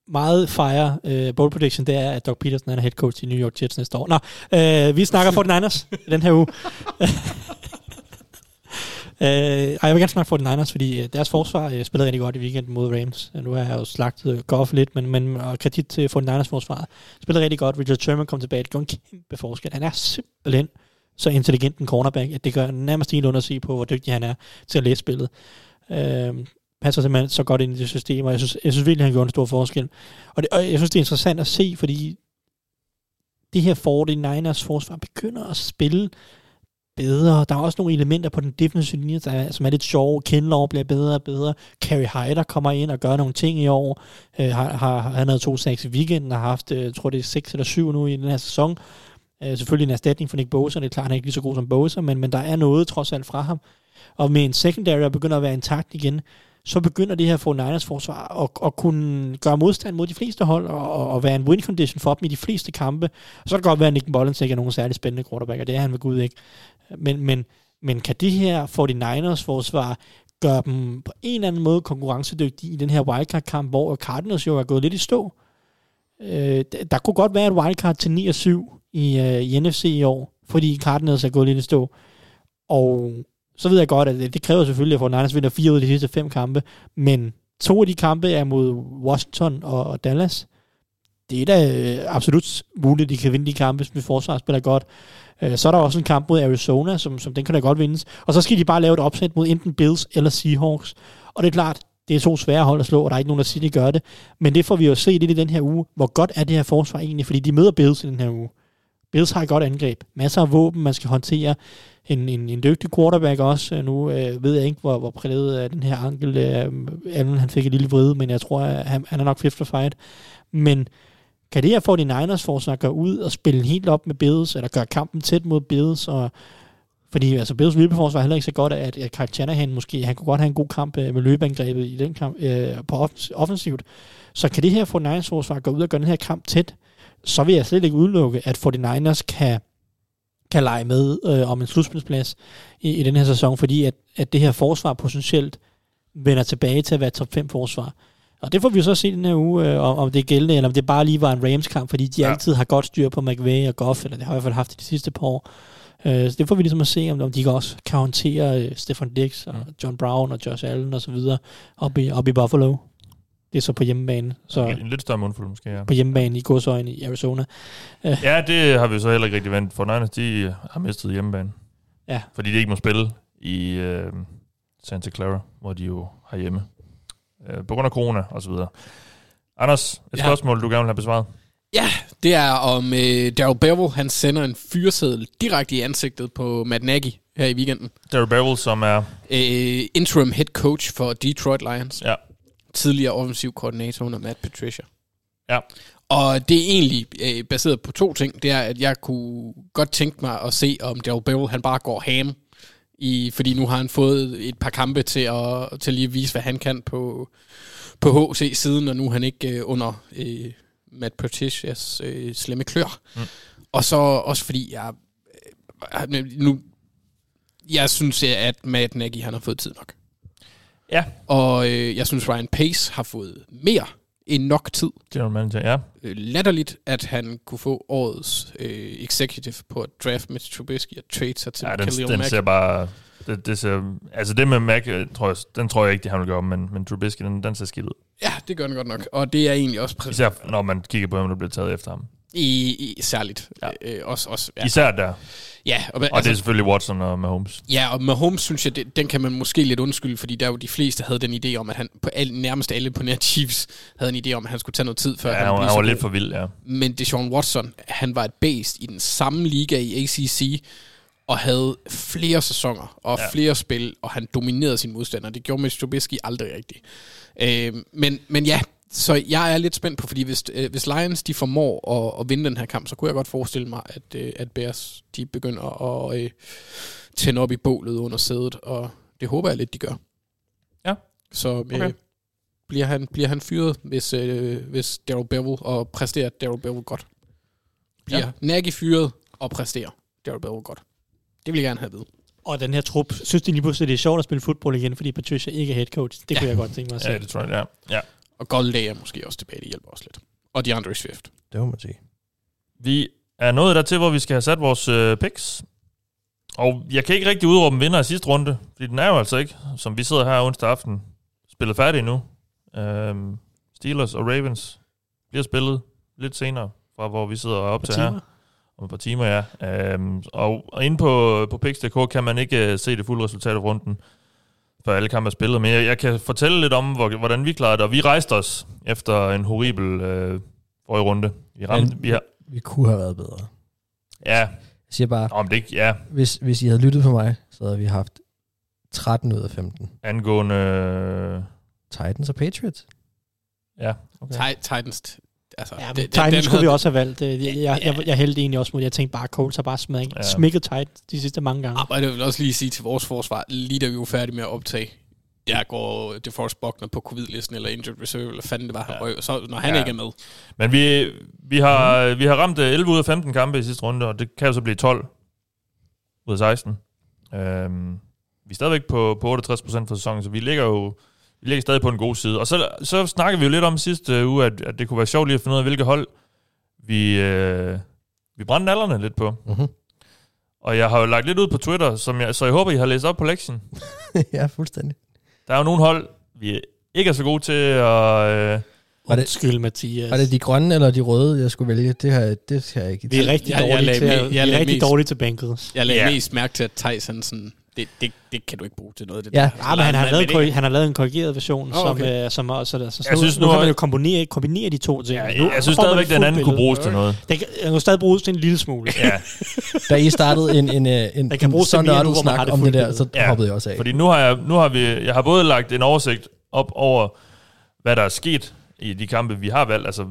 meget fire uh, bold prediction, det er, at Doug Peterson han er head coach i New York Jets næste år. Nå, uh, vi snakker 49ers i den her uge. Øh, uh, og jeg vil gerne snakke 49ers, fordi øh, deres forsvar uh, spillede rigtig godt i weekenden mod Rams. Uh, nu har jeg jo slagtet Goff lidt, men, men og kredit til 49ers forsvar. Spillede rigtig godt. Richard Sherman kom tilbage. Det gjorde en kæmpe forskel. Han er simpelthen så intelligent en cornerback, at det gør nærmest helt under at se på, hvor dygtig han er til at læse spillet. Øh, passer simpelthen så godt ind i det system, og jeg synes, jeg synes virkelig, han gjorde en stor forskel. Og, det, og jeg synes, det er interessant at se, fordi det her 49ers forsvar begynder at spille bedre. Der er også nogle elementer på den defensive linje, der er, som er lidt sjove. Kinlaw bliver bedre og bedre. Carrie Hyder kommer ind og gør nogle ting i år. Øh, har, har, han havde to sacks i weekenden og har haft, øh, jeg tror det er seks eller syv nu i den her sæson. Øh, selvfølgelig en erstatning for Nick Bosa. Det er klart, han er ikke lige så god som Bosa, men, men der er noget trods alt fra ham. Og med en secondary, der begynder at være intakt igen, så begynder det her 49ers forsvar at, at kunne gøre modstand mod de fleste hold, og, og være en win condition for dem i de fleste kampe. Og så kan det godt være, at Nick Mullins ikke er nogen særlig spændende quarterback, og det er han ved Gud ikke. Men, men, men kan det her 49ers forsvar gøre dem på en eller anden måde konkurrencedygtige i den her wildcard-kamp, hvor Cardinals jo er gået lidt i stå? Øh, der kunne godt være et wildcard til 9 og 7 i, øh, i NFC i år, fordi Cardinals er gået lidt i stå. Og så ved jeg godt, at det, det kræver selvfølgelig, at 49ers vinder fire ud af de sidste fem kampe, men to af de kampe er mod Washington og, og Dallas. Det er da øh, absolut muligt, at de kan vinde de kampe, hvis forsvar spiller godt. Øh, så er der også en kamp mod Arizona, som, som den kan da godt vindes. Og så skal de bare lave et opsæt mod enten Bills eller Seahawks. Og det er klart, det er to svære hold at slå, og der er ikke nogen, der siger, at de gør det. Men det får vi jo se lidt i den her uge. Hvor godt er det her forsvar egentlig? Fordi de møder Bills i den her uge. Bills har et godt angreb. Masser af våben, man skal håndtere. En, en, en dygtig quarterback også. Øh, nu øh, ved jeg ikke, hvor, hvor præget af den her ankel. Øh, Allen, han fik et lille vrede, men jeg tror, at han, han er nok fit for fight. Men kan det her få de Niners forsvar gå ud og spille helt op med Bills, eller gøre kampen tæt mod Bills, og fordi altså Bills løbeforsvar er heller ikke så godt, at, at Kyle Shanahan måske, han kunne godt have en god kamp øh, med løbeangrebet i den kamp, øh, på offensivt. Så kan det her få Niners forsvar gå ud og gøre den her kamp tæt, så vil jeg slet ikke udelukke, at 49ers kan, kan lege med øh, om en slutspilsplads i, i den her sæson, fordi at, at det her forsvar potentielt vender tilbage til at være top 5 forsvar. Og det får vi så se den her uge, øh, om, om det er gældende, eller om det bare lige var en Rams-kamp, fordi de ja. altid har godt styr på McVay og Goff, eller det har i hvert fald haft i de sidste par år. Øh, så det får vi ligesom at se, om, om de også kan håndtere øh, Stefan Dix og mm. John Brown og Josh Allen og så videre op i, op i Buffalo. Det er så på hjemmebane. Så en lidt større mundfuld måske, ja. På hjemmebane i godsøjne i Arizona. Øh. Ja, det har vi så heller ikke rigtig vendt. For Niners, de har mistet hjemmebane. Ja. Fordi de ikke må spille i øh, Santa Clara, hvor de jo har hjemme øh, på grund af corona og så videre. Anders, et ja. spørgsmål, du gerne vil have besvaret. Ja, det er om øh, Daryl Bevel, han sender en fyreseddel direkte i ansigtet på Matt Nagy her i weekenden. Daryl Bevel, som er... Øh, interim head coach for Detroit Lions. Ja. Tidligere offensiv koordinator under Matt Patricia. Ja. Og det er egentlig øh, baseret på to ting. Det er, at jeg kunne godt tænke mig at se, om Daryl Bevel, han bare går ham i, fordi nu har han fået et par kampe til at, til lige at vise, hvad han kan på, på HC-siden, og nu er han ikke øh, under øh, Matt Patricias øh, slemme klør. Mm. Og så også fordi jeg øh, nu jeg synes, at Matt Nagy han har fået tid nok. Ja. Og øh, jeg synes, Ryan Pace har fået mere end nok tid. General manager, ja. Øh, latterligt, at han kunne få årets øh, executive på at draft Mitch Trubisky og trade sig til ja, den, Khalil den Mack. ser bare... Det, det ser, altså det med Mac, øh, tror jeg, den tror jeg ikke, de har vil gøre, men, men Trubisky, den, den ser skidt ud. Ja, det gør den godt nok, og det er egentlig også... Præ- Især når man kigger på, hvem der bliver taget efter ham. I, i særligt. Ja. Øh, også, også, ja. Især der. Ja, og, og altså, det er altså- selvfølgelig Watson og Mahomes. Ja, og Mahomes synes jeg, det, den kan man måske lidt undskylde, fordi der jo de fleste havde den idé om, at han på al, nærmest alle på nær Chiefs havde en idé om, at han skulle tage noget tid, før ja, han, han, han var lidt for vild, ja. Men Deshaun Watson, han var et based i den samme liga i ACC, og havde flere sæsoner og ja. flere spil, og han dominerede sin modstander. Det gjorde Mitch Trubisky aldrig rigtigt. Øh, men, men ja, så jeg er lidt spændt på, fordi hvis, øh, hvis Lions de formår at, at vinde den her kamp, så kunne jeg godt forestille mig, at, øh, at Bears de begynder at øh, tænde op i bålet under sædet, og det håber jeg lidt, de gør. Ja. Så øh, okay. bliver, han, bliver han fyret, hvis, øh, hvis Daryl Bevel, og præsterer Daryl Bevel godt. Bliver ja. Nagy fyret, og præsterer Daryl Bevel godt. Det vil jeg gerne have ved. Og den her trup, synes de lige pludselig, det er sjovt at spille fodbold igen, fordi Patricia ikke er head coach. Det ja. kunne jeg godt tænke mig at se. Ja, det tror jeg, ja. ja. Og Golladay er måske også tilbage, det hjælper også lidt. Og de andre Swift. Det må man sige. Vi er nået dertil, hvor vi skal have sat vores øh, picks. Og jeg kan ikke rigtig udråbe en vinder i sidste runde, fordi den er jo altså ikke, som vi sidder her onsdag aften, spillet færdig nu. Øhm, Steelers og Ravens bliver spillet lidt senere, fra hvor vi sidder op til her. om et par timer, ja. Øhm, og, og inde på, på Pix.dk kan man ikke øh, se det fulde resultat af runden, før alle kampe er spillet. Men jeg, jeg kan fortælle lidt om, hvor, hvordan vi klarede det. Og vi rejste os efter en horribel øh, forrige runde. Vi ramte, Men- vi har, Vi kunne have været bedre. ja, Jeg siger bare, om det ikke, ja, hvis, hvis I havde lyttet på mig, så havde vi haft 13 ud af 15. angående... Titans og Patriots. ja, okay. Ti- Titans, altså, Ja, det- det- Titans den skulle vi havde- også have valgt. Øh, Jeg, jeg, jeg, jeg hældte egentlig også mod, jeg tænkte bare, Colts har bare smækket, Ja. ja. smækket Titans de sidste mange gange. Ah, og jeg vil også lige sige til vores forsvar, lige da vi var færdige med at optage, jeg går DeForest Buckner på covid-listen, eller injured reserve, eller fanden det var, han Ja. røg, så når han Ja. ikke er med. Men vi, vi, har, mm. vi har ramt øh, 11 ud af 15 kampe i sidste runde, og det kan jo så blive 12 ud af 16. Øhm, vi er stadigvæk på, på 68% for sæsonen, så vi ligger jo vi ligger stadig på en god side. Og så, så snakkede vi jo lidt om sidste uge, at, at det kunne være sjovt lige at finde ud af, hvilke hold vi, øh, vi brændte alderne lidt på. Mm-hmm. Og jeg har jo lagt lidt ud på Twitter, som jeg, så jeg håber, I har læst op på lektien. ja, fuldstændig. Der er jo nogle hold, vi ikke er så gode til at... Øh, Var det- Undskyld, Mathias. Var det de grønne eller de røde, jeg skulle vælge? Det har, det har jeg ikke. vi er rigtig Jeg- jeg dårlige til, jeg er lagde rigtig mest- dårlige til Bengals. Jeg lagde Ja. yeah. mest mærke til, at Tyson sådan, det, det, det kan du ikke bruge til noget. Det Ja. der. Ja, men han har, Men lavet, korri- han har lavet en korrigeret version, oh, okay. som, øh, som også... Så, så Jeg nu, synes nu nu, kan man jo kombinere, kombinere de to ting. ja, nu, jeg, jeg synes stadigvæk, den anden kunne bruges til noget. Den kan, den kan stadig bruges til en lille smule. Ja, Da I startede en, en, en, en, en til sådan nørdet har snak det om det der, så Ja. hoppede jeg også af. Fordi nu har jeg, nu har vi, jeg har både lagt en oversigt op over, hvad der er sket i de kampe, vi har valgt, altså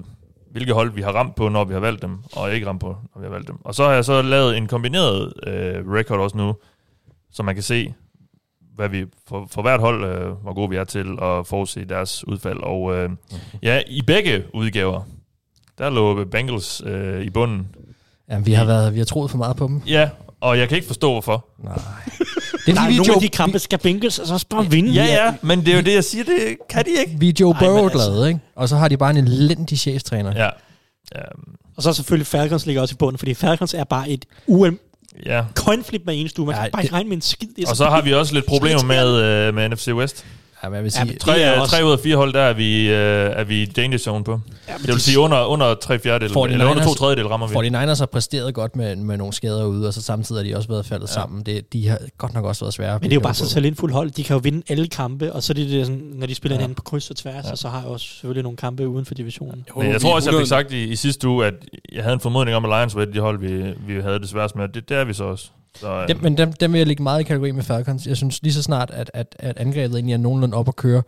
hvilke hold vi har ramt på, når vi har valgt dem, og ikke ramt på, når vi har valgt dem. Og så har jeg så lavet en kombineret øh, record også nu, så man kan se, hvad vi for, for hvert hold, øh, hvor gode vi er til at forudse deres udfald. Og øh, ja, i begge udgaver, der lå Bengals øh, i bunden. Jamen, vi har, været, vi har troet for meget på dem. Ja, og jeg kan ikke forstå, hvorfor. Nej. Det er fordi, vi nogle Joe, af de kampe, skal Bengals altså også bare vinde. Ja, ja, men det er jo det, jeg siger, det kan de ikke. vi er Joe Burrow altså- glade, ikke? Og så har de bare en elendig chefstræner. Ja. Ja, Og så selvfølgelig Falcons ligger også i bunden, fordi Falcons er bare et UM ja. coinflip med eneste uge. Man Ja, kan bare ikke regne med en skid. Det Og så har vi også lidt problemer med, øh, med NFC West. Ja, men jeg vil Ja, sige, men Tre, Det er også- tre ud af fire hold, der er vi, øh, er vi i danger zone på. Ja, Det vil de- sige under, under tre fjerdedel, 49ers eller under to tredjedel rammer vi. 49ers har præsteret godt med, med nogle skader ude, og så samtidig har de også været faldet Ja. ja. sammen. Det, de har godt nok også været svære. Men det er jo bare så talentfuldt hold. De kan jo vinde alle kampe, og så er det, det sådan, når de spiller Ja. hinanden på kryds og tværs, Ja. og så har jeg også selvfølgelig nogle kampe uden for divisionen. Men jeg tror også, jeg fik sagt i, i sidste uge, at jeg havde en formodning om, at Lions var et af de hold, vi, vi havde det sværest med. Det, det er vi så også. Så, øh, Dem, men dem, dem vil jeg ligge meget i kategori med Falcons. Jeg synes lige så snart, at, at, at angrebet egentlig er nogenlunde op at køre,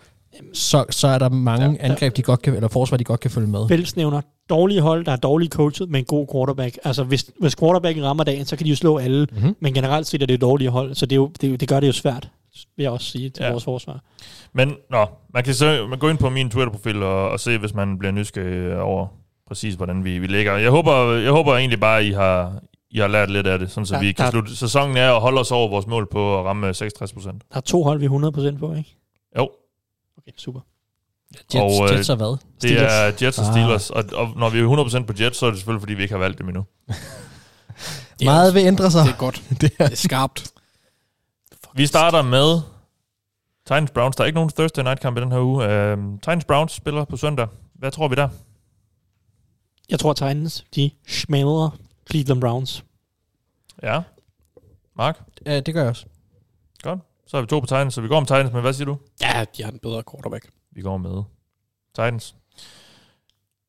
så, så er der mange Ja, angreb, de godt kan, eller forsvar, de godt kan følge med. Pels nævner dårlige hold, der er dårligt coachet, med en god quarterback. Altså, hvis, hvis quarterbacken rammer dagen, så kan de jo slå alle. Mm-hmm. Men generelt set er det dårlige hold, så det, er jo, det, jo- det gør det jo svært, vil jeg også sige til Ja. vores forsvar. Men nå, man kan så man gå ind på min Twitter-profil og, og se, hvis man bliver nysgerrig over præcis, hvordan vi, vi ligger. Jeg håber, jeg håber egentlig bare, at I har, I har lært lidt af det, sådan så Ja, vi kan der- slutte sæsonen af og holde os over vores mål på at ramme 66 procent. Der er to hold, vi er 100% på, ikke? Jo, Okay, super. Jets, Og, øh, Jets og hvad? det Steelers. er Jets og Ah. Steelers, og, og når vi er 100% på Jets, så er det selvfølgelig, fordi vi ikke har valgt dem endnu. Det er Meget vil ændre sig. Det er godt. det er, Det er skarpt. Vi starter med Titans Browns. Der er ikke nogen Thursday night kamp i den her uge. Uh, Titans Browns spiller på søndag. Hvad tror vi der? Jeg tror, Titans, de smadrer Cleveland Browns. Ja. Mark? ja, det gør jeg også. Godt. Så har vi to på Titans, så vi går med Titans, men hvad siger du? Ja, de har en bedre quarterback. Vi går med Titans.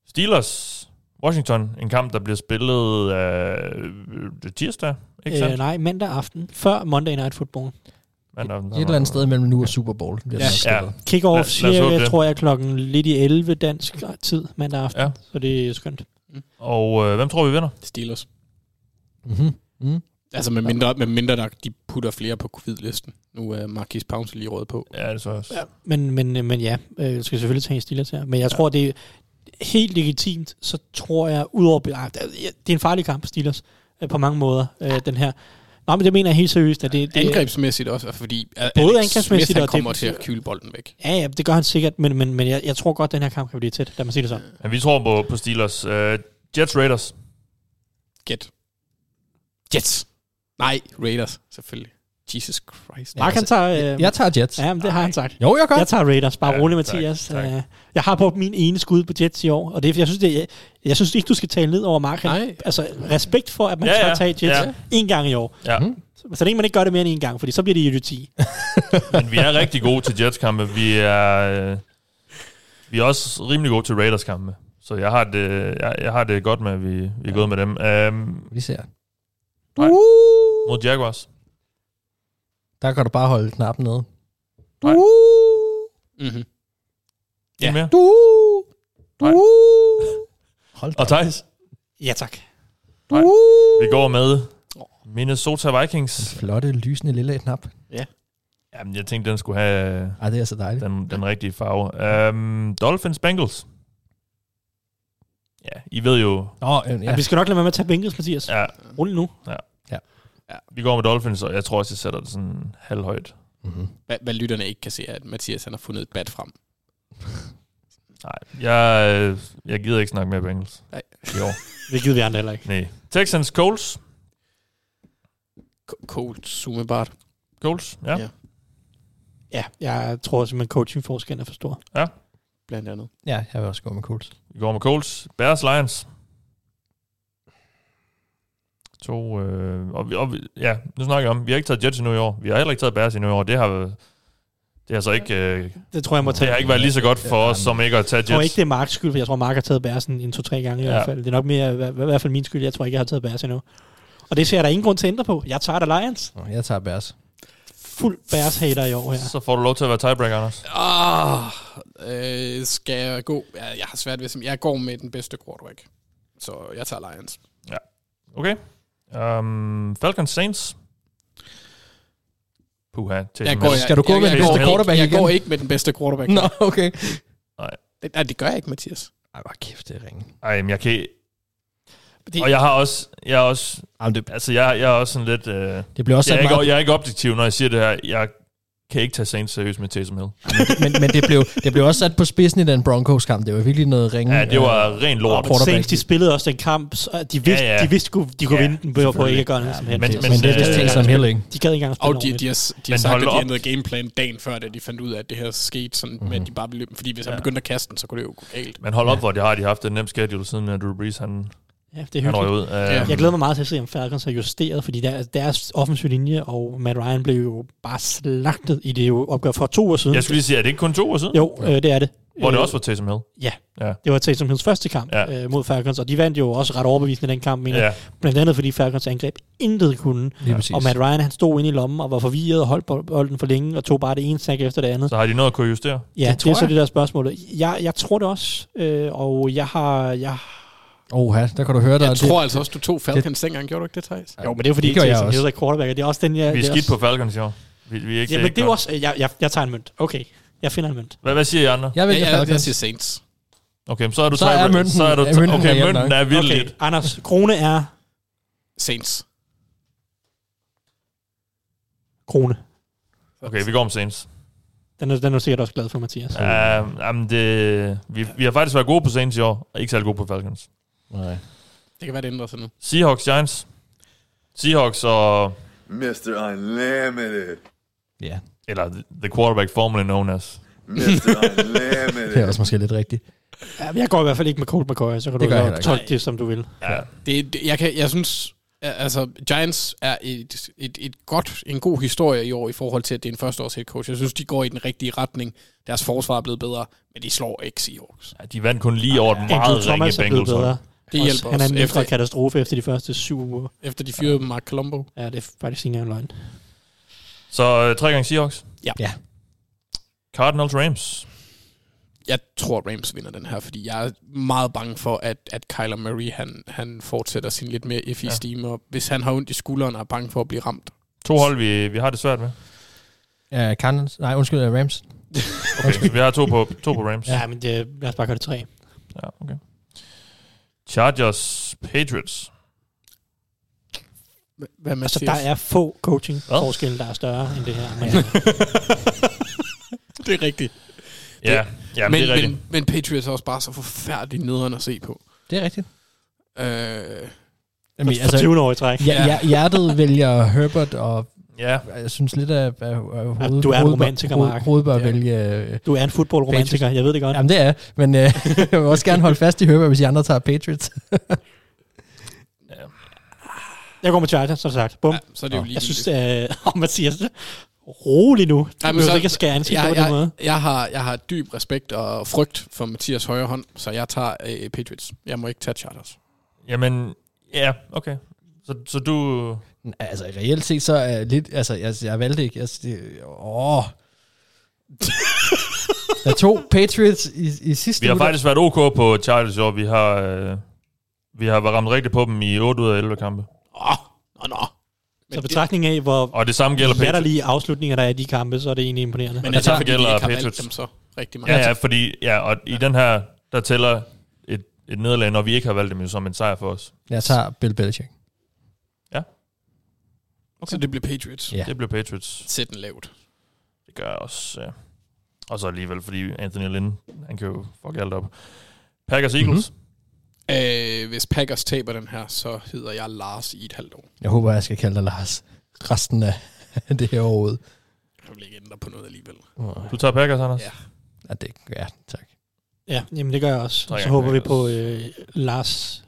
Steelers, Washington, en kamp, der bliver spillet af øh, tirsdag, ikke sandt? Øh, nej, mandag aften, før Monday Night Football. Mandag, Et eller andet sted mellem nu og Super Bowl. Ja. ja. Kick-off Lad- lad cirka, tror jeg, klokken lidt i 11 dansk tid mandag aften. Ja. Så det er skønt. Og øh, hvem tror vi vinder? Steelers. Mm-hmm. Mm. Altså med mindre, med mindre der, de putter flere på covid-listen. Nu er Marquis Pounce lige råd på. Ja, det så også. Ja, men, men, men ja, øh, jeg skal selvfølgelig tage Steelers her. Men jeg tror, det er helt legitimt, så tror jeg, udover... Det er det er en farlig kamp, Steelers, øh, på mange måder, øh, den her. Nå, men det mener jeg helt seriøst, at det, det Angrebsmæssigt også, fordi Både Alex angrebsmæssigt Smith, han og kommer til at kyle bolden væk. Ja, ja, det gør han sikkert, men, men, men jeg, jeg tror godt, at den her kamp kan blive tæt. Lad mig sige det sådan. Men vi tror på, på Steelers. Uh, Jets Raiders. Get. Jets. Nej, Raiders, selvfølgelig. Jesus Christ. Mark, han tager... Øh, Jeg tager Jets. Ja, men det har han sagt. Jo, jeg gør. Jeg tager Raiders. Bare Ja, ja, rolig, tak, Mathias. tak. Øh, Jeg har brugt min ene skud på Jets i år, og det jeg synes, det, jeg, jeg synes ikke, du skal tale ned over Mark. Han, Nej. Altså, respekt for, at man Ja, ja, ja. ja. tage Jets Ja. ja. en gang i år. Ja. Mhm. Så, længe man ikke gør det mere end en gang, fordi så bliver det idioti. Men vi er rigtig gode til Jets-kampe. Vi er, øh, vi er også rimelig gode til Raiders-kampe. Så jeg har det, jeg, jeg har det godt med, at vi, vi er gået med dem. Um, Vi ser. Nej. mod Jaguars. Der kan du bare holde knappen nede. Nej. Mm-hmm. Ja. mere? Du. Nej. Hold da. Og Thijs? Ja, tak. Nej. Vi går med Minnesota Vikings. Flotte, lysende lille knap. Jamen, jeg tænkte, den skulle have Ej, det er så dejligt. den, den rigtige farve. Um, Dolphins Bengals. Ja, I ved jo... Nå, øh, Ja. ja. Vi skal nok lade være med at tage Bengals, Mathias. Ja. Ja, Nu. vi går med Dolphins, og jeg tror også, jeg sætter det sådan halvhøjt. Mm-hmm. Hvad, hvad lytterne ikke kan se, er, at Mathias han har fundet et bat frem. Nej, jeg, øh, jeg gider ikke snakke mere Bengals Nej. i år. Det gider vi andre heller ikke. Nej. Texans Colts. K- Colts, umiddelbart. Colts, ja. Ja. Ja, jeg tror simpelthen, coachingforskellen er for stor. Blandt andet. Ja, jeg vil også gå med Colts. Vi går med Colts. Bears Lions. To, øh, og, vi, og vi, ja, nu snakker jeg om, vi har ikke taget Jets endnu i år. Vi har heller ikke taget Bears endnu i år. Det har, det har så ikke, øh, Det tror jeg må det tage. har ikke været lige så godt for os, som ikke at tage Jeg tror ikke, Jets. det er Marks skyld, for jeg tror, Mark har taget Bærsen en to-tre gange i Ja. hvert fald. Det er nok mere, i hver- i hvert fald min skyld. Jeg tror ikke, jeg har taget Bærs endnu. Og det ser jeg der ingen grund til at ændre på. Jeg tager da Lions. Nå, Jeg tager Bears. Fuld Bærs hater i år her. Så får du lov til at være tiebreaker, Anders. Ah, øh, skal jeg gå? Ja, jeg har svært ved, jeg går med den bedste quarterback. Så jeg tager Lions. Okay. Um, Falcons Saints. Puha. Taysom Jeg går, jeg, Skal du gå jeg, med jeg, den bedste quarterback ikke, jeg igen? går ikke med den bedste quarterback. Nå, okay. Det, nej, det gør jeg ikke, Mathias. Ej, hvor kæft, det er ringe. Ej, men jeg kan Det, Og jeg har også, jeg er også, Jamen, det, altså jeg, jeg er også sådan lidt, øh, det bliver også jeg, er ikke, meget, jeg er ikke objektiv, når jeg siger det her. Jeg kan ikke tage Saints seriøst med Taysom Hill. men, men det, blev, det blev også sat på spidsen i den Broncos-kamp. Det var virkelig noget ringe. Ja, det var ren Og lort. men quarterback. Saints, de spillede også den kamp, så de vidste, Ja, ja, de vidste de, de kunne Ja, vinde den på, på ikke at gøre noget Ja, som men, helst. men, men, men det er øh, vist ting som Hill, ikke? De gad ikke engang spille og de, de, har, de har Men sagt, at de ændrede gameplan dagen før, da de fandt ud af, at det her skete, sådan, mm-hmm. med, at de bare ville løbe. Fordi hvis han Ja. begyndte at kaste den, så kunne det jo gå galt. Men hold op, Ja. hvor de har de haft en nem schedule, siden at Drew Brees han, Ja, det er hyggeligt. ud. Uh, Ja. Jeg glæder mig meget til at se, om Falcons har justeret, fordi der, deres offensive linje og Matt Ryan blev jo bare slagtet i det jo opgør for to år siden. Jeg skulle lige sige, er det ikke kun to år siden? Jo, øh, det er det. Hvor det Øh, også var Taysom Hill? Ja, Ja. det var Taysom Hills første kamp Ja. ja. øh, mod Falcons, og de vandt jo også ret overbevisende den kamp, mener. Ja. Ja. Blandt andet fordi Falcons angreb intet kunne. Præcis. Og Matt Ryan, han stod inde i lommen og var forvirret og holdt bolden for længe, og tog bare det ene snack efter det andet. Så har de noget at kunne justere? Ja, Det det, er så jeg. det der spørgsmål. Jeg, jeg tror det også, øh, og jeg har... Jeg, Oha, der kan du høre dig. Jeg tror altså også, du tog Falcons dengang, gjorde du ikke det, Thijs? jo, men det er jo fordi, det gør jeg også. Hill er quarterback, det er også den, jeg... Vi er det skidt også, på Falcons i år. Vi, vi er ikke Ja, men det er jo også... Jeg, jeg, jeg tager en mønt. Okay, jeg finder en mønt. Hvad, hvad siger I andre? Jeg Ja, vælger ja, jeg Falcons. siger Saints. Okay, så er du Så er mønten- så er du, er mønten okay, mønten er vildt Okay. Anders, krone er Saints. krone. Okay, vi går om Saints. Den er, den er du sikkert også glad for, Mathias. Uh, jamen det, vi, vi har faktisk været gode på Saints i år, og ikke særlig gode på Falcons. Nej. Det kan være, det ændrer sig nu. Seahawks, Giants. Seahawks og... Mr. Unlimited. Ja, Eller the quarterback formerly known as. Mr. Unlimited. det er også måske lidt rigtigt. Ja, jeg går i hvert fald ikke med Colt McCoy, så kan Det du tolke det, som du vil. Ja. Det, det, jeg, kan, jeg synes, altså Giants er et, et, et godt, en god historie i år i forhold til, at det er en førsteårs head coach. Jeg synes, de går i den rigtige retning. Deres forsvar er blevet bedre, men de slår ikke Seahawks. ja, de vandt kun lige over den Andrew meget ringe Bengals. Det Også, hjælper Han er en mindre efter, katastrofe efter de første syv uger. efter de fyrede Mark Colombo. Ja, det er faktisk ikke engang løgn. Så uh, tre gange Seahawks. Ja. Ja. Cardinals, Rams. Jeg tror, Rams vinder den her, fordi jeg er meget bange for, at, at Kyler Murray han, han fortsætter sin lidt mere iffy Ja. ja. stime, og hvis han har ondt i skulderen og er bange for at blive ramt. To hold, vi, vi har det svært med. Ja, Cardinals. Nej, undskyld, uh, Rams. Okay, så vi har to på, to på Rams. Ja, men det, lad os bare gøre det tre. ja okay. Chargers, Patriots. Hvad Altså, der er få coaching forskelle, der er større end det her. Men, det er rigtigt. Ja, ja men, men, det er rigtigt. men, men Patriots er også bare så forfærdeligt nederen at se på. Det er rigtigt. Øh, Jamen, altså, for 20 år i træk. ja, ja, hjertet vælger Herbert, og Ja, Jeg synes lidt, at, at, at hovedet, du er en romantiker, Mark. hovedet bør Ja. vælge... Øh, Du er en fodboldromantiker, jeg ved det godt. jamen, det er men øh, jeg vil også gerne holde fast i Herbert, hvis de andre tager Patriots. Jeg går med Chargers, som sagt. Bum. Ja, så er det jo lige Jeg synes, øh, oh, Mathias, rolig nu. Du Ej, men så- ikke at skære ansigt jeg, på den jeg, måde. jeg, har, jeg har dyb respekt og frygt for Mathias højre hånd, så jeg tager øh, Patriots. Jeg må ikke tage Chargers. jamen, ja, okay. Så, så du... altså, reelt set, så er jeg lidt... Altså, jeg, jeg valgte ikke... Altså, det, åh... jeg tog Patriots i, i sidste Vi har uge. faktisk været ok på Chargers i år. Vi har, øh, vi har ramt rigtigt på dem i 8 ud af 11 kampe. Åh, nå, nå. Så betragtning af, hvor Og det samme gælder Patriots. latterlige afslutninger, der er i de kampe, så er det egentlig imponerende. Men det det er fordi, gælder ikke har Patriots. dem så rigtig meget. Ja, ja, fordi, ja, og i den her, der tæller et, et nederlag, når vi ikke har valgt dem jo som en sejr for os. Jeg tager Bill Belichick. Okay. Så det bliver Patriots. Ja. Det bliver Patriots. Sæt den lavt. Det gør jeg også. Ja. Og så alligevel, fordi Anthony Lynn, han kan jo fuck alt op. Packers Eagles. Mm-hmm. Øh, hvis Packers taber den her, så hedder jeg Lars i et halvt år. Jeg håber, jeg skal kalde dig Lars resten af det her år. Jeg vil ikke ændre på noget alligevel. Du tager Packers, Anders? Ja. Ja, det, ja tak. Ja, jamen det gør jeg også. Tre Så håber vi på øh, Lars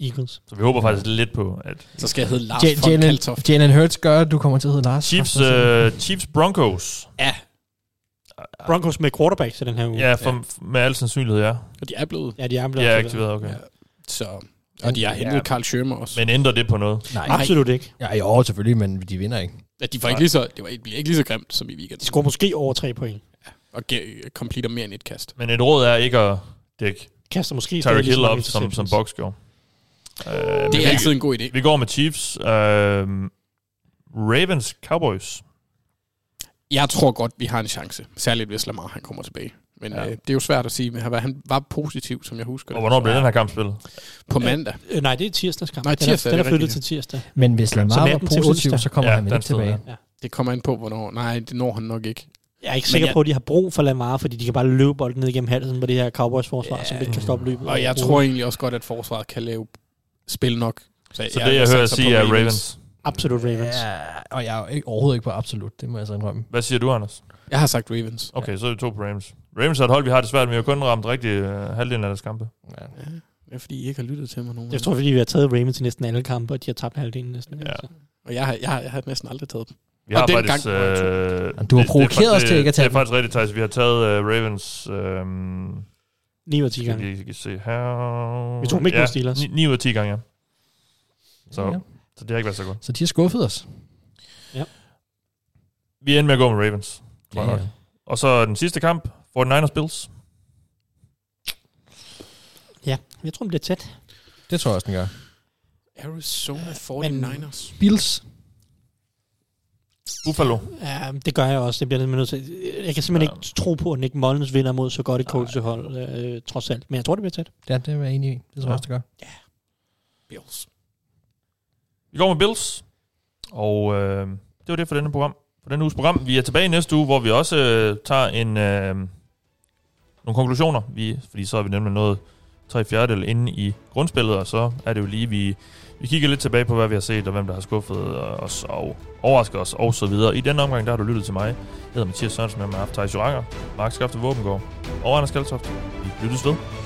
Eagles. Så vi håber faktisk lidt på, at Så skal jeg hedde Lars Ja- von Jalen, Kaltoft. Jalen Hurts gør, at du kommer til at hedde Lars. Chiefs, uh, Chiefs Broncos. Ja, Broncos med quarterback til den her uge. Ja, for, med al sandsynlighed, ja. og de er blevet. Ja, de er blevet er aktiveret. okay. Ja. Så, og de har hentet Ja. Carl Schirmer også. Men ændrer det på noget? Nej, Absolut ikke. Ja, jo, selvfølgelig, men de vinder ikke. Ja, de var ikke lige så, det var ikke, bliver ikke lige så grimt som i weekenden. De scorer måske over tre point. Og ge- completer mere end et kast. Men et råd er ikke at dække Kaster måske så Hill op, som, som. Box gjorde. Uh, Det er altid en god idé. Vi går med Chiefs. Uh, Ravens Cowboys. Jeg tror godt, vi har en chance. Særligt hvis Lamar han kommer tilbage. Men Ja. øh, det er jo svært at sige, men han var- han var positiv, som jeg husker Og det. hvornår bliver den her kamp spillet? På mandag. Øh, nej, det er tirsdagskamp. Nej, tirsdag, Den er, er den er flyttet til tirsdag. Men hvis Lamar var positiv, så kommer Ja, han ikke tilbage. Ja. Det kommer ind på, hvornår. Nej, det når han nok ikke. Jeg er ikke sikker jeg- på, at de har brug for Lamar, fordi de kan bare løbe bolden ned igennem halsen på det her Cowboys-forsvar, Ja. som ikke kan stoppe løbet. Og jeg tror egentlig også godt, at forsvaret kan lave spil nok. Så det, jeg, jeg hører sige, er Ravens. Absolut Ravens. Ja, og jeg er overhovedet ikke på absolut, det må jeg så indrømme. Hvad siger du, Anders? Jeg har sagt Ravens. Okay, så er vi to på Ravens. Ravens er et hold, vi har det svært, men vi har kun ramt rigtig uh, halvdelen af deres kampe. Ja. Ja, det er fordi, I ikke har lyttet til mig nogen. Jeg tror, fordi vi har taget Ravens til næsten alle kampe, og de har tabt halvdelen næsten. Ja. Så. Og jeg har, jeg, har, jeg har næsten aldrig taget dem. Vi Og har den faktisk... gang jeg øh, du har det- provokeret det er os til ikke at tage Det er faktisk rigtigt, Thijs. Vi har taget uh, Ravens... Øh, 9 ud af 10 skal gange. vi lige se her... Vi tog dem ikke ja, Steelers. 9, 9 ud af 10 gange, ja. Så, Ja. så det har ikke været så godt. Så de har skuffet os. Vi ender med at gå med Ravens. tror Ja, nok. ja. Og så den sidste kamp. 49ers Bills. Ja, jeg tror, det bliver tæt. Det tror jeg også, den gør. Arizona 49ers. Bills. Buffalo. Ja, det gør jeg også. Det bliver jeg nødt til. Jeg kan simpelthen Ja. ikke tro på, at Nick Mullins vinder mod så godt et coachhold, øh, trods alt. Men jeg tror, det bliver tæt. Ja, det er jeg enig i. Det tror jeg Ja. også, det gør. Bills. Vi går med Bills. Og øh, det var det for denne program. For denne uges program. Vi er tilbage næste uge, hvor vi også øh, tager en, øh, nogle konklusioner. Vi, fordi så er vi nemlig nået tre fjerdedel inde i grundspillet, og så er det jo lige, vi, vi kigger lidt tilbage på, hvad vi har set, og hvem der har skuffet os og overrasket os, og så videre. I denne omgang, der har du lyttet til mig. Jeg hedder Mathias Sørensen, med mig har haft Thijs Joranger, Mark Skafte Våbengård og Anders Kaltoft. Vi lyttes ved.